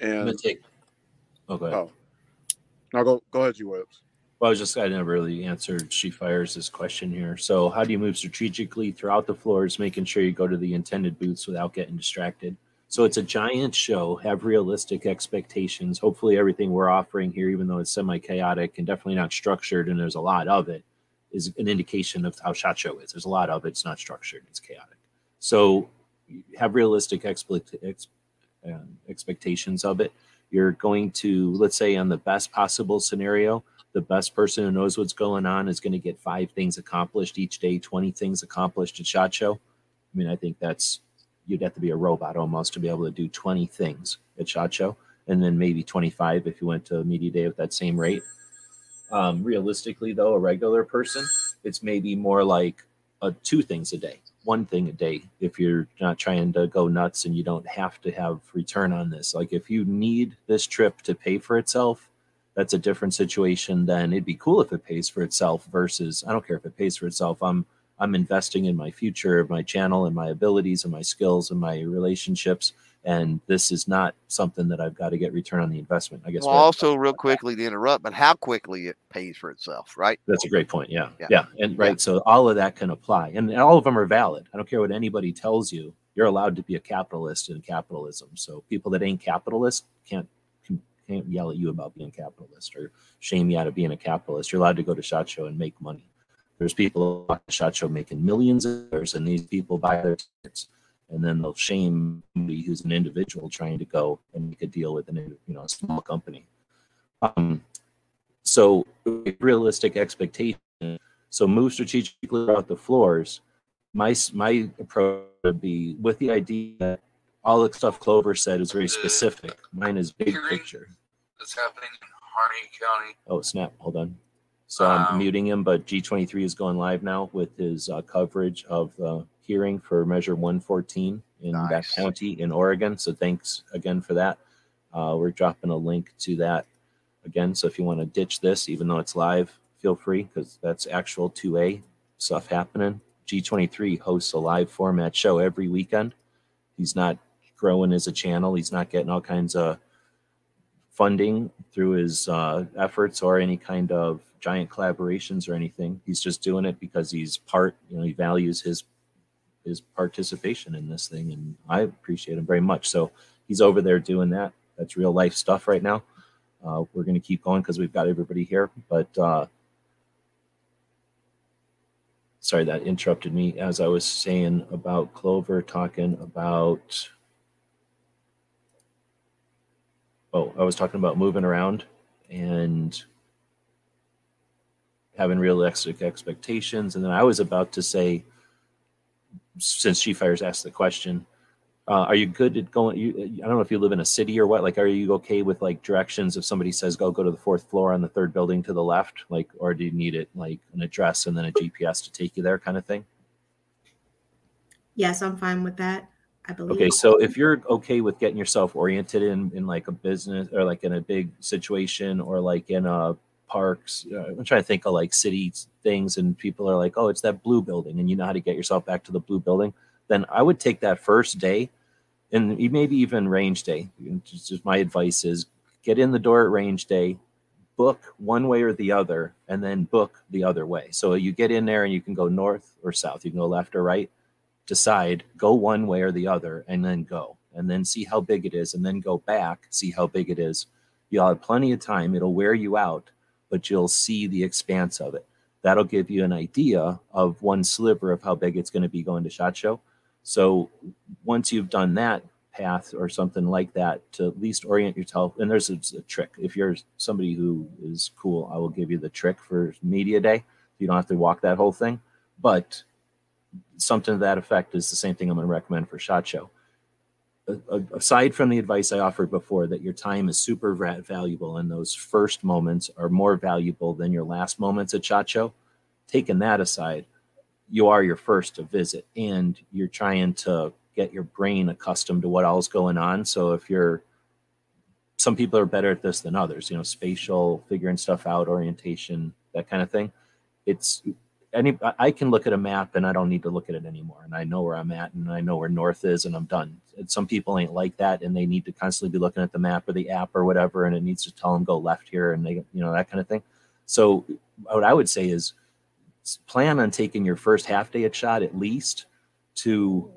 And take, oh, go ahead. oh, now go go ahead, G Webs. Well, I was just I never really answered She Fires this question here. So, how do you move strategically throughout the floors, making sure you go to the intended booths without getting distracted? So, it's a giant show. Have realistic expectations. Hopefully, everything we're offering here, even though it's semi chaotic and definitely not structured, and there's a lot of it, is an indication of how Shot Show is. There's a lot of it. It's not structured. It's chaotic. So, have realistic expect, ex, um, expectations of it. You're going to, let's say, on the best possible scenario, the best person who knows what's going on is going to get five things accomplished each day, 20 things accomplished at SHOT Show. I mean, I think that's, you'd have to be a robot almost to be able to do 20 things at SHOT Show, and then maybe 25 if you went to Media Day with that same rate. Um, realistically, though, a regular person, it's maybe more like uh, two things a day, one thing a day. If you're not trying to go nuts and you don't have to have return on this, like if you need this trip to pay for itself, that's a different situation than it'd be cool if it pays for itself versus I don't care if it pays for itself. I'm I'm investing in my future, my channel, and my abilities, and my skills, and my relationships. And this is not something that I've got to get return on the investment. I guess. well also real quickly to interrupt but how quickly it pays for itself right That's a great point. Yeah. Yeah. Yeah. And right. So all of that can apply. And all of them are valid. I don't care what anybody tells you. You're allowed to be a capitalist in capitalism. So people that ain't capitalist can't can, can't yell at you about being capitalist or shame you out of being a capitalist. You're allowed to go to SHOT Show and make money. There's people at SHOT Show making millions of dollars, and these people buy their tickets. And then they'll shame somebody who's an individual trying to go and make a deal with an you know a small company. Um, so realistic expectation. So move strategically throughout the floors. My my approach would be with the idea that all the stuff Clover said is very specific. Mine is big picture. that's happening in Harney County. Oh snap! Hold on. So I'm Um, muting him, but G23 is going live now with his uh, coverage of the hearing for Measure 114 in that county in Oregon. So thanks again for that. Uh, we're dropping a link to that again. So if you want to ditch this, even though it's live, feel free because that's actual 2A stuff happening. G23 hosts a live format show every weekend. He's not growing as a channel. He's not getting all kinds of funding through his uh, efforts or any kind of giant collaborations or anything. He's just doing it because he's part. You know, he values his his participation in this thing, and I appreciate him very much. So he's over there doing that. That's real life stuff right now. Uh, we're going to keep going because we've got everybody here, but. Uh, Sorry, that interrupted me as I was saying about Clover talking about oh, I was talking about moving around and having realistic expectations. And then I was about to say, since She Fires asked the question, Uh, are you good at going? You, I don't know if you live in a city or what. Like, are you okay with like directions? If somebody says go, go to the fourth floor on the third building to the left, like, or do you need it like an address and then a GPS to take you there, kind of thing? Yes, I'm fine with that. I believe. Okay, so if you're okay with getting yourself oriented in in like a business or like in a big situation or like in a parks, uh, I'm trying to think of like city things, and people are like, "Oh, it's that blue building," and you know how to get yourself back to the blue building. Then I would take that first day, and maybe even range day. Just, just my advice is get in the door at range day, book one way or the other, and then book the other way. So you get in there and you can go north or south. You can go left or right decide go one way or the other and then go and then see how big it is and then go back see how big it is you'll have plenty of time it'll wear you out but you'll see the expanse of it. That'll give you an idea of one sliver of how big it's going to be going to shot show. So once you've done that path or something like that to at least orient yourself and there's a, a trick. If you're somebody who is cool i will give you the trick for media day. You don't have to walk that whole thing but something to that effect is the same thing I'm going to recommend for Shot Show. Aside from the advice I offered before, that your time is super valuable and those first moments are more valuable than your last moments at Show, taking that aside, you are your first to visit and you're trying to get your brain accustomed to what all's going on. So if you're, some people are better at this than others, you know, spatial, figuring stuff out, orientation, that kind of thing. It's any I can look at a map and I don't need to look at it anymore. And I know where I'm at and I know where north is and I'm done. And some people ain't like that and they need to constantly be looking at the map or the app or whatever and it needs to tell them go left here and they you know that kind of thing. So what I would say is plan on taking your first half day at shot at least to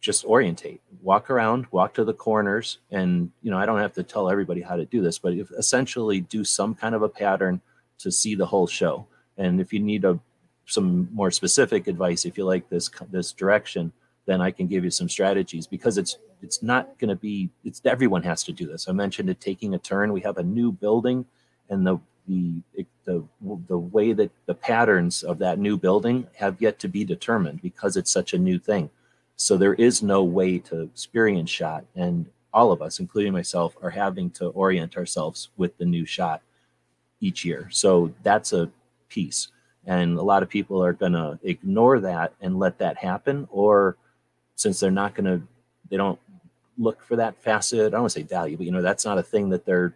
just orientate walk around walk to the corners and you know i don't have to tell everybody how to do this but essentially do some kind of a pattern to see the whole show and if you need a some more specific advice if you like this this direction then i can give you some strategies because it's it's not going to be it's everyone has to do this. I mentioned it taking a turn. We have a new building and the the the the way that the patterns of that new building have yet to be determined because it's such a new thing. So there is no way to experience shot and all of us including myself are having to orient ourselves with the new shot each year. So that's a piece and a lot of people are going to ignore that and let that happen or since they're not going to they don't look for that facet i don't want to say value but you know that's not a thing that they're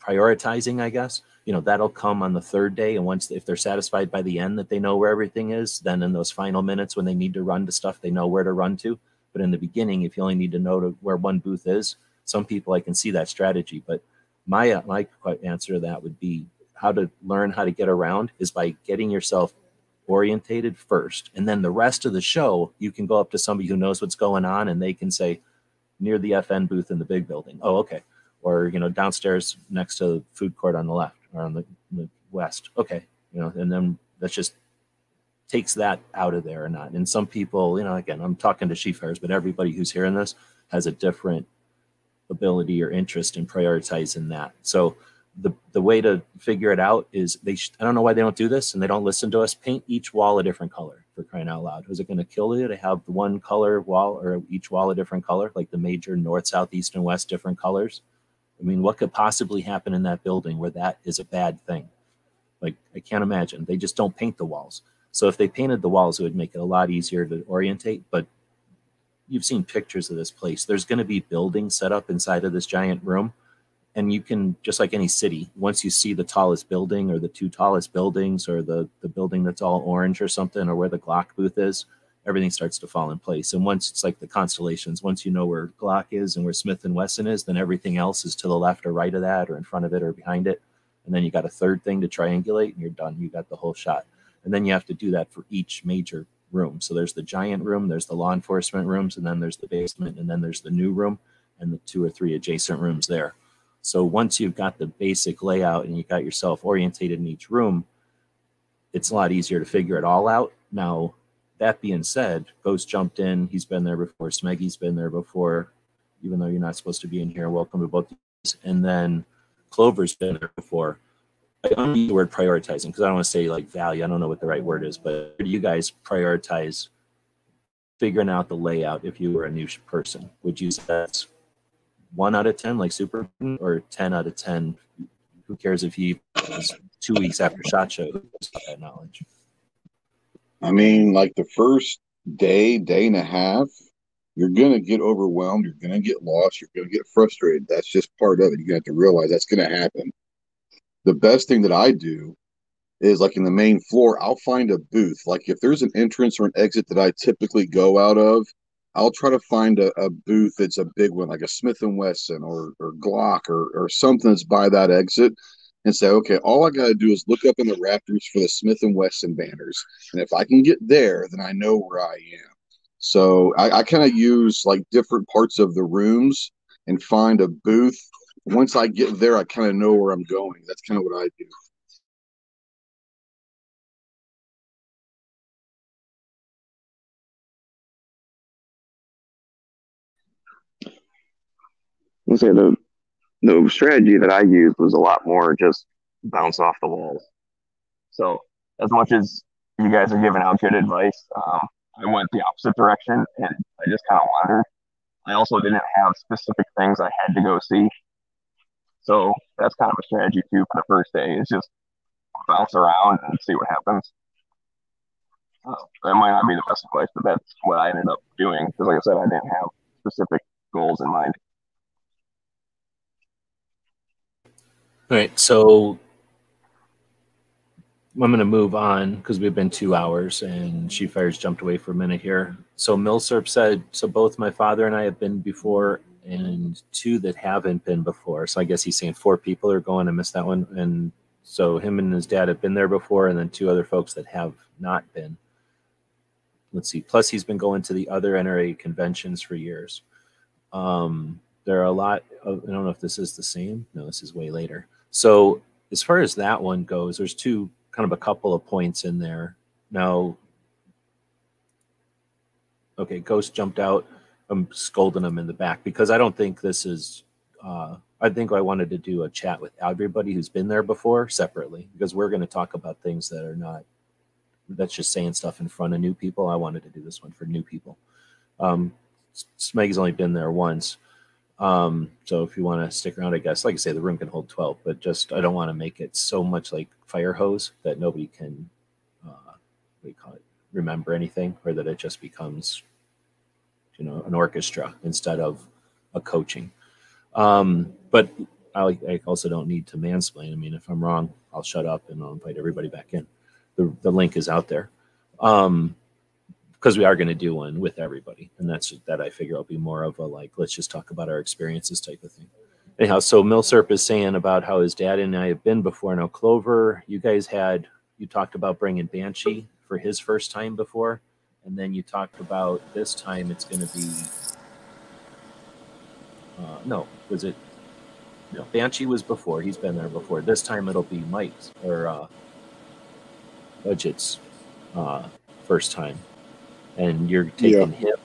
prioritizing i guess. You know that'll come on the third day and once if they're satisfied by the end that they know where everything is then in those final minutes when they need to run to stuff they know where to run to. But in the beginning if you only need to know to where one booth is some people i can see that strategy but my uh, my answer to that would be how to learn how to get around is by getting yourself orientated first. And then the rest of the show you can go up to somebody who knows what's going on and they can say near the fn booth in the big building. Oh okay. Or you know downstairs next to the food court on the left or on the, the west. Okay. You know and then that just takes that out of there or not. And some people you know again i'm talking to chief but everybody who's hearing this has a different ability or interest in prioritizing that. So the the way to figure it out is they sh- I don't know why they don't do this and they don't listen to us. Paint each wall a different color for crying out loud. Is it going to kill you to have one color wall or each wall a different color, like the major north, south, east, and west different colors? I mean, what could possibly happen in that building where that is a bad thing? Like I can't imagine. They just don't paint the walls. So if they painted the walls, it would make it a lot easier to orientate. But you've seen pictures of this place. There's going to be buildings set up inside of this giant room and you can just like any city once you see the tallest building or the two tallest buildings or the the building that's all orange or something or where the glock booth is everything starts to fall in place. And once it's like the constellations once you know where glock is and where smith and wesson is then everything else is to the left or right of that or in front of it or behind it. And then you got a third thing to triangulate and you're done. You got the whole shot. And then you have to do that for each major room. So there's the giant room there's the law enforcement rooms and then there's the basement and then there's the new room and the two or three adjacent rooms there so once you've got the basic layout and you've got yourself orientated in each room, it's a lot easier to figure it all out. Now, that being said, Ghost jumped in. He's been there before. Smeggy's been there before, even though you're not supposed to be in here. Welcome to both. And then Clover's been there before. I don't use the word prioritizing because I don't want to say like value. I don't know what the right word is, but do you guys prioritize figuring out the layout if you were a new person? Would you say that's one out of 10, like super, or 10 out of 10? Who cares if he was two weeks after SHOT Show that knowledge? I mean, like the first day, day and a half, you're gonna get overwhelmed. You're gonna get lost. You're gonna get frustrated. That's just part of it. You have to realize that's gonna happen. The best thing that I do is like in the main floor, I'll find a booth. Like if there's an entrance or an exit that I typically go out of, I'll try to find a, a booth that's a big one, like a Smith and Wesson or or Glock or or something that's by that exit, and say, okay, all I got to do is look up in the Raptors for the Smith and Wesson banners, and if I can get there, then I know where I am. So I, I kind of use like different parts of the rooms and find a booth. Once I get there, I kind of know where I'm going. That's kind of what I do. Let's say the the strategy that I used was a lot more just bounce off the walls. So as much as you guys are giving out good advice, um, I went the opposite direction and I just kind of wandered. I also didn't have specific things I had to go see. So that's kind of a strategy too for the first day is just bounce around and see what happens. Uh, that might not be the best advice, but that's what I ended up doing because, like I said, I didn't have specific goals in mind. All right, so I'm going to move on because we've been two hours and She Fires jumped away for a minute here. So Milsurp said, so both my father and I have been before and two that haven't been before. So I guess he's saying four people are going. I missed that one. And so him and his dad have been there before and then two other folks that have not been. Let's see. Plus he's been going to the other NRA conventions for years. Um, there are a lot of, I don't know if this is the same. No, this is way later. So as far as that one goes, there's two kind of a couple of points in there. Now, okay, Ghost jumped out. I'm scolding him in the back because I don't think this is. Uh, I think I wanted to do a chat with everybody who's been there before separately because we're going to talk about things that are not. That's just saying stuff in front of new people. I wanted to do this one for new people. Um, Smeg's only been there once. Um, so if you want to stick around, I guess, like I say, the room can hold 12, but just, I don't want to make it so much like fire hose that nobody can, uh, what do you call it, remember anything or that it just becomes, you know, an orchestra instead of a coaching. Um, but I, I also don't need to mansplain. I mean, if I'm wrong, I'll shut up and I'll invite everybody back in. The, the link is out there. Um, because we are going to do one with everybody and that's that i figure will be more of a like let's just talk about our experiences type of thing. Anyhow so milsurp is saying about how his dad and i have been before. Now clover you guys had you talked about bringing banshee for his first time before and then you talked about this time it's going to be uh, no was it no banshee was before he's been there before. This time it'll be mike's or uh budget's uh first time and you're taking him.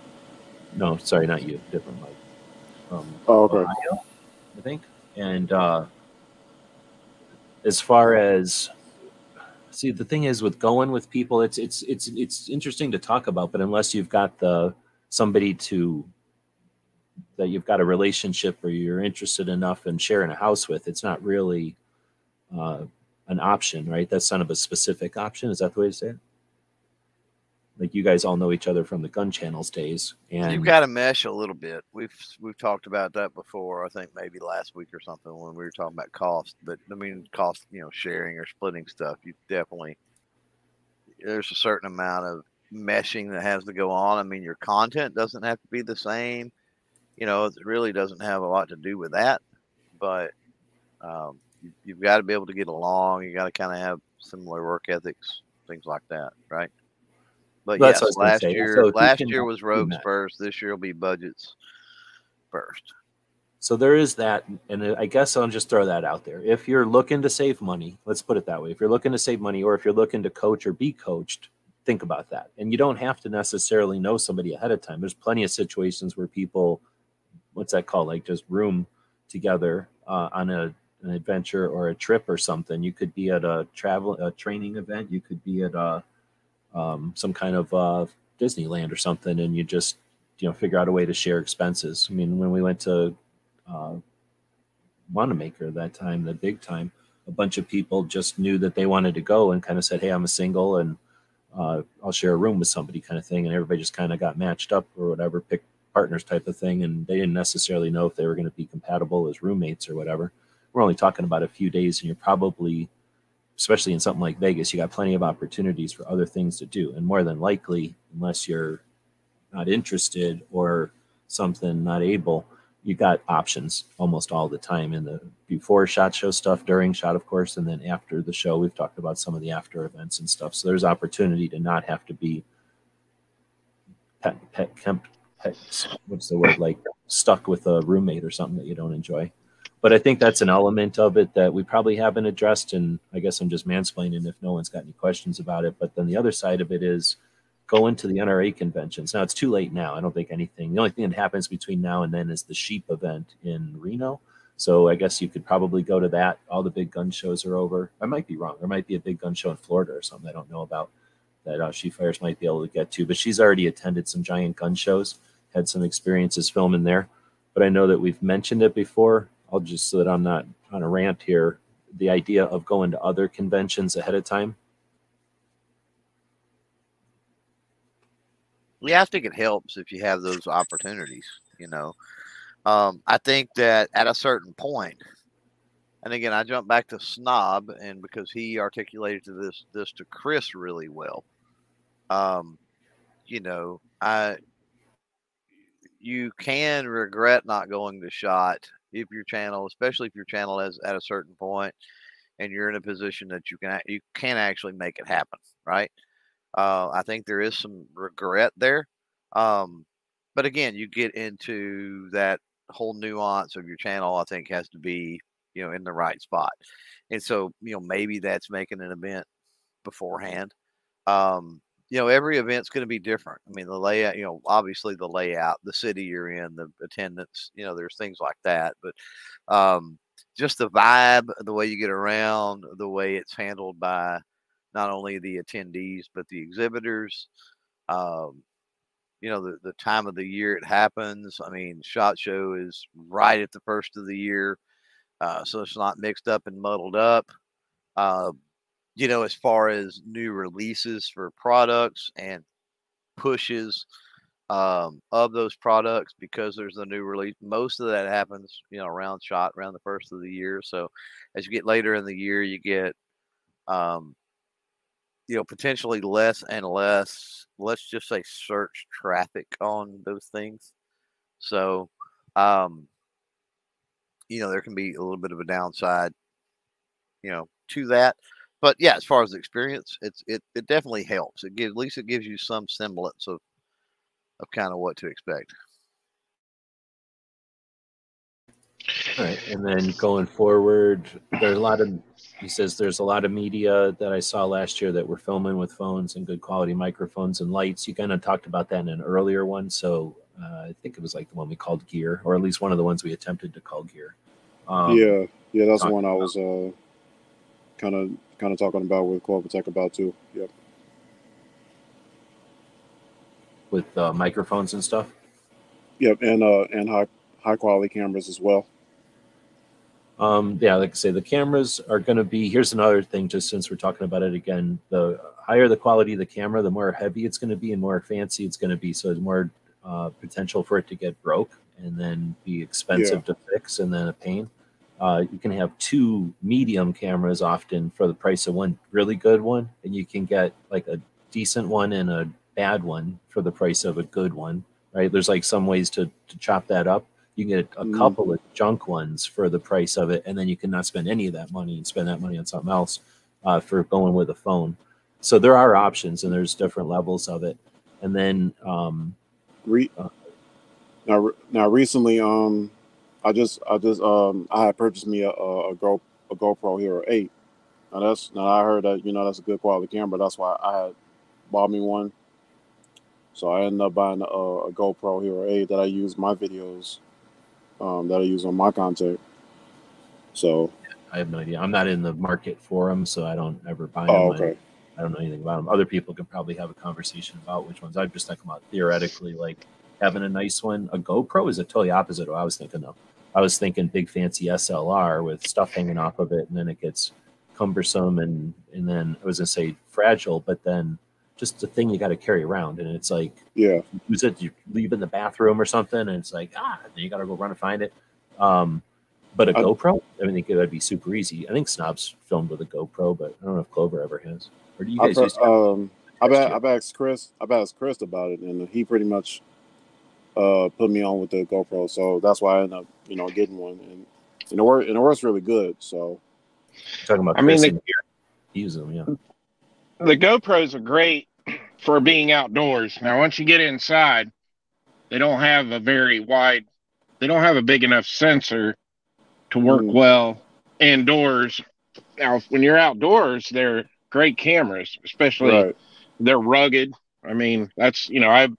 No, sorry, not you. Different Mike. Um, Oh, okay. Ohio, I think. And uh, as far as see, the thing is with going with people, it's it's it's it's interesting to talk about, but unless you've got the somebody to that you've got a relationship or you're interested enough in sharing a house with, it's not really uh, an option, right? That's kind of a specific option. Is that the way to say it? Like you guys all know each other from the gun channels days, and You've got to mesh a little bit. We've we've talked about that before. I think maybe last week or something when we were talking about cost. But I mean, cost, you know, sharing or splitting stuff. You definitely there's a certain amount of meshing that has to go on. I mean, your content doesn't have to be the same. You know, it really doesn't have a lot to do with that. But um, you, you've got to be able to get along. You got to kind of have similar work ethics, things like that, right? But That's yes, what I was gonna last year, So last year was rogues first. This year will be budgets first. So there is that, and I guess I'll just throw that out there. If you're looking to save money, let's put it that way. If you're looking to save money, or if you're looking to coach or be coached, think about that. And you don't have to necessarily know somebody ahead of time. There's plenty of situations where people, what's that called, like just room together uh, on a an adventure or a trip or something. You could be at a travel a training event. You could be at a um, some kind of uh, Disneyland or something, and you just you know figure out a way to share expenses. I mean, when we went to uh, Wanenmacher that time, the big time, a bunch of people just knew that they wanted to go and kind of said, "Hey, I'm a single and uh, I'll share a room with somebody," kind of thing, and everybody just kind of got matched up or whatever, picked partners type of thing, and they didn't necessarily know if they were going to be compatible as roommates or whatever. We're only talking about a few days, and you're probably, especially in something like Vegas, you got plenty of opportunities for other things to do, and more than likely, unless you're not interested or something not able you got options almost all the time in the before shot show stuff during shot of course and then after the show we've talked about some of the after events and stuff. So there's opportunity to not have to be pet, pet, pet, pet what's the word like stuck with a roommate or something that you don't enjoy but i think that's an element of it that we probably haven't addressed and i guess i'm just mansplaining if no one's got any questions about it but then the other side of it is going to the NRA conventions. Now it's too late now. I don't think anything. The only thing that happens between now and then is the sheep event in Reno. So I guess you could probably go to that. All the big gun shows are over. I might be wrong. There might be a big gun show in Florida or something I don't know about that uh, She Fires might be able to get to. But she's already attended some giant gun shows, had some experiences filming there. But I know that we've mentioned it before. I'll just so that I'm not on a rant here. The idea of going to other conventions ahead of time Yeah, I think it helps if you have those opportunities. You know, um, I think that at a certain point, and again, I jump back to Snob, and because he articulated to this this to Chris really well. Um, you know, I you can regret not going to shot if your channel, especially if your channel is at a certain point, and you're in a position that you can you can actually make it happen, right? Uh, I think there is some regret there. Um, but again, you get into that whole nuance of your channel, I think has to be, you know, in the right spot. And so, you know, maybe that's making an event beforehand. Um, you know, every event's going to be different. I mean, the layout, you know, obviously the layout, the city you're in, the attendance, you know, there's things like that. But um, just the vibe, the way you get around, the way it's handled by not only the attendees but the exhibitors. Um, you know the, the time of the year it happens. I mean, Shot Show is right at the first of the year, uh, so it's not mixed up and muddled up. Uh, you know, as far as new releases for products and pushes um, of those products because there's a new release. Most of that happens, you know, around shot around the first of the year. So as you get later in the year, you get um, you know, potentially less and less, let's just say search traffic on those things. So, um, you know, there can be a little bit of a downside, you know, to that. But yeah, as far as experience, it's it, it definitely helps. It gives at least it gives you some semblance of of kind of what to expect. All right, and then going forward, there's a lot of he says there's a lot of media that I saw last year that were filming with phones and good quality microphones and lights. You kind of talked about that in an earlier one, so uh, I think it was like the one we called Gear, or at least one of the ones we attempted to call Gear. Um, yeah, yeah, that's one I was kind of kind of talking about with Corporate about too. Yep. With uh, microphones and stuff. Yep, and uh, and high high quality cameras as well. Um, yeah, like I say, the cameras are going to be. Here's another thing, just since we're talking about it again. The higher the quality of the camera, the more heavy it's going to be and more fancy it's going to be. So there's more uh, potential for it to get broke and then be expensive yeah. to fix and then a pain. Uh, you can have two medium cameras often for the price of one really good one, and you can get like a decent one and a bad one for the price of a good one. Right? There's like some ways to to chop that up you can get a, mm. couple of junk ones for the price of it, and then you can not spend any of that money and spend that money on something else uh, for going with a phone. So there are options, and there's different levels of it. And then, um, Re- uh, now, now recently, um, I just, I just, um, I had purchased me a, a, a Go, a GoPro Hero Eight. Now that's, now I heard that you know that's a good quality camera. That's why I had bought me one. So I ended up buying a, a GoPro Hero 8 that I use my videos um, that I use on my content. So I have no idea. I'm not in the market for them, so I don't ever buy oh, them. Okay. I don't know anything about them. Other people can probably have a conversation about which ones. I'm just talking about theoretically, like having a nice one. A GoPro is a totally opposite of what I was thinking of. I was thinking big fancy SLR with stuff hanging off of it, and then it gets cumbersome and and then I was gonna say fragile, but then just a thing you got to carry around, and it's like Yeah. you use it, you leave in the bathroom or something, and it's like ah, then you got to go run and find it. Um, but a I- GoPro, I think that'd be super easy. I think Snobs filmed with a GoPro, but I don't know if Clover ever has. Or do you guys I've, um, I've, That's a- true. I've asked Chris. I've asked Chris about it, and he pretty much uh, put me on with the GoPro. So that's why I ended up, you know, getting one, and and it worked. And it works really good. So talking about I mean, Chris the- in here. He uses them, yeah. the GoPros are great for being outdoors. Now, once you get inside, they don't have a very wide, they don't have a big enough sensor to work Mm. well indoors. Now, when you're outdoors, they're great cameras, especially right, they're rugged. I mean, that's you know, I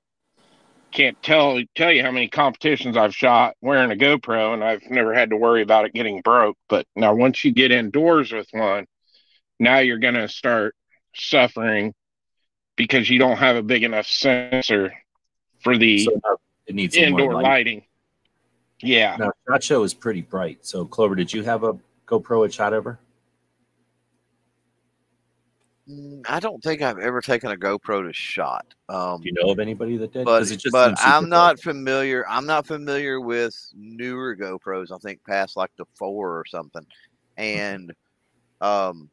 can't tell tell you how many competitions I've shot wearing a GoPro, and I've never had to worry about it getting broke. But now, once you get indoors with one, now you're gonna start suffering because you don't have a big enough sensor for the So it needs indoor light. lighting. Yeah, Now, Shot Show is pretty bright. So, Clover, did you have a GoPro at Shot ever? Mm, I don't think I've ever taken a GoPro to shot. Um, Do you know of anybody that did? but 'Cause it just but I'm not bright. familiar. I'm not familiar with newer GoPros. I think past like the four or something. And um,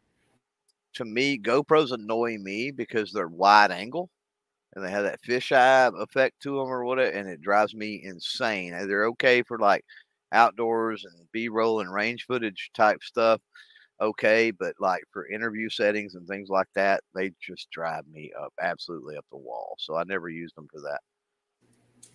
to me, GoPros annoy me because they're wide angle and they have that fisheye effect to them or whatever, and it drives me insane. And They're okay for like outdoors and B-roll and range footage type stuff. Okay, but like for interview settings and things like that, they just drive me up absolutely up the wall. So I never use them for that.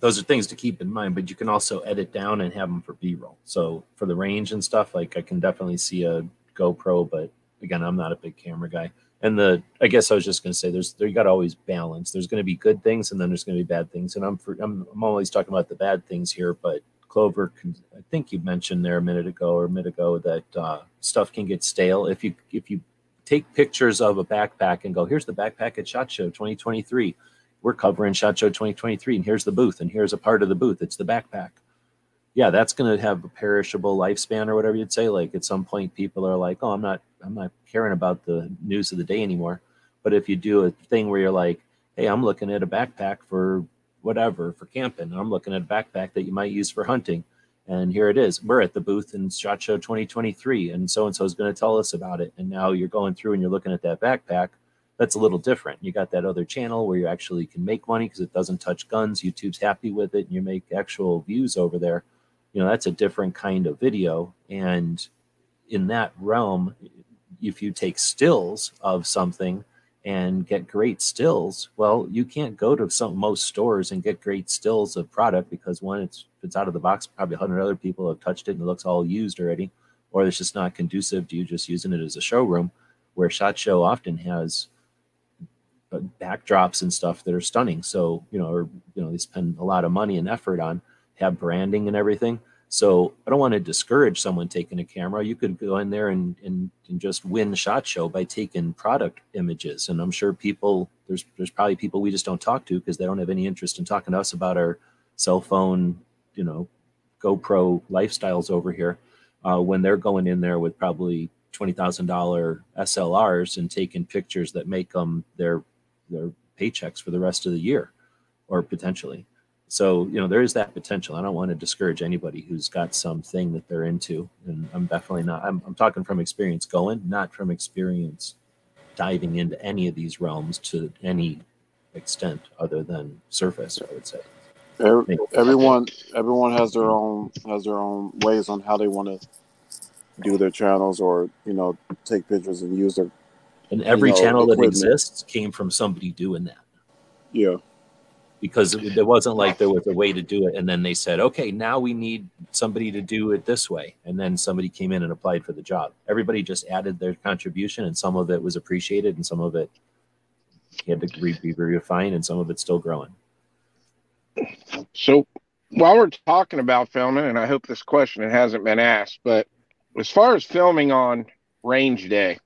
those are things to keep in mind, but you can also edit down and have them for B-roll. So for the range and stuff, like I can definitely see a GoPro, but again, I'm not a big camera guy. And the, I guess I was just going to say, there's, there you got to always balance. There's going to be good things, and then there's going to be bad things. And I'm, for, I'm, I'm always talking about the bad things here, but Clover, I think you mentioned there a minute ago or a minute ago that uh, stuff can get stale if you, if you take pictures of a backpack and go, here's the backpack at Shot Show 2023 we're covering Shot Show 2023, and here's the booth, and here's a part of the booth. It's the backpack. Yeah, that's going to have a perishable lifespan or whatever you'd say. Like at some point, people are like, "Oh, I'm not, I'm not caring about the news of the day anymore." But if you do a thing where you're like, "Hey, I'm looking at a backpack for whatever for camping, and I'm looking at a backpack that you might use for hunting," and here it is. We're at the booth in Shot Show 2023, and so and so is going to tell us about it. And now you're going through and you're looking at that backpack that's a little different. You got that other channel where you actually can make money because it doesn't touch guns. YouTube's happy with it, and you make actual views over there. You know, that's a different kind of video. And in that realm, if you take stills of something and get great stills, well, you can't go to some most stores and get great stills of product because one, it's it's out of the box, probably a hundred other people have touched it and it looks all used already, or it's just not conducive to you just using it as a showroom. Where Shot Show often has uh, backdrops and stuff that are stunning. So you know, or you know, they spend a lot of money and effort on have branding and everything. So I don't want to discourage someone taking a camera. You could go in there and, and, and just win shot show by taking product images. And I'm sure people there's there's probably people we just don't talk to because they don't have any interest in talking to us about our cell phone, you know, GoPro lifestyles over here. Uh, when they're going in there with probably twenty thousand dollar SLRs and taking pictures that make them their their paychecks for the rest of the year, or potentially. So you know there is that potential. I don't want to discourage anybody who's got something that they're into, and I'm definitely not. I'm, I'm talking from experience going, not from experience diving into any of these realms to any extent other than surface. I would say. Every, everyone everyone has their own has their own ways on how they want to do their channels or you know take pictures and use their And every know, channel that exists came from somebody doing that. yeah because it, there wasn't like there was a way to do it. And then they said okay now we need somebody to do it this way. And then somebody came in and applied for the job. Everybody just added their contribution and some of it was appreciated and some of it had to re- be refined and some of it's still growing. So while we're talking about filming, and I hope this question hasn't been asked, but as far as filming on range day,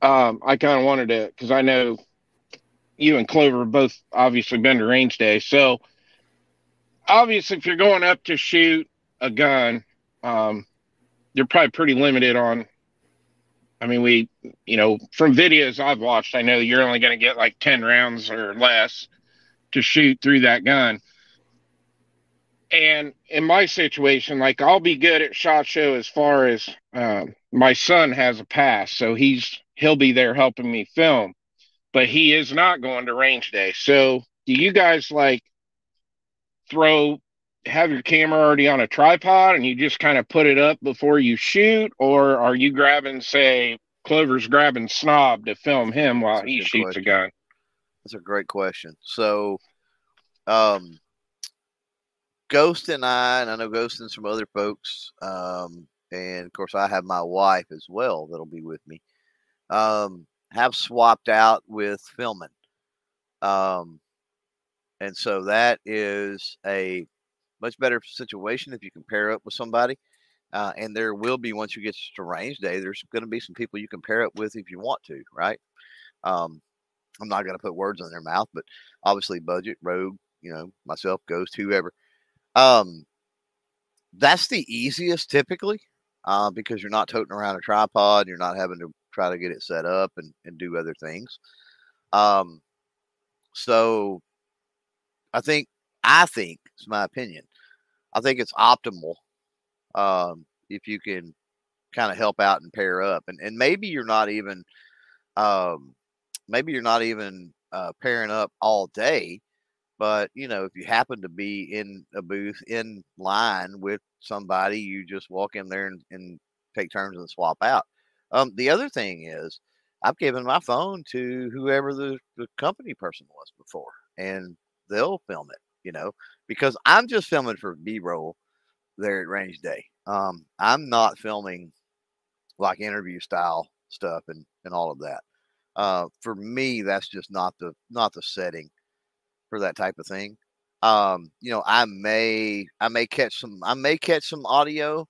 um, I kind of wanted to because I know you and Clover both obviously been to range day. So obviously, if you're going up to shoot a gun, um, you're probably pretty limited on. I mean, we, you know, from videos I've watched, I know you're only going to get like 10 rounds or less to shoot through that gun. And in my situation, like I'll be good at shot show as far as um, my son has a pass, so he's he'll be there helping me film, but he is not going to range day. So, do you guys like throw have your camera already on a tripod and you just kind of put it up before you shoot, or are you grabbing, say, Clover's grabbing Snob to film him while That's he shoots question. a gun? That's a great question. So, um, Ghost and I, and I know Ghost and some other folks, um, and of course I have my wife as well that'll be with me. Um, have swapped out with filming. Um, and so that is a much better situation if you can pair up with somebody. Uh, and there will be once you get to range day, there's going to be some people you can pair up with if you want to, right? Um, I'm not going to put words in their mouth, but obviously budget, rogue, you know, myself, ghost, whoever. Um, that's the easiest typically, uh, because you're not toting around a tripod, you're not having to try to get it set up and, and do other things. Um, so I think, I think it's my opinion. I think it's optimal um, if you can kind of help out and pair up, and and maybe you're not even, um, maybe you're not even uh, pairing up all day, but you know if you happen to be in a booth in line with somebody, you just walk in there and, and take turns and swap out. Um, the other thing is, I've given my phone to whoever the, the company person was before, and they'll film it. You know, because I'm just filming for B roll there at range day. Um, I'm not filming like interview style stuff and and all of that. Uh, for me, that's just not the not the setting for that type of thing. Um, you know, I may I may catch some I may catch some audio.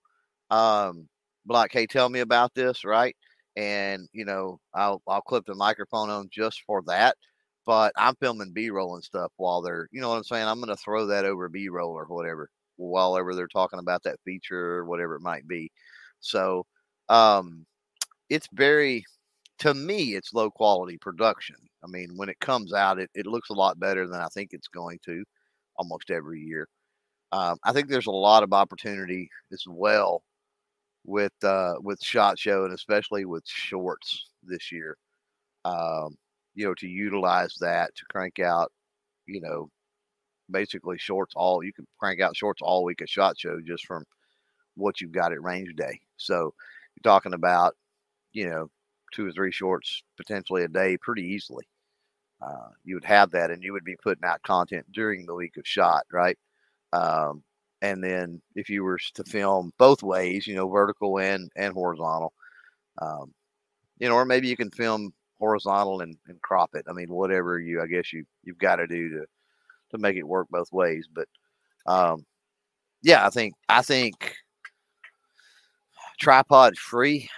Um, like, hey, tell me about this, right? And you know, I'll I'll clip the microphone on just for that. But I'm filming B roll and stuff while they're, you know what I'm saying? I'm gonna throw that over B roll or whatever, while ever they're talking about that feature or whatever it might be. So um it's very to me it's low quality production. I mean, when it comes out, it, it looks a lot better than I think it's going to almost every year. Um, I think there's a lot of opportunity as well with uh, with shot show and especially with shorts this year. Um, you know, to utilize that to crank out, you know, basically shorts all you can crank out shorts all week at shot show just from what you've got at range day. So you're talking about, you know, two or three shorts potentially a day pretty easily. Uh, you would have that and you would be putting out content during the week of shot, right? Um, and then if you were to film both ways, you know, vertical and and horizontal, um, you know, or maybe you can film horizontal and, and crop it. I mean, whatever you, I guess you you've got to do to to make it work both ways. But um, yeah, I think I think tripod free.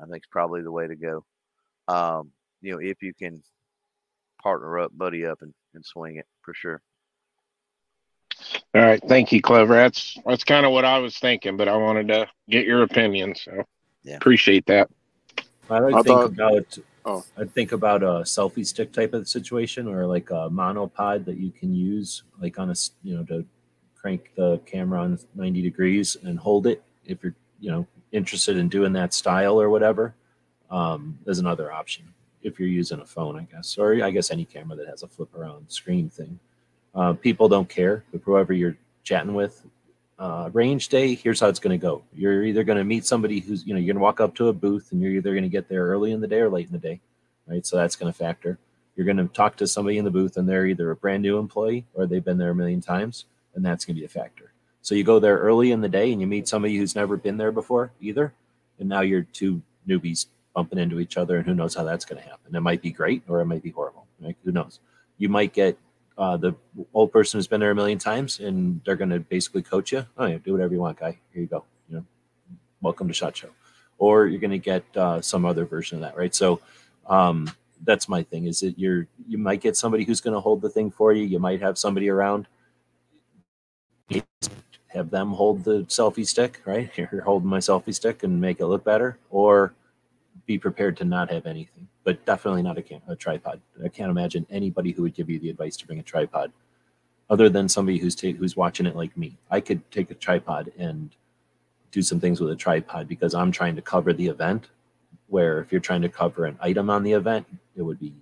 I think is probably the way to go. Um, you know, if you can partner up, buddy up, and, and swing it for sure. All right, thank you, Clover. That's that's kind of what I was thinking, but I wanted to get your opinion. So Yeah. appreciate that. I would I think thought- about Oh. I'd think about a selfie stick type of situation or like a monopod that you can use like on a you know to crank the camera on 90 degrees and hold it if you're you know interested in doing that style or whatever um, there's another option if you're using a phone i guess or i guess any camera that has a flip around screen thing uh, people don't care whoever you're chatting with uh, range day, here's how it's going to go. You're either going to meet somebody who's, you know, you're going to walk up to a booth and you're either going to get there early in the day or late in the day, right? So that's going to factor. You're going to talk to somebody in the booth and they're either a brand new employee or they've been there a million times, and that's going to be a factor. So you go there early in the day and you meet somebody who's never been there before either, and now you're two newbies bumping into each other, and who knows how that's going to happen? It might be great or it might be horrible. Right? Who knows? You might get uh, the old person who's been there a million times, and they're going to basically coach you. Oh, yeah, do whatever you want, guy. Here you go. You know, welcome to Shot Show. Or you're going to get uh, some other version of that, right? So Um, that's my thing. Is that you're you might get somebody who's going to hold the thing for you. You might have somebody around. Have them hold the selfie stick, right? You're holding my selfie stick and make it look better, or be prepared to not have anything, but definitely not a, cam- a tripod. I can't imagine anybody who would give you the advice to bring a tripod, other than somebody who's ta- who's watching it like me. I could take a tripod and do some things with a tripod because I'm trying to cover the event. Where if you're trying to cover an item on the event, it would be.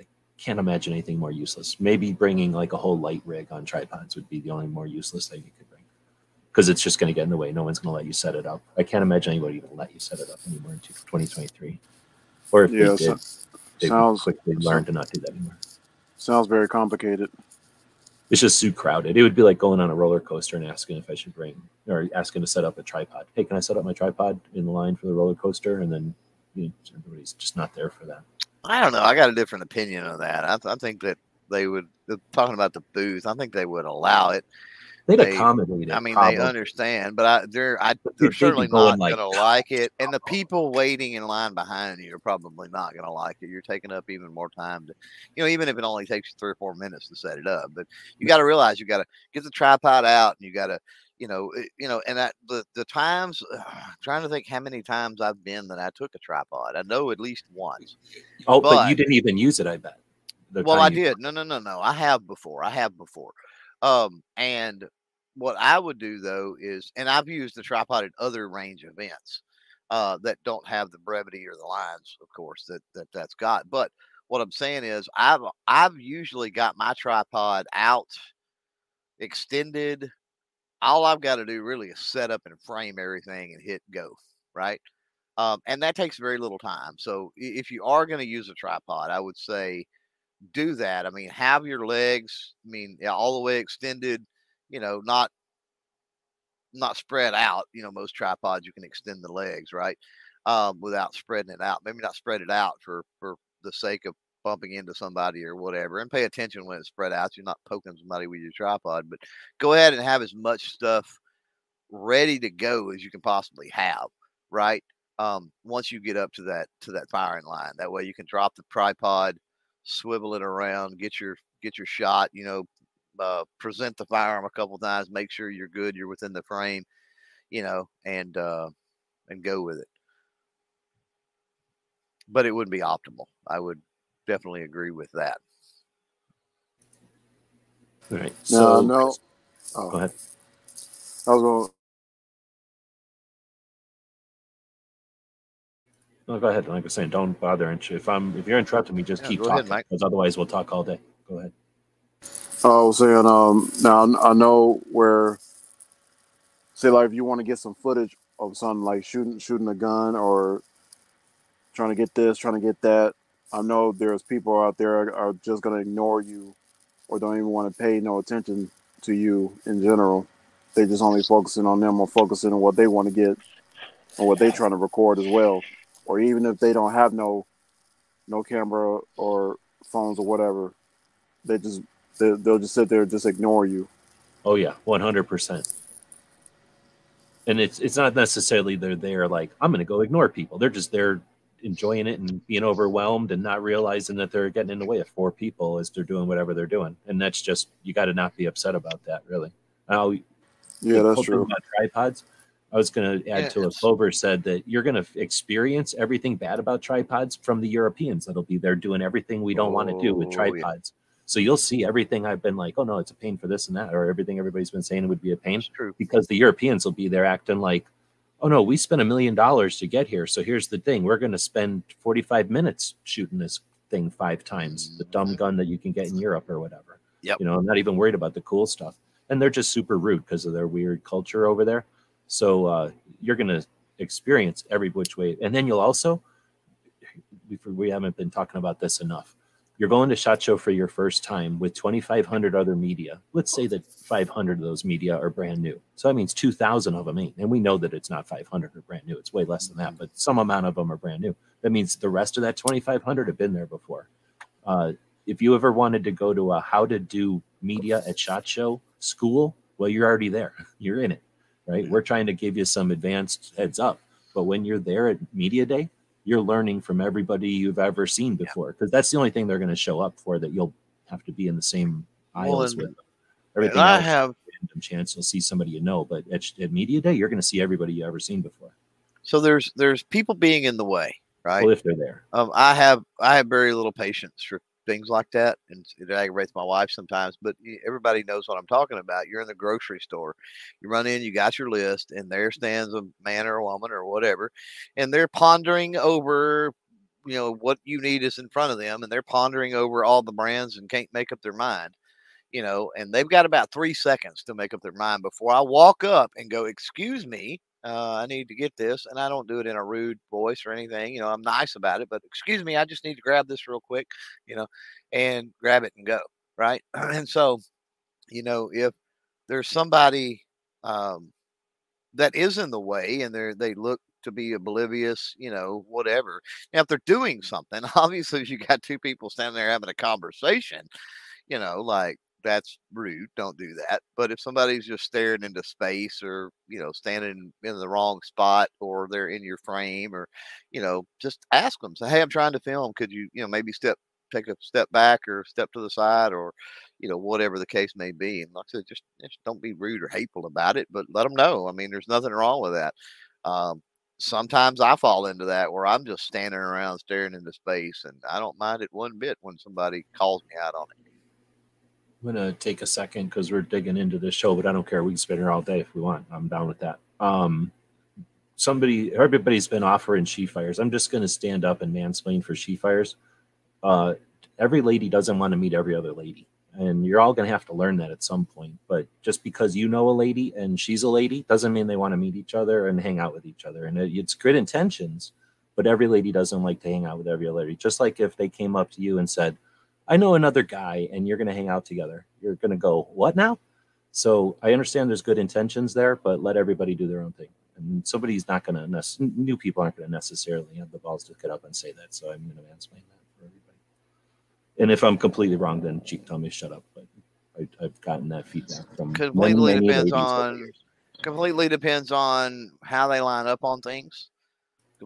I can't imagine anything more useless. Maybe bringing like a whole light rig on tripods would be the only more useless thing you could bring because it's just going to get in the way. No one's going to let you set it up. I can't imagine anybody even let you set it up anymore in 2023. Or if Yeah, they did, so- they sounds- would quickly learn to not do that anymore. Sounds very complicated. It's just too crowded. It would be like going on a roller coaster and asking if I should bring or asking to set up a tripod. Hey, can I set up my tripod in the line for the roller coaster? And then you know, everybody's just not there for that. I don't know. I got a different opinion on that. I, th- I think that they would they're talking about the booth. I think they would allow it. They'd They- accommodate it. I mean, probably. they understand, but I, they're I, they're certainly not like, going to like it, and the people waiting in line behind you are probably not going to like it. You're taking up even more time to, you know, even if it only takes you three or four minutes to set it up. But you got to realize you got to get the tripod out, and you got to, you know, it- you know, and that the the times. trying to think how many times I've been that I took a tripod. I know at least once. Oh, but, but- you didn't even use it. I bet. Well, I did. No, no, no, no. I have before. I have before. Um, and what I would do though is, and I've used the tripod at other range events uh, that don't have the brevity or the lines, of course, that that that's got. But what I'm saying is, I've I've usually got my tripod out, extended. All I've got to do really is set up and frame everything and hit go, right? Um, and that takes very little time. So if you are going to use a tripod, I would say do that. I mean, have your legs, I mean, all the way extended, you know, not not spread out. You know, most tripods you can extend the legs, right? Um, without spreading it out. Maybe not spread it out for for the sake of bumping into somebody or whatever. And pay attention when it's spread out. So you're not poking somebody with your tripod, but go ahead and have as much stuff ready to go as you can possibly have, right? Um, once you get up to that to that firing line, that way you can drop the tripod, swivel it around, get your get your shot. You know, uh, present the firearm a couple times, make sure you're good, you're within the frame, you know, and uh, and go with it. But it wouldn't be optimal. I would definitely agree with that. All right. No, no. Oh, go ahead. I was going. No, go ahead. Like I was saying, don't bother. And if I'm if you're interrupting me, just Yeah, keep go ahead, talking because otherwise we'll talk all day. Go ahead. I was saying, um, now I know where, say, like if you want to get some footage of something like shooting shooting a gun or trying to get this, trying to get that. I know there's people out there are, are just gonna ignore you or don't even want to pay no attention to you in general. They just only focusing on them or focusing on what they want to get or what they're trying to record as well. Or even if they don't have no no camera or phones or whatever, they just they, they'll just sit there and just ignore you. Oh yeah, one hundred percent. And it's it's not necessarily they're there like I'm going to go ignore people. They're just there enjoying it and being overwhelmed and not realizing that they're getting in the way of four people as they're doing whatever they're doing. And that's just you got to not be upset about that, really. Now, Yeah, that's true. Tripods, I was going to add Yeah, to what Clover said that you're going to experience everything bad about tripods from the Europeans that'll be there doing everything we don't want to do with Oh, yeah. tripods. So you'll see everything I've been like, oh no, it's a pain for this and that, or everything everybody's been saying it would be a pain It's true. because the Europeans will be there acting like, oh no, we spent a million dollars to get here. So here's the thing we're going to spend 45 minutes shooting this thing five times, the dumb mm. gun that you can get in Europe or whatever. Yep. You know, I'm not even worried about the cool stuff. And they're just super rude because of their weird culture over there. So uh, you're going to experience every which way. And then you'll also, we, we haven't been talking about this enough. You're going to SHOT Show for your first time with 2,500 other media. Let's say that 500 of those media are brand new. So that means 2,000 of them ain't. And we know that it's not 500 are brand new. It's way less than that, but some amount of them are brand new. That means the rest of that 2,500 have been there before. Uh, if you ever wanted to go to a how to do media at SHOT Show school, well, you're already there. You're in it, right? We're trying to give you some advanced heads up. But when you're there at Media Day, you're learning from everybody you've ever seen before because that's the only thing they're going to show up for that you'll have to be in the same Well, aisles and- with. Everything and I have random chance you'll see somebody you know, but at, at media day, you're going to see everybody you've ever seen before. so there's there's people being in the way, right? Well, if they're there. Um, I have I have very little patience for things like that, and it aggravates my wife sometimes. But everybody knows what I'm talking about. You're in the grocery store, you run in, you got your list, and there stands a man or a woman or whatever, and they're pondering over, you know, what you need is in front of them, and they're pondering over all the brands and can't make up their mind. You know, and they've got about three seconds to make up their mind before I walk up and go, "Excuse me, uh, I need to get this, and I don't do it in a rude voice or anything. You know, I'm nice about it, but excuse me, I just need to grab this real quick, you know, and grab it and go. Right. And so, you know, if there's somebody um, that is in the way and they're, they look to be oblivious, you know, whatever. Now, if they're doing something, obviously, you got two people standing there having a conversation, you know, like that's rude. Don't do that. But if somebody's just staring into space or, you know, standing in the wrong spot or they're in your frame or, you know, just ask them, say, Hey, I'm trying to film. Could you, you know, maybe step, take a step back or step to the side or, you know, whatever the case may be. And like I said, just, just don't be rude or hateful about it, but let them know. I mean, there's nothing wrong with that. Um, sometimes I fall into that where I'm just standing around staring into space and I don't mind it one bit when somebody calls me out on it. I'm gonna take a second because we're digging into this show, but I don't care. We can spend here all day if we want. I'm down with that. Um, somebody, everybody's been offering she fires. I'm just gonna stand up and mansplain for she fires. Uh, every lady doesn't want to meet every other lady, and you're all gonna have to learn that at some point. But just because you know a lady and she's a lady doesn't mean they want to meet each other and hang out with each other. And it, it's good intentions, but every lady doesn't like to hang out with every other lady. Just like if they came up to you and said, I know another guy and you're going to hang out together. You're going to go, what now? So I understand there's good intentions there, but let everybody do their own thing. And somebody's not going to, new people aren't going to necessarily have the balls to get up and say that. So I'm going to mansplain that for everybody. And if I'm completely wrong, then Cheek tell me shut up. But I, I've gotten that feedback from completely many depends over the on completely depends on how they line up on things.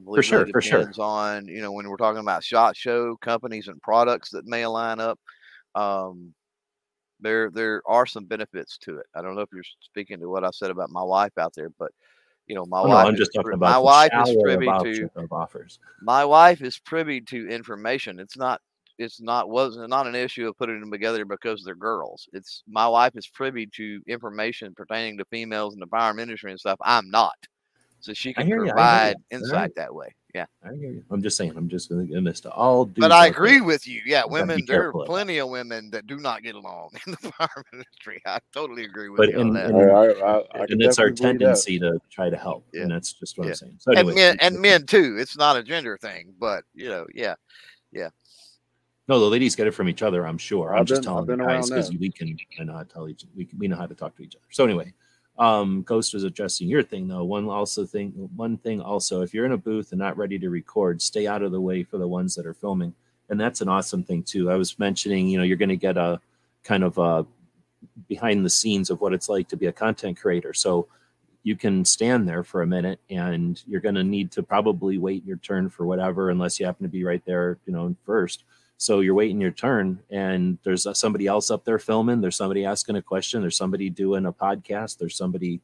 Completely sure, for sure. depends on you know when we're talking about shot show companies and products that may line up. Um, there there are some benefits to it. I don't know if you're speaking to what I said about my wife out there, but you know my Oh, no, wife. I'm just talking about my wife is privy to of offers. my wife is privy to information. It's not it's not wasn't not an issue of putting them together because they're girls. It's my wife is privy to information pertaining to females in the firearm industry and stuff. I'm not. So she I can hear you, I hear provide you. insight Alright. that way. Yeah. I hear you. I'm just saying, I'm just going to this to all dudes But I out there. agree with you. Yeah, You gotta be women there are careful of that. plenty of women that do not get along in the firearm industry. I totally agree with But you on in, that. in- I, I, I, I and it's our definitely believe that. tendency to try to help, Yeah. and that's just what Yeah. I'm saying. So, and men and men too. It's not a gender thing, but you know, yeah. Yeah. No, the ladies get it from each other. I'm sure. I'm I've just been- telling the been guys around because we can. I know how to tell each. We can, we know how to talk to each other. So anyway, um, Ghost was addressing your thing though. One also thing. One thing also, if you're in a booth and not ready to record, stay out of the way for the ones that are filming, and that's an awesome thing too. I was mentioning, you know, you're going to get a kind of a behind the scenes of what it's like to be a content creator. So you can stand there for a minute and you're going to need to probably wait your turn for whatever unless you happen to be right there you know first so you're waiting your turn and there's somebody else up there filming there's somebody asking a question there's somebody doing a podcast there's somebody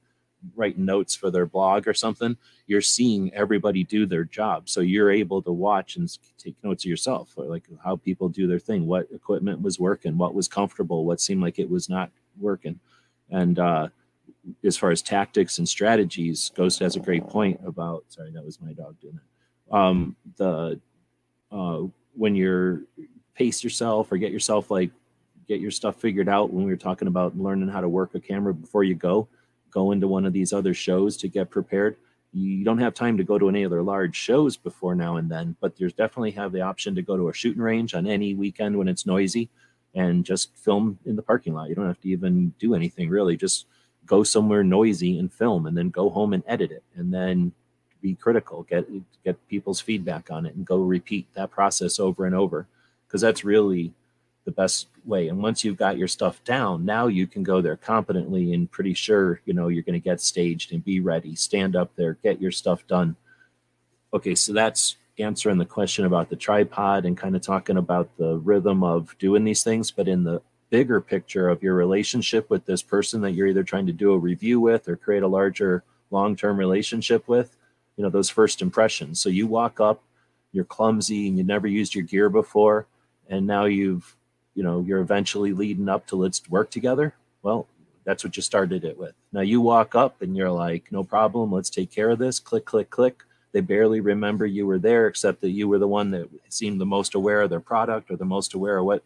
writing notes for their blog or something you're seeing everybody do their job so you're able to watch and take notes of yourself like how people do their thing what equipment was working what was comfortable what seemed like it was not working and uh as far as tactics and strategies, Ghost has a great point about. Sorry, that was my dog doing it. Um, the uh, when you're pace yourself or get yourself like get your stuff figured out. When we were talking about learning how to work a camera before you go, go into one of these other shows to get prepared. You don't have time to go to any other large shows before now and then, but there's definitely have the option to go to a shooting range on any weekend when it's noisy and just film in the parking lot. You don't have to even do anything really. Just go somewhere noisy and film and then go home and edit it and then be critical get get people's feedback on it and go repeat that process over and over because that's really the best way. And once you've got your stuff down now you can go there competently and pretty sure you know you're going to get staged and be ready stand up there get your stuff done. Okay so that's answering the question about the tripod and kind of talking about the rhythm of doing these things, but in the bigger picture of your relationship with this person that you're either trying to do a review with or create a larger long-term relationship with, you know, those first impressions. So you walk up, you're clumsy and you never used your gear before, and now you've, you know, you're eventually leading up to let's work together. Well, that's what you started it with. Now you walk up and you're like, no problem, let's take care of this. Click, click, click. They barely remember you were there, except that you were the one that seemed the most aware of their product or the most aware of what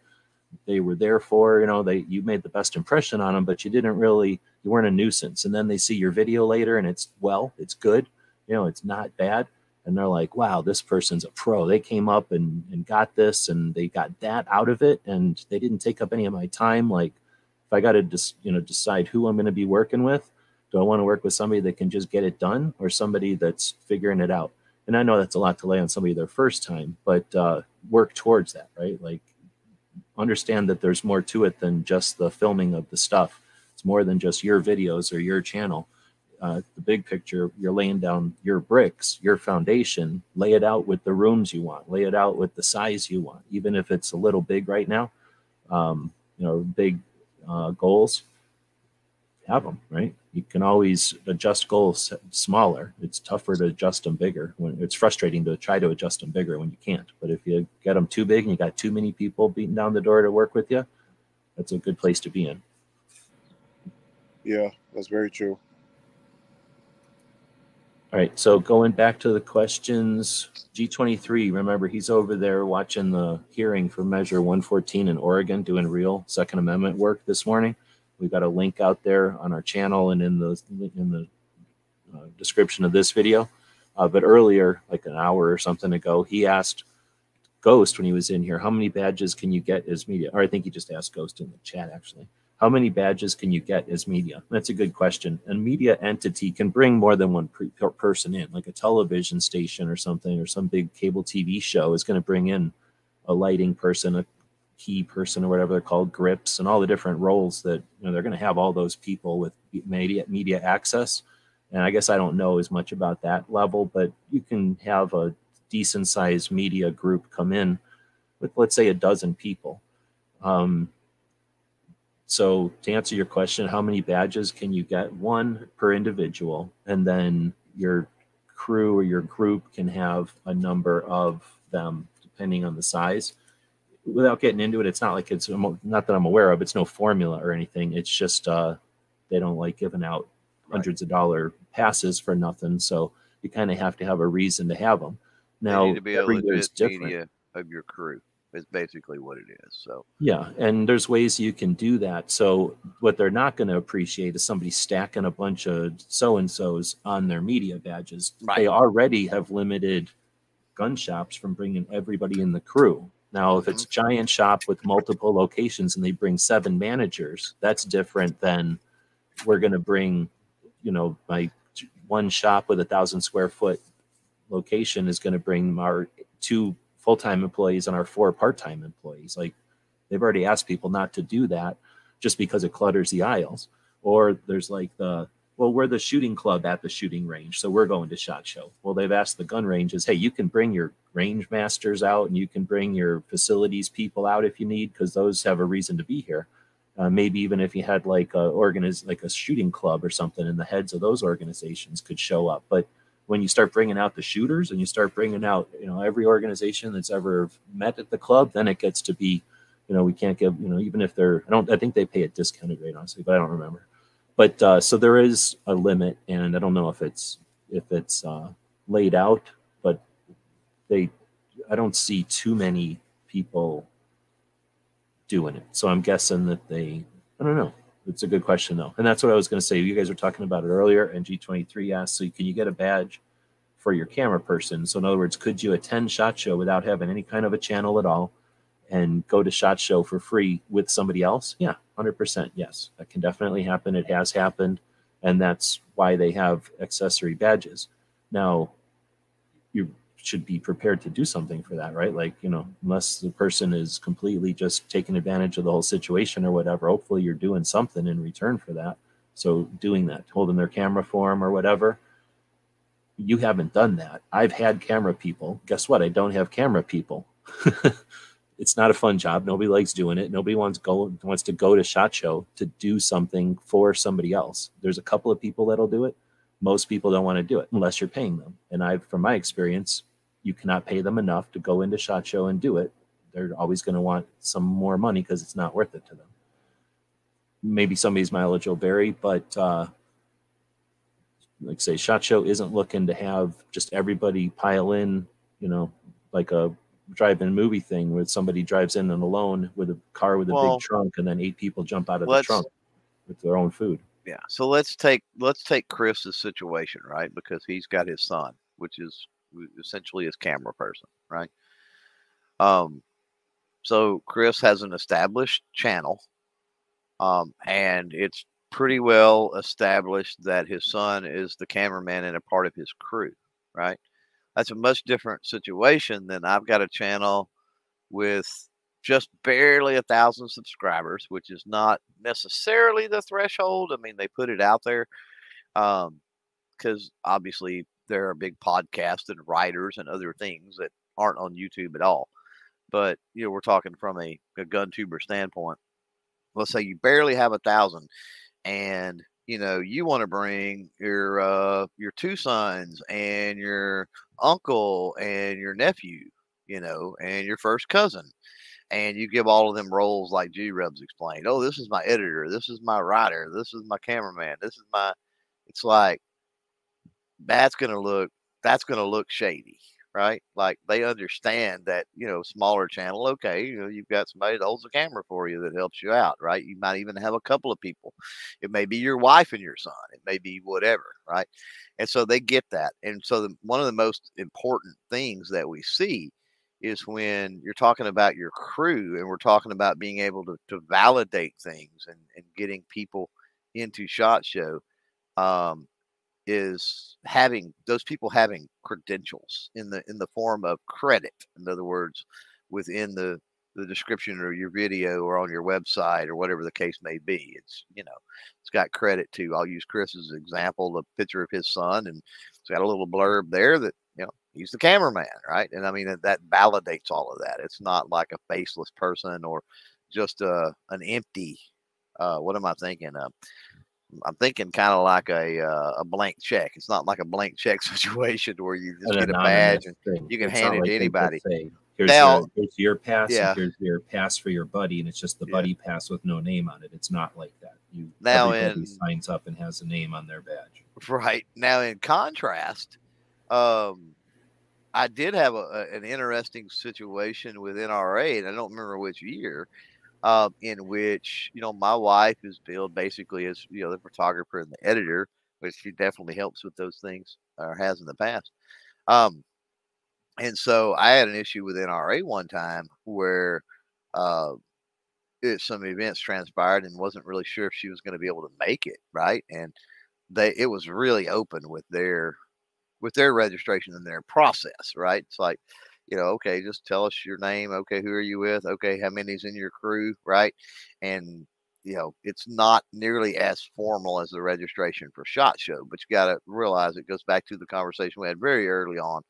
they were there for. You know, they you made the best impression on them, but you didn't really you weren't a nuisance. And then they see your video later and it's well, it's good. You know, it's not bad. And they're like, wow, this person's a pro. They came up and, and got this and they got that out of it. And they didn't take up any of my time. Like if I got to just, you know, decide who I'm going to be working with, do I want to work with somebody that can just get it done or somebody that's figuring it out? And I know that's a lot to lay on somebody their first time, but uh, work towards that, right? Like understand that there's more to it than just the filming of the stuff. It's more than just your videos or your channel. Uh, the big picture, you're laying down your bricks, your foundation, lay it out with the rooms you want, lay it out with the size you want, even if it's a little big right now. Um, you know, big uh, goals, have them, right? You can always adjust goals smaller. It's tougher to adjust them bigger. When it's frustrating to try to adjust them bigger when you can't. But if you get them too big and you got too many people beating down the door to work with you, that's a good place to be in. Yeah, that's very true. All right, so going back to the questions, G23, remember he's over there watching the hearing for Measure 114 in Oregon, doing real Second Amendment work this morning. We've got a link out there on our channel and in the in the uh, description of this video. Uh, but earlier, like an hour or something ago, he asked Ghost when he was in here, how many badges can you get as media? Or I think he just asked Ghost in the chat actually. How many badges can you get as media? That's a good question. A media entity can bring more than one per person in, like a television station or something, or some big cable TV show is going to bring in a lighting person, a key person, or whatever they're called, grips, and all the different roles that you know they're going to have all those people with media media access. And I guess I don't know as much about that level, but you can have a decent sized media group come in with, let's say, a dozen people. Um, so to answer your question, how many badges can you get? One per individual, and then your crew or your group can have a number of them depending on the size. Without getting into it, it's not like it's not that I'm aware of. It's no formula or anything. It's just uh, they don't like giving out hundreds of dollar passes for nothing. So you kind of have to have a reason to have them. Now, need to be a legit media of your crew is basically what it is. So yeah, and there's ways you can do that. So what they're not going to appreciate is somebody stacking a bunch of so and so's on their media badges. Right. They already have limited gun shops from bringing everybody in the crew. Now, if it's a mm-hmm. giant shop with multiple locations and they bring seven managers, that's different than we're going to bring, you know, my one shop with a thousand square foot location is going to bring our two full-time employees and our four part-time employees like they've already asked people not to do that just because it clutters the aisles. Or there's like the well we're the shooting club at the shooting range so we're going to shot show. Well they've asked the gun ranges hey you can bring your range masters out and you can bring your facilities people out if you need because those have a reason to be here. Uh, maybe even if you had like a organiz- like a shooting club or something and the heads of those organizations could show up. But when you start bringing out the shooters and you start bringing out you know every organization that's ever met at the club then it gets to be you know we can't give you know even if they're i don't i think they pay a discounted rate honestly but i don't remember. But uh, so there is a limit and i don't know if it's if it's uh, laid out but they i don't see too many people doing it. So i'm guessing that they i don't know it's a good question though, and that's what I was going to say. You guys were talking about it earlier, and G23 asked, so can you get a badge for your camera person? So in other words, could you attend Shot Show without having any kind of a channel at all, and go to Shot Show for free with somebody else? Yeah, hundred percent. Yes, that can definitely happen. It has happened, and that's why they have accessory badges. Now, you should be prepared to do something for that, right? Like, you know, unless the person is completely just taking advantage of the whole situation or whatever, hopefully you're doing something in return for that. So doing that, holding their camera for them or whatever, you haven't done that. I've had camera people. Guess what? I don't have camera people. it's not a fun job. Nobody likes doing it. Nobody wants go wants to go to shot show to do something for somebody else. There's a couple of people that'll do it. Most people don't want to do it unless you're paying them. And I, from my experience, you cannot pay them enough to go into shot show and do it. They're always going to want some more money because it's not worth it to them. Maybe somebody's mileage will vary, but uh, like say, shot show isn't looking to have just everybody pile in. You know, like a drive-in movie thing where somebody drives in and alone with a car with a Well, big trunk, and then eight people jump out of the trunk with their own food. Yeah. So let's take let's take Chris's situation, right? Because he's got his son, which is essentially his camera person, right? Um, so Chris has an established channel, um, and it's pretty well established that his son is the cameraman and a part of his crew, right? That's a much different situation than I've got a channel with just barely a thousand subscribers, which is not necessarily the threshold. I mean, they put it out there because obviously there are big podcasts and writers and other things that aren't on YouTube at all. But you know, we're talking from a, a gun tuber standpoint. Let's say you barely have a thousand, and you know you want to bring your uh, your two sons and your uncle and your nephew, you know, and your first cousin and you give all of them roles like G Rubs explained. Oh, this is my editor, this is my writer, this is my cameraman, this is my it's like that's gonna look that's gonna look shady, right? Like they understand that, you know, smaller channel, okay, you know, you've got somebody that holds the camera for you that helps you out, right? You might even have a couple of people. It may be your wife and your son, it may be whatever, right? And so they get that. And so the, one of the most important things that we see is when you're talking about your crew and we're talking about being able to, to validate things and, and getting people into shot show um, is having those people having credentials in the in the form of credit. In other words within the the description or your video or on your website or whatever the case may be it's you know it's got credit to i'll use chris's example the picture of his son and it's got a little blurb there that you know he's the cameraman right? And i mean that, that validates all of that. It's not like a faceless person or just uh, an empty uh, what am i thinking uh, i'm thinking kind of like a uh, a blank check it's not like a blank check situation where you just An get a badge and thing. you can It's hand it to anybody. say, here's, Now- your, here's your pass. Yeah. Here's your pass for your buddy, and it's just the Yeah. buddy pass with no name on it. It's not like that. You Now in- signs up and has a name on their badge. Right. Now, in contrast, um, I did have a, a- an interesting situation with NRA, and I don't remember which year, um, in which, you know, my wife is billed basically as, you know, the photographer and the editor, which she definitely helps with those things or has in the past. Um, and so I had an issue with NRA one time where uh, it, some events transpired and wasn't really sure if she was going to be able to make it, right? And they it was really open with their with their registration and their process, right? It's like, you know, okay, just tell us your name. Okay, who are you with? Okay, how many's in your crew, right? And you know, it's not nearly as formal as the registration for Shot Show, but you got to realize it goes back to the conversation we had very early on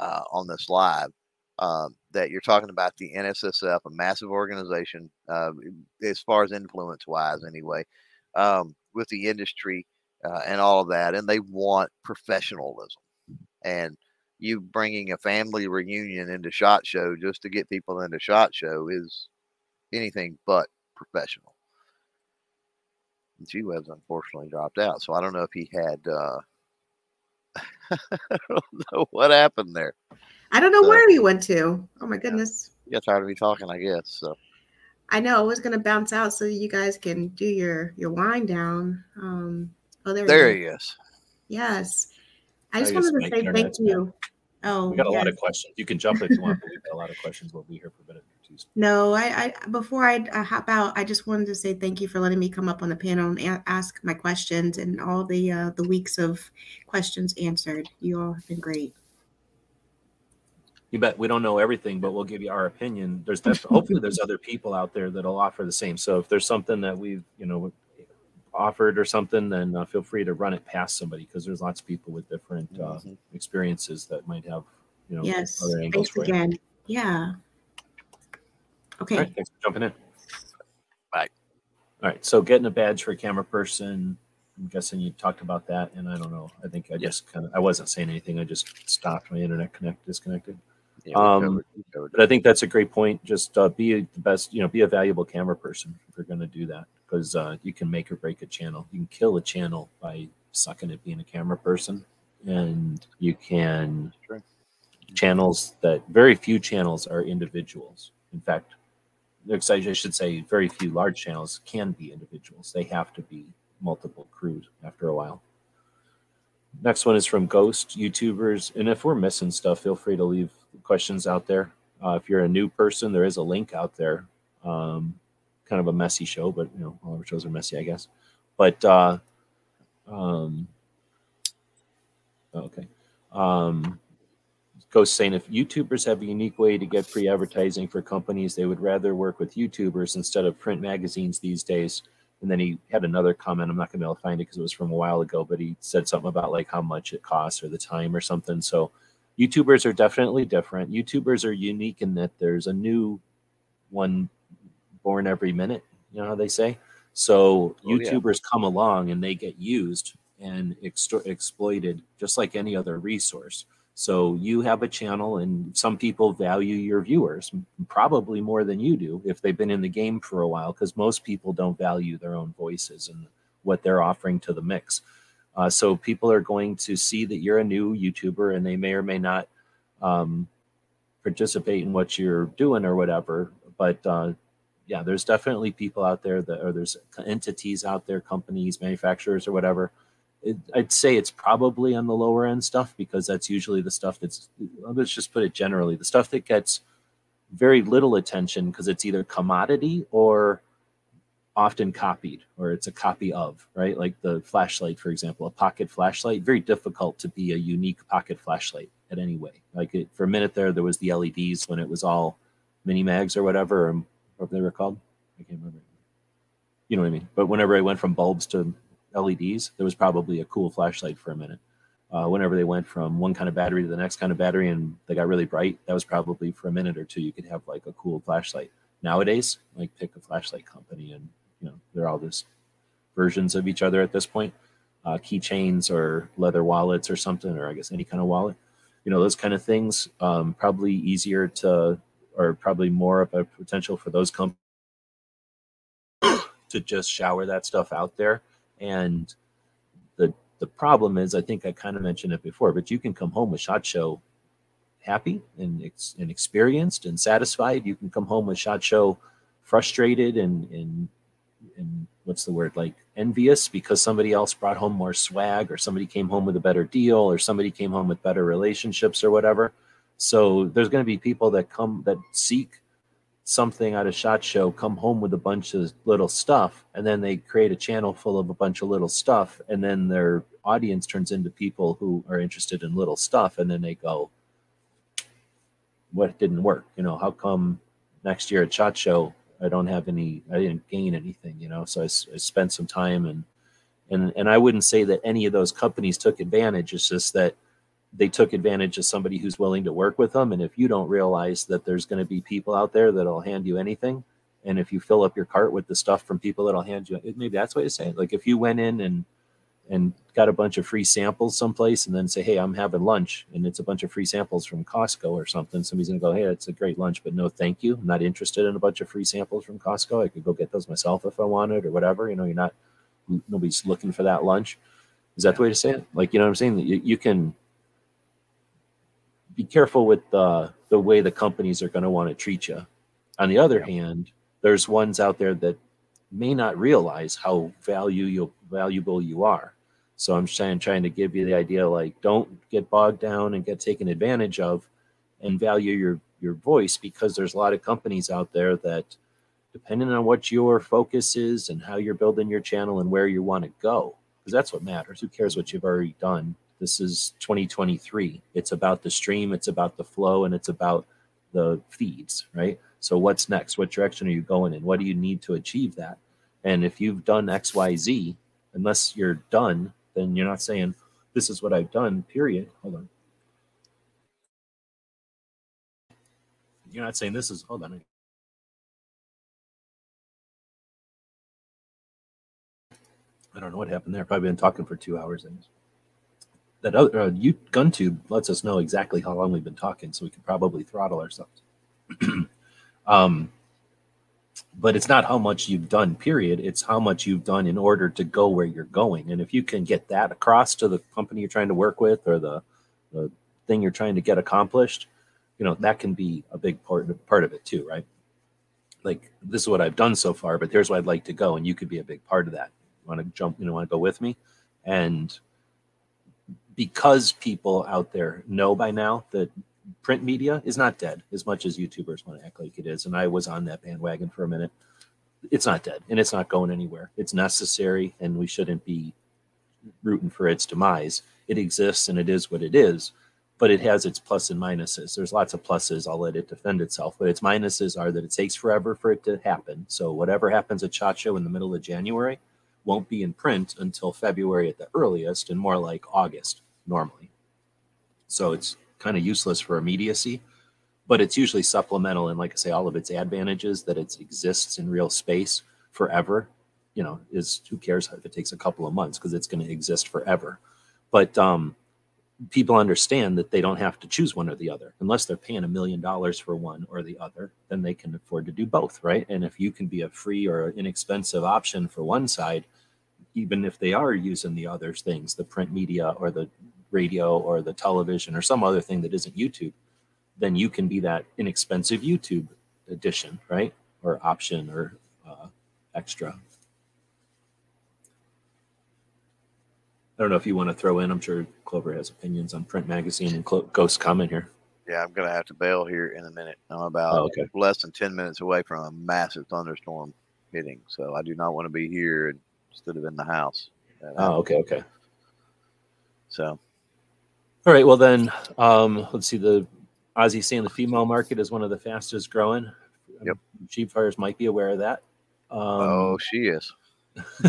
uh, on this live. Uh, that you're talking about the NSSF, a massive organization, uh, as far as influence wise, anyway, um, with the industry uh, and all of that, and they want professionalism. And you bringing a family reunion into Shot Show just to get people into Shot Show is anything but professional. G Web's unfortunately dropped out, so I don't know if he had. Uh, I don't know what happened there. I don't know So- where he went to. Oh my goodness. Got tired of me talking, I guess. So I know I was gonna bounce out so you guys can do your your wind down. Um, oh, there, there he is. Yes, I I just guess wanted to say thank bad. you. Oh, We got a lot of questions. You can jump if you want, but we've got a lot of questions. We'll be here for a minute or. No, I, I before I, I hop out, I just wanted to say thank you for letting me come up on the panel and a- ask my questions and all the uh, the weeks of questions answered. You all have been great. You bet we don't know everything, but we'll give you our opinion. There's hopefully there's other people out there that'll offer the same. So if there's something that we've you know offered or something, then uh, feel free to run it past somebody because there's lots of people with different uh, experiences that might have, you know, Yes. other angles Thanks for you. Yeah. Okay. All right, thanks for jumping in. Bye. All right, so getting a badge for a camera person. I'm guessing you talked about that, and I don't know. I think I Yeah. just kind of I wasn't saying anything. I just stopped my internet connect disconnected. Yeah, we Um, covered- we covered But I think that's a great point. Just uh, be the best, you know, be a valuable camera person if you're going to do that because uh, you can make or break a channel. You can kill a channel by sucking at being a camera person, and you can True. channels that very few channels are individuals. In fact, I should say very few large channels can be individuals. They have to be multiple crews after a while. Next one is from Ghost YouTubers. And if we're missing stuff, feel free to leave questions out there. Uh, if you're a new person, there is a link out there. Um, kind of a messy show, but you know, all our shows are messy, I guess. But uh, um, okay. Um, Ghost saying if YouTubers have a unique way to get free advertising for companies, they would rather work with YouTubers instead of print magazines these days. And then he had another comment. I'm not going to be able to find it because it was from a while ago, but he said something about like how much it costs or the time or something. So YouTubers are definitely different. YouTubers are unique in that there's a new one born every minute. You know how they say? So Oh, yeah. YouTubers come along and they get used and extor- exploited just like any other resource. So you have a channel, and some people value your viewers probably more than you do if they've been in the game for a while, because most people don't value their own voices and what they're offering to the mix. Uh, so people are going to see that you're a new YouTuber, and they may or may not um, participate in what you're doing or whatever. But uh, yeah, there's definitely people out there that, or there's entities out there, companies, manufacturers, or whatever. It, I'd say it's probably on the lower end stuff because that's usually the stuff that's, let's just put it generally, the stuff that gets very little attention because it's either commodity or often copied or it's a copy of, right? Like the flashlight, for example, a pocket flashlight, very difficult to be a unique pocket flashlight at any way. Like it, for a minute there, there was the LEDs when it was all mini mags or whatever, or what they were called. I can't remember. You know what I mean? But whenever I went from bulbs to LEDs, there was probably a cool flashlight for a minute. Uh, whenever they went from one kind of battery to the next kind of battery and they got really bright, that was probably for a minute or two. You could have like a cool flashlight. Nowadays, like pick a flashlight company and you know they're all just versions of each other at this point. Uh, keychains or leather wallets or something, or I guess any kind of wallet. You know those kind of things. Um, probably easier to, or probably more of a potential for those companies to just shower that stuff out there. And the the problem is, I think I kind of mentioned it before, but you can come home with Shot Show happy and, ex- and experienced and satisfied. You can come home with Shot Show frustrated and and and what's the word like envious because somebody else brought home more swag or somebody came home with a better deal or somebody came home with better relationships or whatever. So there's going to be people that come that seek something out of shot show come home with a bunch of little stuff and then they create a channel full of a bunch of little stuff and then their audience turns into people who are interested in little stuff and then they go what didn't work? You know how come next year at shot show i don't have any i didn't gain anything you know? So I spent some time and and and i wouldn't say that any of those companies took advantage. It's just that they took advantage of somebody who's willing to work with them. And if you don't realize that there's going to be people out there that'll hand you anything, and if you fill up your cart with the stuff from people that'll hand you, maybe that's what you say. It. Like if you went in and and got a bunch of free samples someplace, and then say, "Hey, I'm having lunch," and it's a bunch of free samples from Costco or something, somebody's going to go, "Hey, that's a great lunch, but no, thank you. I'm not interested in a bunch of free samples from Costco. I could go get those myself if I wanted or whatever." You know, you're not nobody's looking for that lunch. Is that the way to say it? Like, you know what I'm saying? You, you can be careful with the the way the companies are going to want to treat you. On the other hand, there's ones out there that may not realize how value you valuable you are. So I'm trying trying to give you the idea like don't get bogged down and get taken advantage of, and value your your voice because there's a lot of companies out there that, depending on what your focus is and how you're building your channel and where you want to go, because that's what matters. Who cares what you've already done? This is 2023. It's about the stream, it's about the flow, and it's about the feeds, right? So what's next? What direction are you going in? What do you need to achieve that? And if you've done X, Y, Z, unless you're done, then you're not saying this is what I've done. Period. Hold on. You're not saying this is. Hold on. I don't know what happened there. Probably been talking for two hours. That other uh, you GunTube lets us know exactly how long we've been talking, so we can probably throttle ourselves. um, but it's not how much you've done. Period. It's how much you've done in order to go where you're going. And if you can get that across to the company you're trying to work with or the the thing you're trying to get accomplished, you know that can be a big part part of it too, right? Like this is what I've done so far, but here's where I'd like to go, and you could be a big part of that want to jump, you know, want to go with me. And because people out there know by now that print media is not dead as much as YouTubers want to act like it is. And I was on that bandwagon for a minute. It's not dead and it's not going anywhere. It's necessary and we shouldn't be rooting for its demise. It exists and it is what it is, but it has its plus and minuses. There's lots of pluses. I'll let it defend itself, but its minuses are that it takes forever for it to happen. So whatever happens at Show in the middle of January, won't be in print until February at the earliest and more like August normally. So it's kind of useless for immediacy, but it's usually supplemental. And like I say, all of its advantages that it exists in real space forever, you know, is who cares if it takes a couple of months because it's going to exist forever. But um, people understand that they don't have to choose one or the other. Unless they're paying a million dollars for one or the other then they can afford to do both right? And if you can be a free or inexpensive option for one side even if they are using the other things the print media or the radio or the television or some other thing that isn't youtube then you can be that inexpensive youtube edition right? Or option or uh, extra I don't know if you want to throw in. I'm sure Clover has opinions on print magazine and Clo- Ghost comment here. Yeah, I'm gonna have to bail here in a minute. I'm about Oh, okay. less than ten minutes away from a massive thunderstorm hitting, so I do not want to be here instead of in the house. Oh, okay, okay. So All right. Well, then, um, let's see. The Ozzy saying the female market is one of the fastest growing. Yep. She Fires might be aware of that. Um, oh, she is.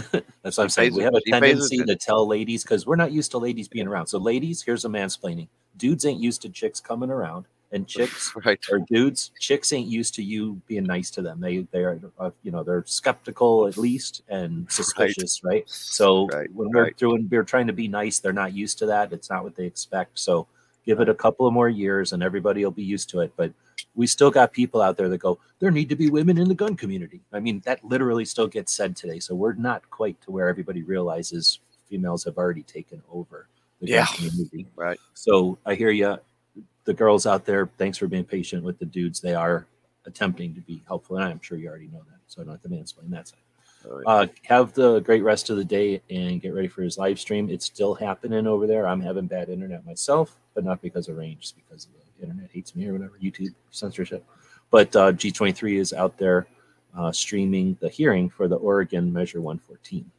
That's what I'm saying. We have a tendency to tell ladies because we're not used to ladies being around. So, ladies, here's a mansplaining. Dudes ain't used to chicks coming around, and chicks Right. or dudes, chicks ain't used to you being nice to them. They they are uh, you know they're skeptical at least and suspicious, right? So Right, when we're right. doing we're trying to be nice, they're not used to that. It's not what they expect. So give it a couple of more years, and everybody will be used to it. But we still got people out there that go, there need to be women in the gun community. I mean, that literally still gets said today. So we're not quite to where everybody realizes females have already taken over the gun Yeah. community. Right. So I hear you. The girls out there, thanks for being patient with the dudes. They are attempting to be helpful, and I'm sure you already know that. So I don't have to mansplain that side. Yeah. Uh, have the great rest of the day and get ready for his live stream. It's still happening over there. I'm having bad internet myself, but not because of range, it's because the internet hates me or whatever, YouTube censorship. But uh, G23 is out there uh, streaming the hearing for the Oregon Measure 114.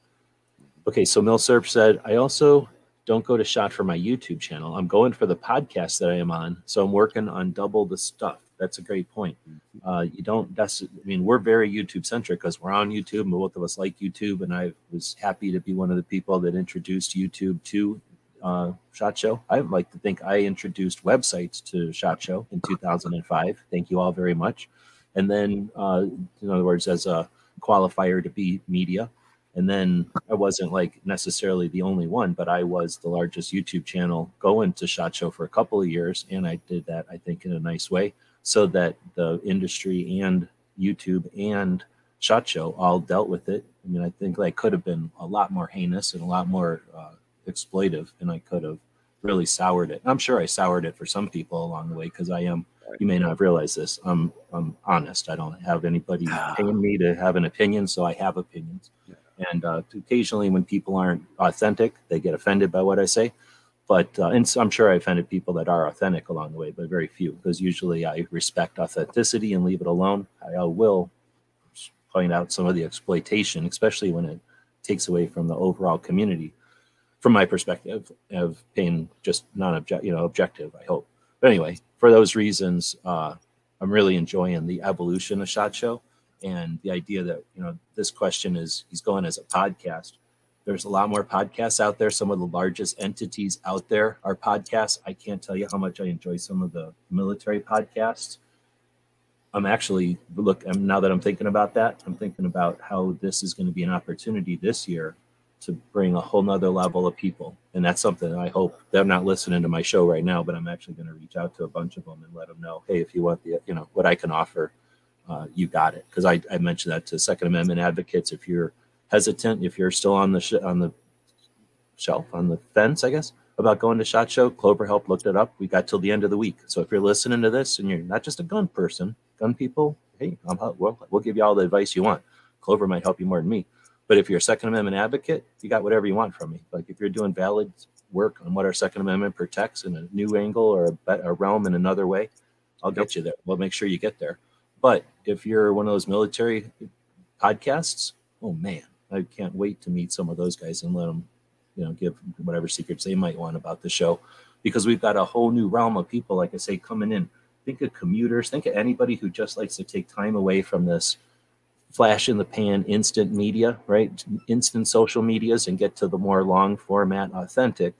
Okay, so Milsurp said, I also don't go to shot for my YouTube channel. I'm going for the podcast that I am on. So I'm working on double the stuff. That's a great point. Uh, you don't, that's, I mean, we're very YouTube centric because we're on YouTube and both of us like YouTube. And I was happy to be one of the people that introduced YouTube to uh, Shot Show. I like to think I introduced websites to Shot Show in 2005. Thank you all very much. And then, uh, in other words, as a qualifier to be media. And then I wasn't like necessarily the only one, but I was the largest YouTube channel going to Shot Show for a couple of years. And I did that, I think, in a nice way so that the industry and YouTube and Shot Show all dealt with it. I mean, I think I could have been a lot more heinous and a lot more uh, exploitive, and I could have really soured it. I'm sure I soured it for some people along the way because I am. You may not have realized this. I'm I'm honest. I don't have anybody paying me to have an opinion, so I have opinions. And uh, occasionally, when people aren't authentic, they get offended by what I say. But uh, and so I'm sure I offended people that are authentic along the way, but very few because usually I respect authenticity and leave it alone. I will point out some of the exploitation, especially when it takes away from the overall community. From my perspective, of being just non-object, you know, objective. I hope. But anyway, for those reasons, uh, I'm really enjoying the evolution of Shot Show and the idea that you know this question is he's going as a podcast There's a lot more podcasts out there. Some of the largest entities out there are podcasts. I can't tell you how much I enjoy some of the military podcasts. I'm actually look. I'm, now that I'm thinking about that, I'm thinking about how this is going to be an opportunity this year to bring a whole nother level of people, and that's something I hope they're not listening to my show right now, but I'm actually going to reach out to a bunch of them and let them know, hey, if you want the, you know, what I can offer, uh, you got it. Because I, I mentioned that to Second Amendment advocates. If you're hesitant, if you're still on the sh- on the shelf on the fence, I guess about going to Shot Show, Clover helped looked it up. We got till the end of the week. So if you're listening to this and you're not just a gun person, gun people, hey, I'm, we'll, we'll give you all the advice you want. Clover might help you more than me. But if you're a Second Amendment advocate, you got whatever you want from me. Like if you're doing valid work on what our Second Amendment protects in a new angle or a, a realm in another way, I'll get you there. We'll make sure you get there. But if you're one of those military podcasts, oh man, I can't wait to meet some of those guys and let them, you know, give whatever secrets they might want about the show, because we've got a whole new realm of people, like I say, coming in. Think of commuters. Think of anybody who just likes to take time away from this flash in the pan instant media, right? Instant social medias and get to the more long format, authentic,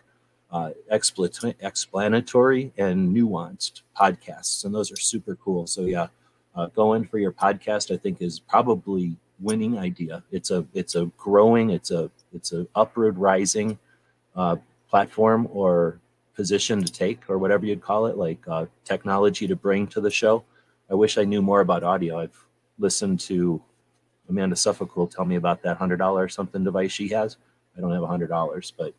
uh, expla- explanatory, and nuanced podcasts. And those are super cool. So, yeah, uh, going for your podcast, I think, is probably winning idea. It's a it's a growing, it's a it's a upward rising uh, platform or position to take or whatever you'd call it, like uh, technology to bring to the show. I wish I knew more about audio. I've listened to Amanda Suffolk will tell me about that hundred dollar something device she has. I don't have a hundred dollars, but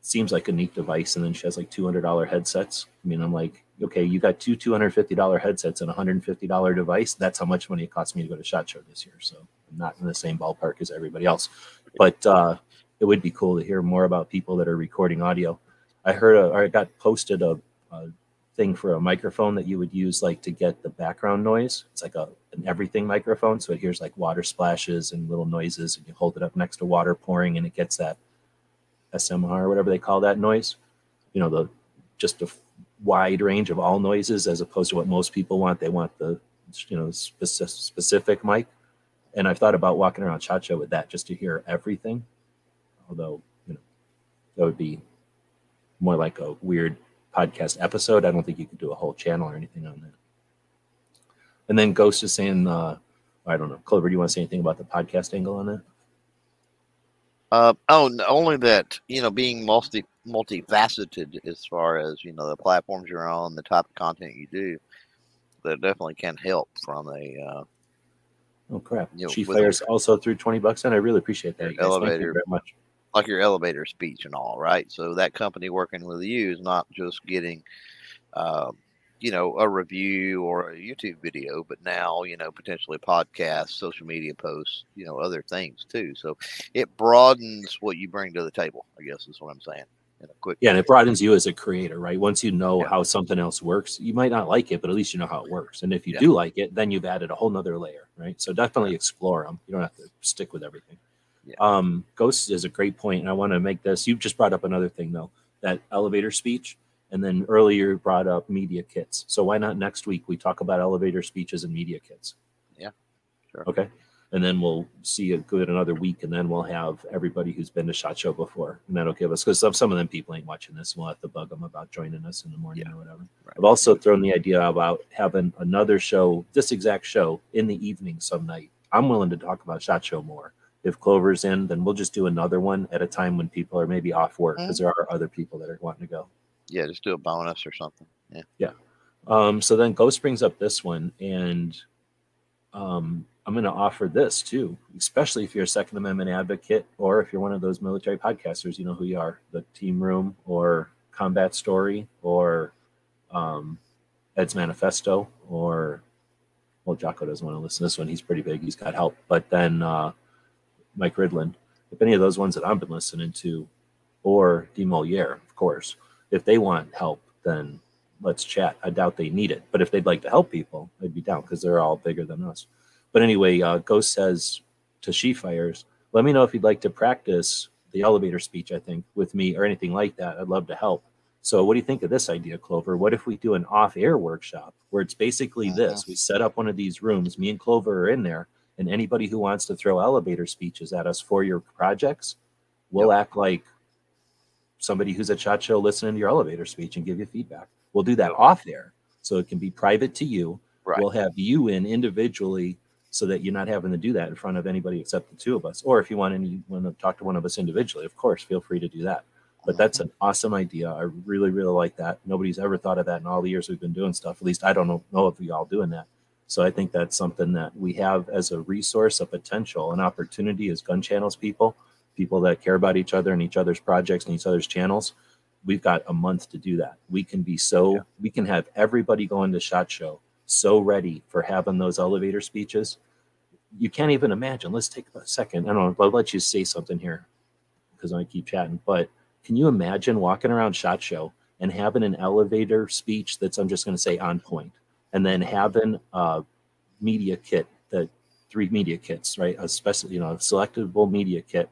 seems like a neat device. And then she has like two hundred dollar headsets. I mean, I'm like, okay, you got two two hundred fifty dollar headsets and a hundred and fifty dollar device. That's how much money it cost me to go to Shot Show this year. So I'm not in the same ballpark as everybody else. But uh, it would be cool to hear more about people that are recording audio. I heard, I got posted a, a thing for a microphone that you would use like to get the background noise. It's like a an everything microphone, so it hears like water splashes and little noises, and you hold it up next to water pouring, and it gets that SMR whatever they call that noise. You know, the just a wide range of all noises as opposed to what most people want. They want the you know specific, specific mic. And I've thought about walking around Shot Show with that just to hear everything. Although you know that would be more like a weird podcast episode. I don't think you could do a whole channel or anything on that. And then Ghost is saying, uh, I don't know, Clover, do you want to say anything about the podcast angle on that? Uh, oh, only that you know, being multi multifaceted as far as you know the platforms you're on, the type of content you do, that definitely can help from a uh, Oh crap! You know, Chief with- also threw twenty bucks in. I really appreciate that. guys. Thank you elevator. very much. Like your elevator speech and all, right? So that company working with you is not just getting, um, you know, a review or a YouTube video, but now you know potentially podcasts, social media posts, you know, other things too. So it broadens what you bring to the table. I guess is what I'm saying. In a quick, Yeah, and it broadens you as a creator, right? Once you know Yeah. how something else works, you might not like it, but at least you know how it works. And if you Yeah. do like it, then you've added a whole nother layer, right? So definitely explore them. You don't have to stick with everything. Yeah. Um, Ghost is a great point, and I want to make this. You've just brought up another thing though, that elevator speech, and then earlier you brought up media kits. So why not next week we talk about elevator speeches and media kits? Yeah, sure. Okay. And then we'll see a good another week, and then we'll have everybody who's been to Shot Show before, and that'll give us because some, some of them people ain't watching this. We'll have to bug them about joining us in the morning or whatever. Right. I've also thrown the idea about having another show, this exact show, in the evening some night. I'm willing to talk about Shot Show more. If Clover's in, then we'll just do another one at a time when people are maybe off work because there are other people that are wanting to go. yeah, just do a bonus or something. Yeah, Um, so then Ghost brings up this one, and um, I'm going to offer this too, especially if you're a Second Amendment advocate or if you're one of those military podcasters, you know who you are the Team Room or Combat Story or um, Ed's Manifesto or, well, Jocko doesn't want to listen to this one. He's pretty big, he's got help. But then uh, Mike Ritland, if any of those ones that I've been listening to, or De Moliere, of course, if they want help, then let's chat. I doubt they need it, but if they'd like to help people, I'd be down because they're all bigger than us. But anyway, uh, Ghost says to She Fires, let me know if you'd like to practice the elevator speech, I think, with me or anything like that. I'd love to help. So, what do you think of this idea, Clover? What if we do an off air workshop where it's basically this? We set up one of these rooms, me and Clover are in there, and anybody who wants to throw elevator speeches at us for your projects, We'll act like somebody who's at Shot Show listening to your elevator speech and give you feedback. We'll do that off there so it can be private to you. Right. We'll have you in individually so that you're not having to do that in front of anybody except the two of us. Or if you want any want to talk to one of us individually, of course, feel free to do that. But that's an awesome idea. I really, really like that. Nobody's ever thought of that in all the years we've been doing stuff. At least I don't know, know if we all doing that. So I think that's something that we have as a resource, a potential, an opportunity as gun channels people, people that care about each other and each other's projects and each other's channels. We've got a month to do that. We can be so we can have everybody going to Shot Show so ready for having those elevator speeches. You can't even imagine. Let's take a second. I don't know. I'll let you say something here because I keep chatting. But can you imagine walking around Shot Show and having an elevator speech that's I'm just going to say on point, and then having a media kit the three media kits, right? A special, you know, a selectable media kit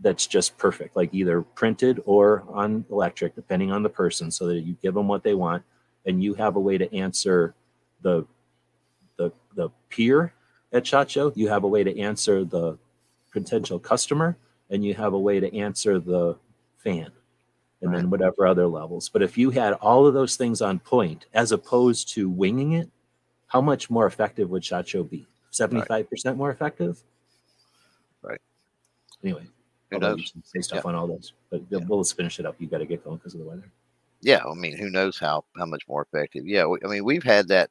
that's just perfect, like either printed or on electric, depending on the person, so that you give them what they want, and you have a way to answer the the the peer at Shot Show. You have a way to answer the potential customer, and you have a way to answer the fan, and then whatever other levels. But if you had all of those things on point, as opposed to winging it, how much more effective would Shot Show be? Seventy five percent more effective. Right. Anyway, Who although you knows? say stuff Yeah. on all those, but we'll let's finish it up. You got to get going because of the weather. Yeah, I mean, who knows how how much more effective? Yeah, we, I mean, we've had that.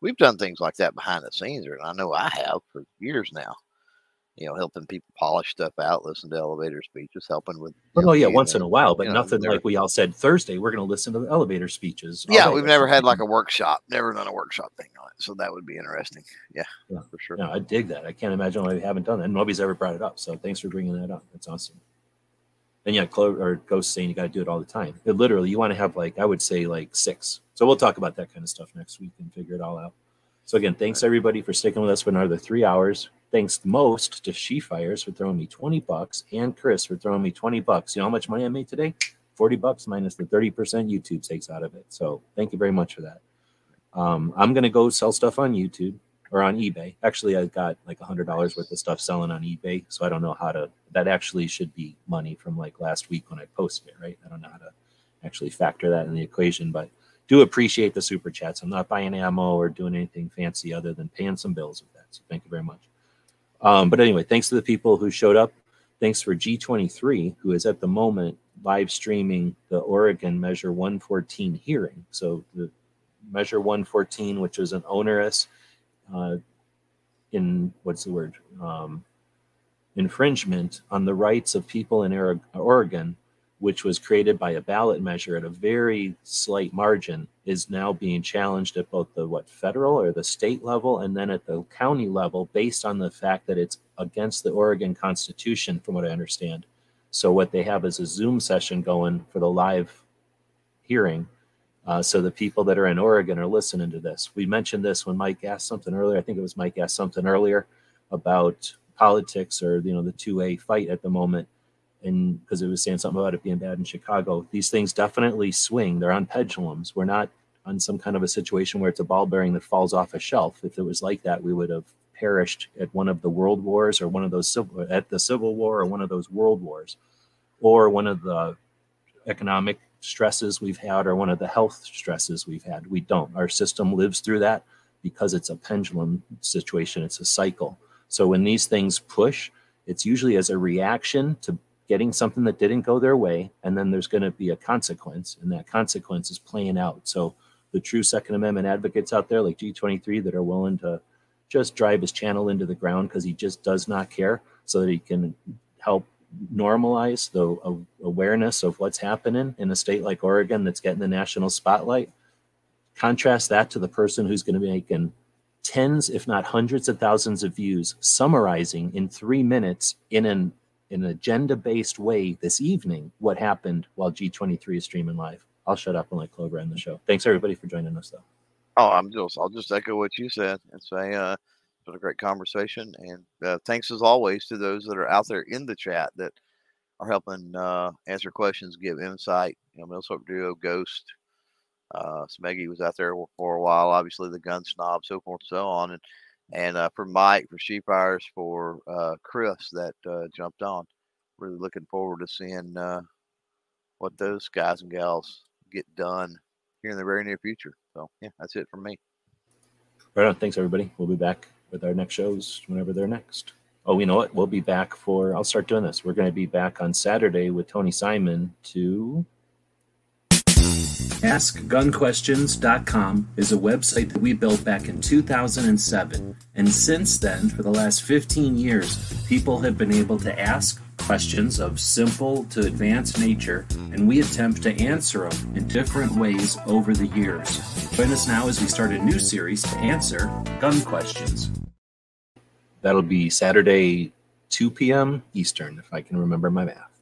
We've done things like that behind the scenes, and I know I have for years now. You know, helping people polish stuff out, listen to elevator speeches, helping with. you Oh know, yeah, once know, in a while, but you know, nothing like we all said Thursday. We're going to listen to the elevator speeches. Yeah, we've never had like a workshop. Never done a workshop thing on it, so that would be interesting. Yeah, Yeah. for sure. No, I dig that. I can't imagine why we haven't done that. Nobody's ever brought it up. So thanks for bringing that up. That's awesome. And yeah, Chloe or Ghost saying you got to do it all the time. It literally, you want to have like I would say like six. So we'll talk about that kind of stuff next week and figure it all out. So again, thanks everybody for sticking with us for another three hours. Thanks most to She Fires for throwing me twenty bucks and Chris for throwing me twenty bucks. You know how much money I made today? Forty bucks minus the thirty percent YouTube takes out of it. So thank you very much for that. Um, I'm gonna go sell stuff on YouTube or on eBay. Actually, I got like a hundred dollars worth of stuff selling on eBay, so I don't know how to. That actually should be money from like last week when I posted it, right? I don't know how to actually factor that in the equation, but do appreciate the super chats. I'm not buying ammo or doing anything fancy other than paying some bills with that. So thank you very much. Um, but anyway, thanks to the people who showed up. Thanks for G23, who is at the moment live streaming the Oregon Measure 114 hearing. So the Measure 114, which is an onerous, uh, in what's the word, um, infringement on the rights of people in Oregon, which was created by a ballot measure at a very slight margin, is now being challenged at both the what federal or the state level and then at the county level, based on the fact that it's against the Oregon Constitution, from what I understand. So what they have is a Zoom session going for the live hearing. Uh, so the people that are in Oregon are listening to this. We mentioned this when Mike asked something earlier. I think it was Mike asked something earlier about politics or you know the two A fight at the moment, and because it was saying something about it being bad in Chicago. These things definitely swing. They're on pendulums. We're not on some kind of a situation where it's a ball bearing that falls off a shelf. If it was like that, we would have perished at one of the world wars or one of those civil at the Civil War or one of those world wars, or one of the economic stresses we've had or one of the health stresses we've had. We don't. Our system lives through that because it's a pendulum situation, it's a cycle. So when these things push, it's usually as a reaction to getting something that didn't go their way, and then there's going to be a consequence, and that consequence is playing out. So the true Second Amendment advocates out there, like G23, that are willing to just drive his channel into the ground because he just does not care, so that he can help normalize the awareness of what's happening in a state like Oregon that's getting the national spotlight. Contrast that to the person who's going to be making tens, if not hundreds of thousands of views, summarizing in three minutes in an in an agenda-based way this evening what happened while G23 is streaming live. I'll shut up and let Clover end the show. Thanks everybody for joining us though. Oh, I'm just I'll just echo what you said and say uh it's been a great conversation and uh, thanks as always to those that are out there in the chat that are helping uh answer questions, give insight. You know, Milsurp Duo, Ghost, uh Smeggy was out there for a while, obviously the gun snob, so forth and so on. And and uh for Mike, for She Fires, for uh Chris that uh jumped on. really looking forward to seeing uh, what those guys and gals get done here in the very near future. So yeah, that's it from me. Right on. Thanks, everybody. We'll be back with our next shows whenever they're next. Oh, you know what? We'll be back for, I'll start doing this. We're going to be back on Saturday with Tony Simon to AskGunQuestions.com is a website that we built back in 2007. And since then, for the last 15 years, people have been able to ask questions of simple to advanced nature, and we attempt to answer them in different ways over the years. Join us now as we start a new series to answer gun questions. That'll be Saturday, 2 p.m. Eastern, if I can remember my math.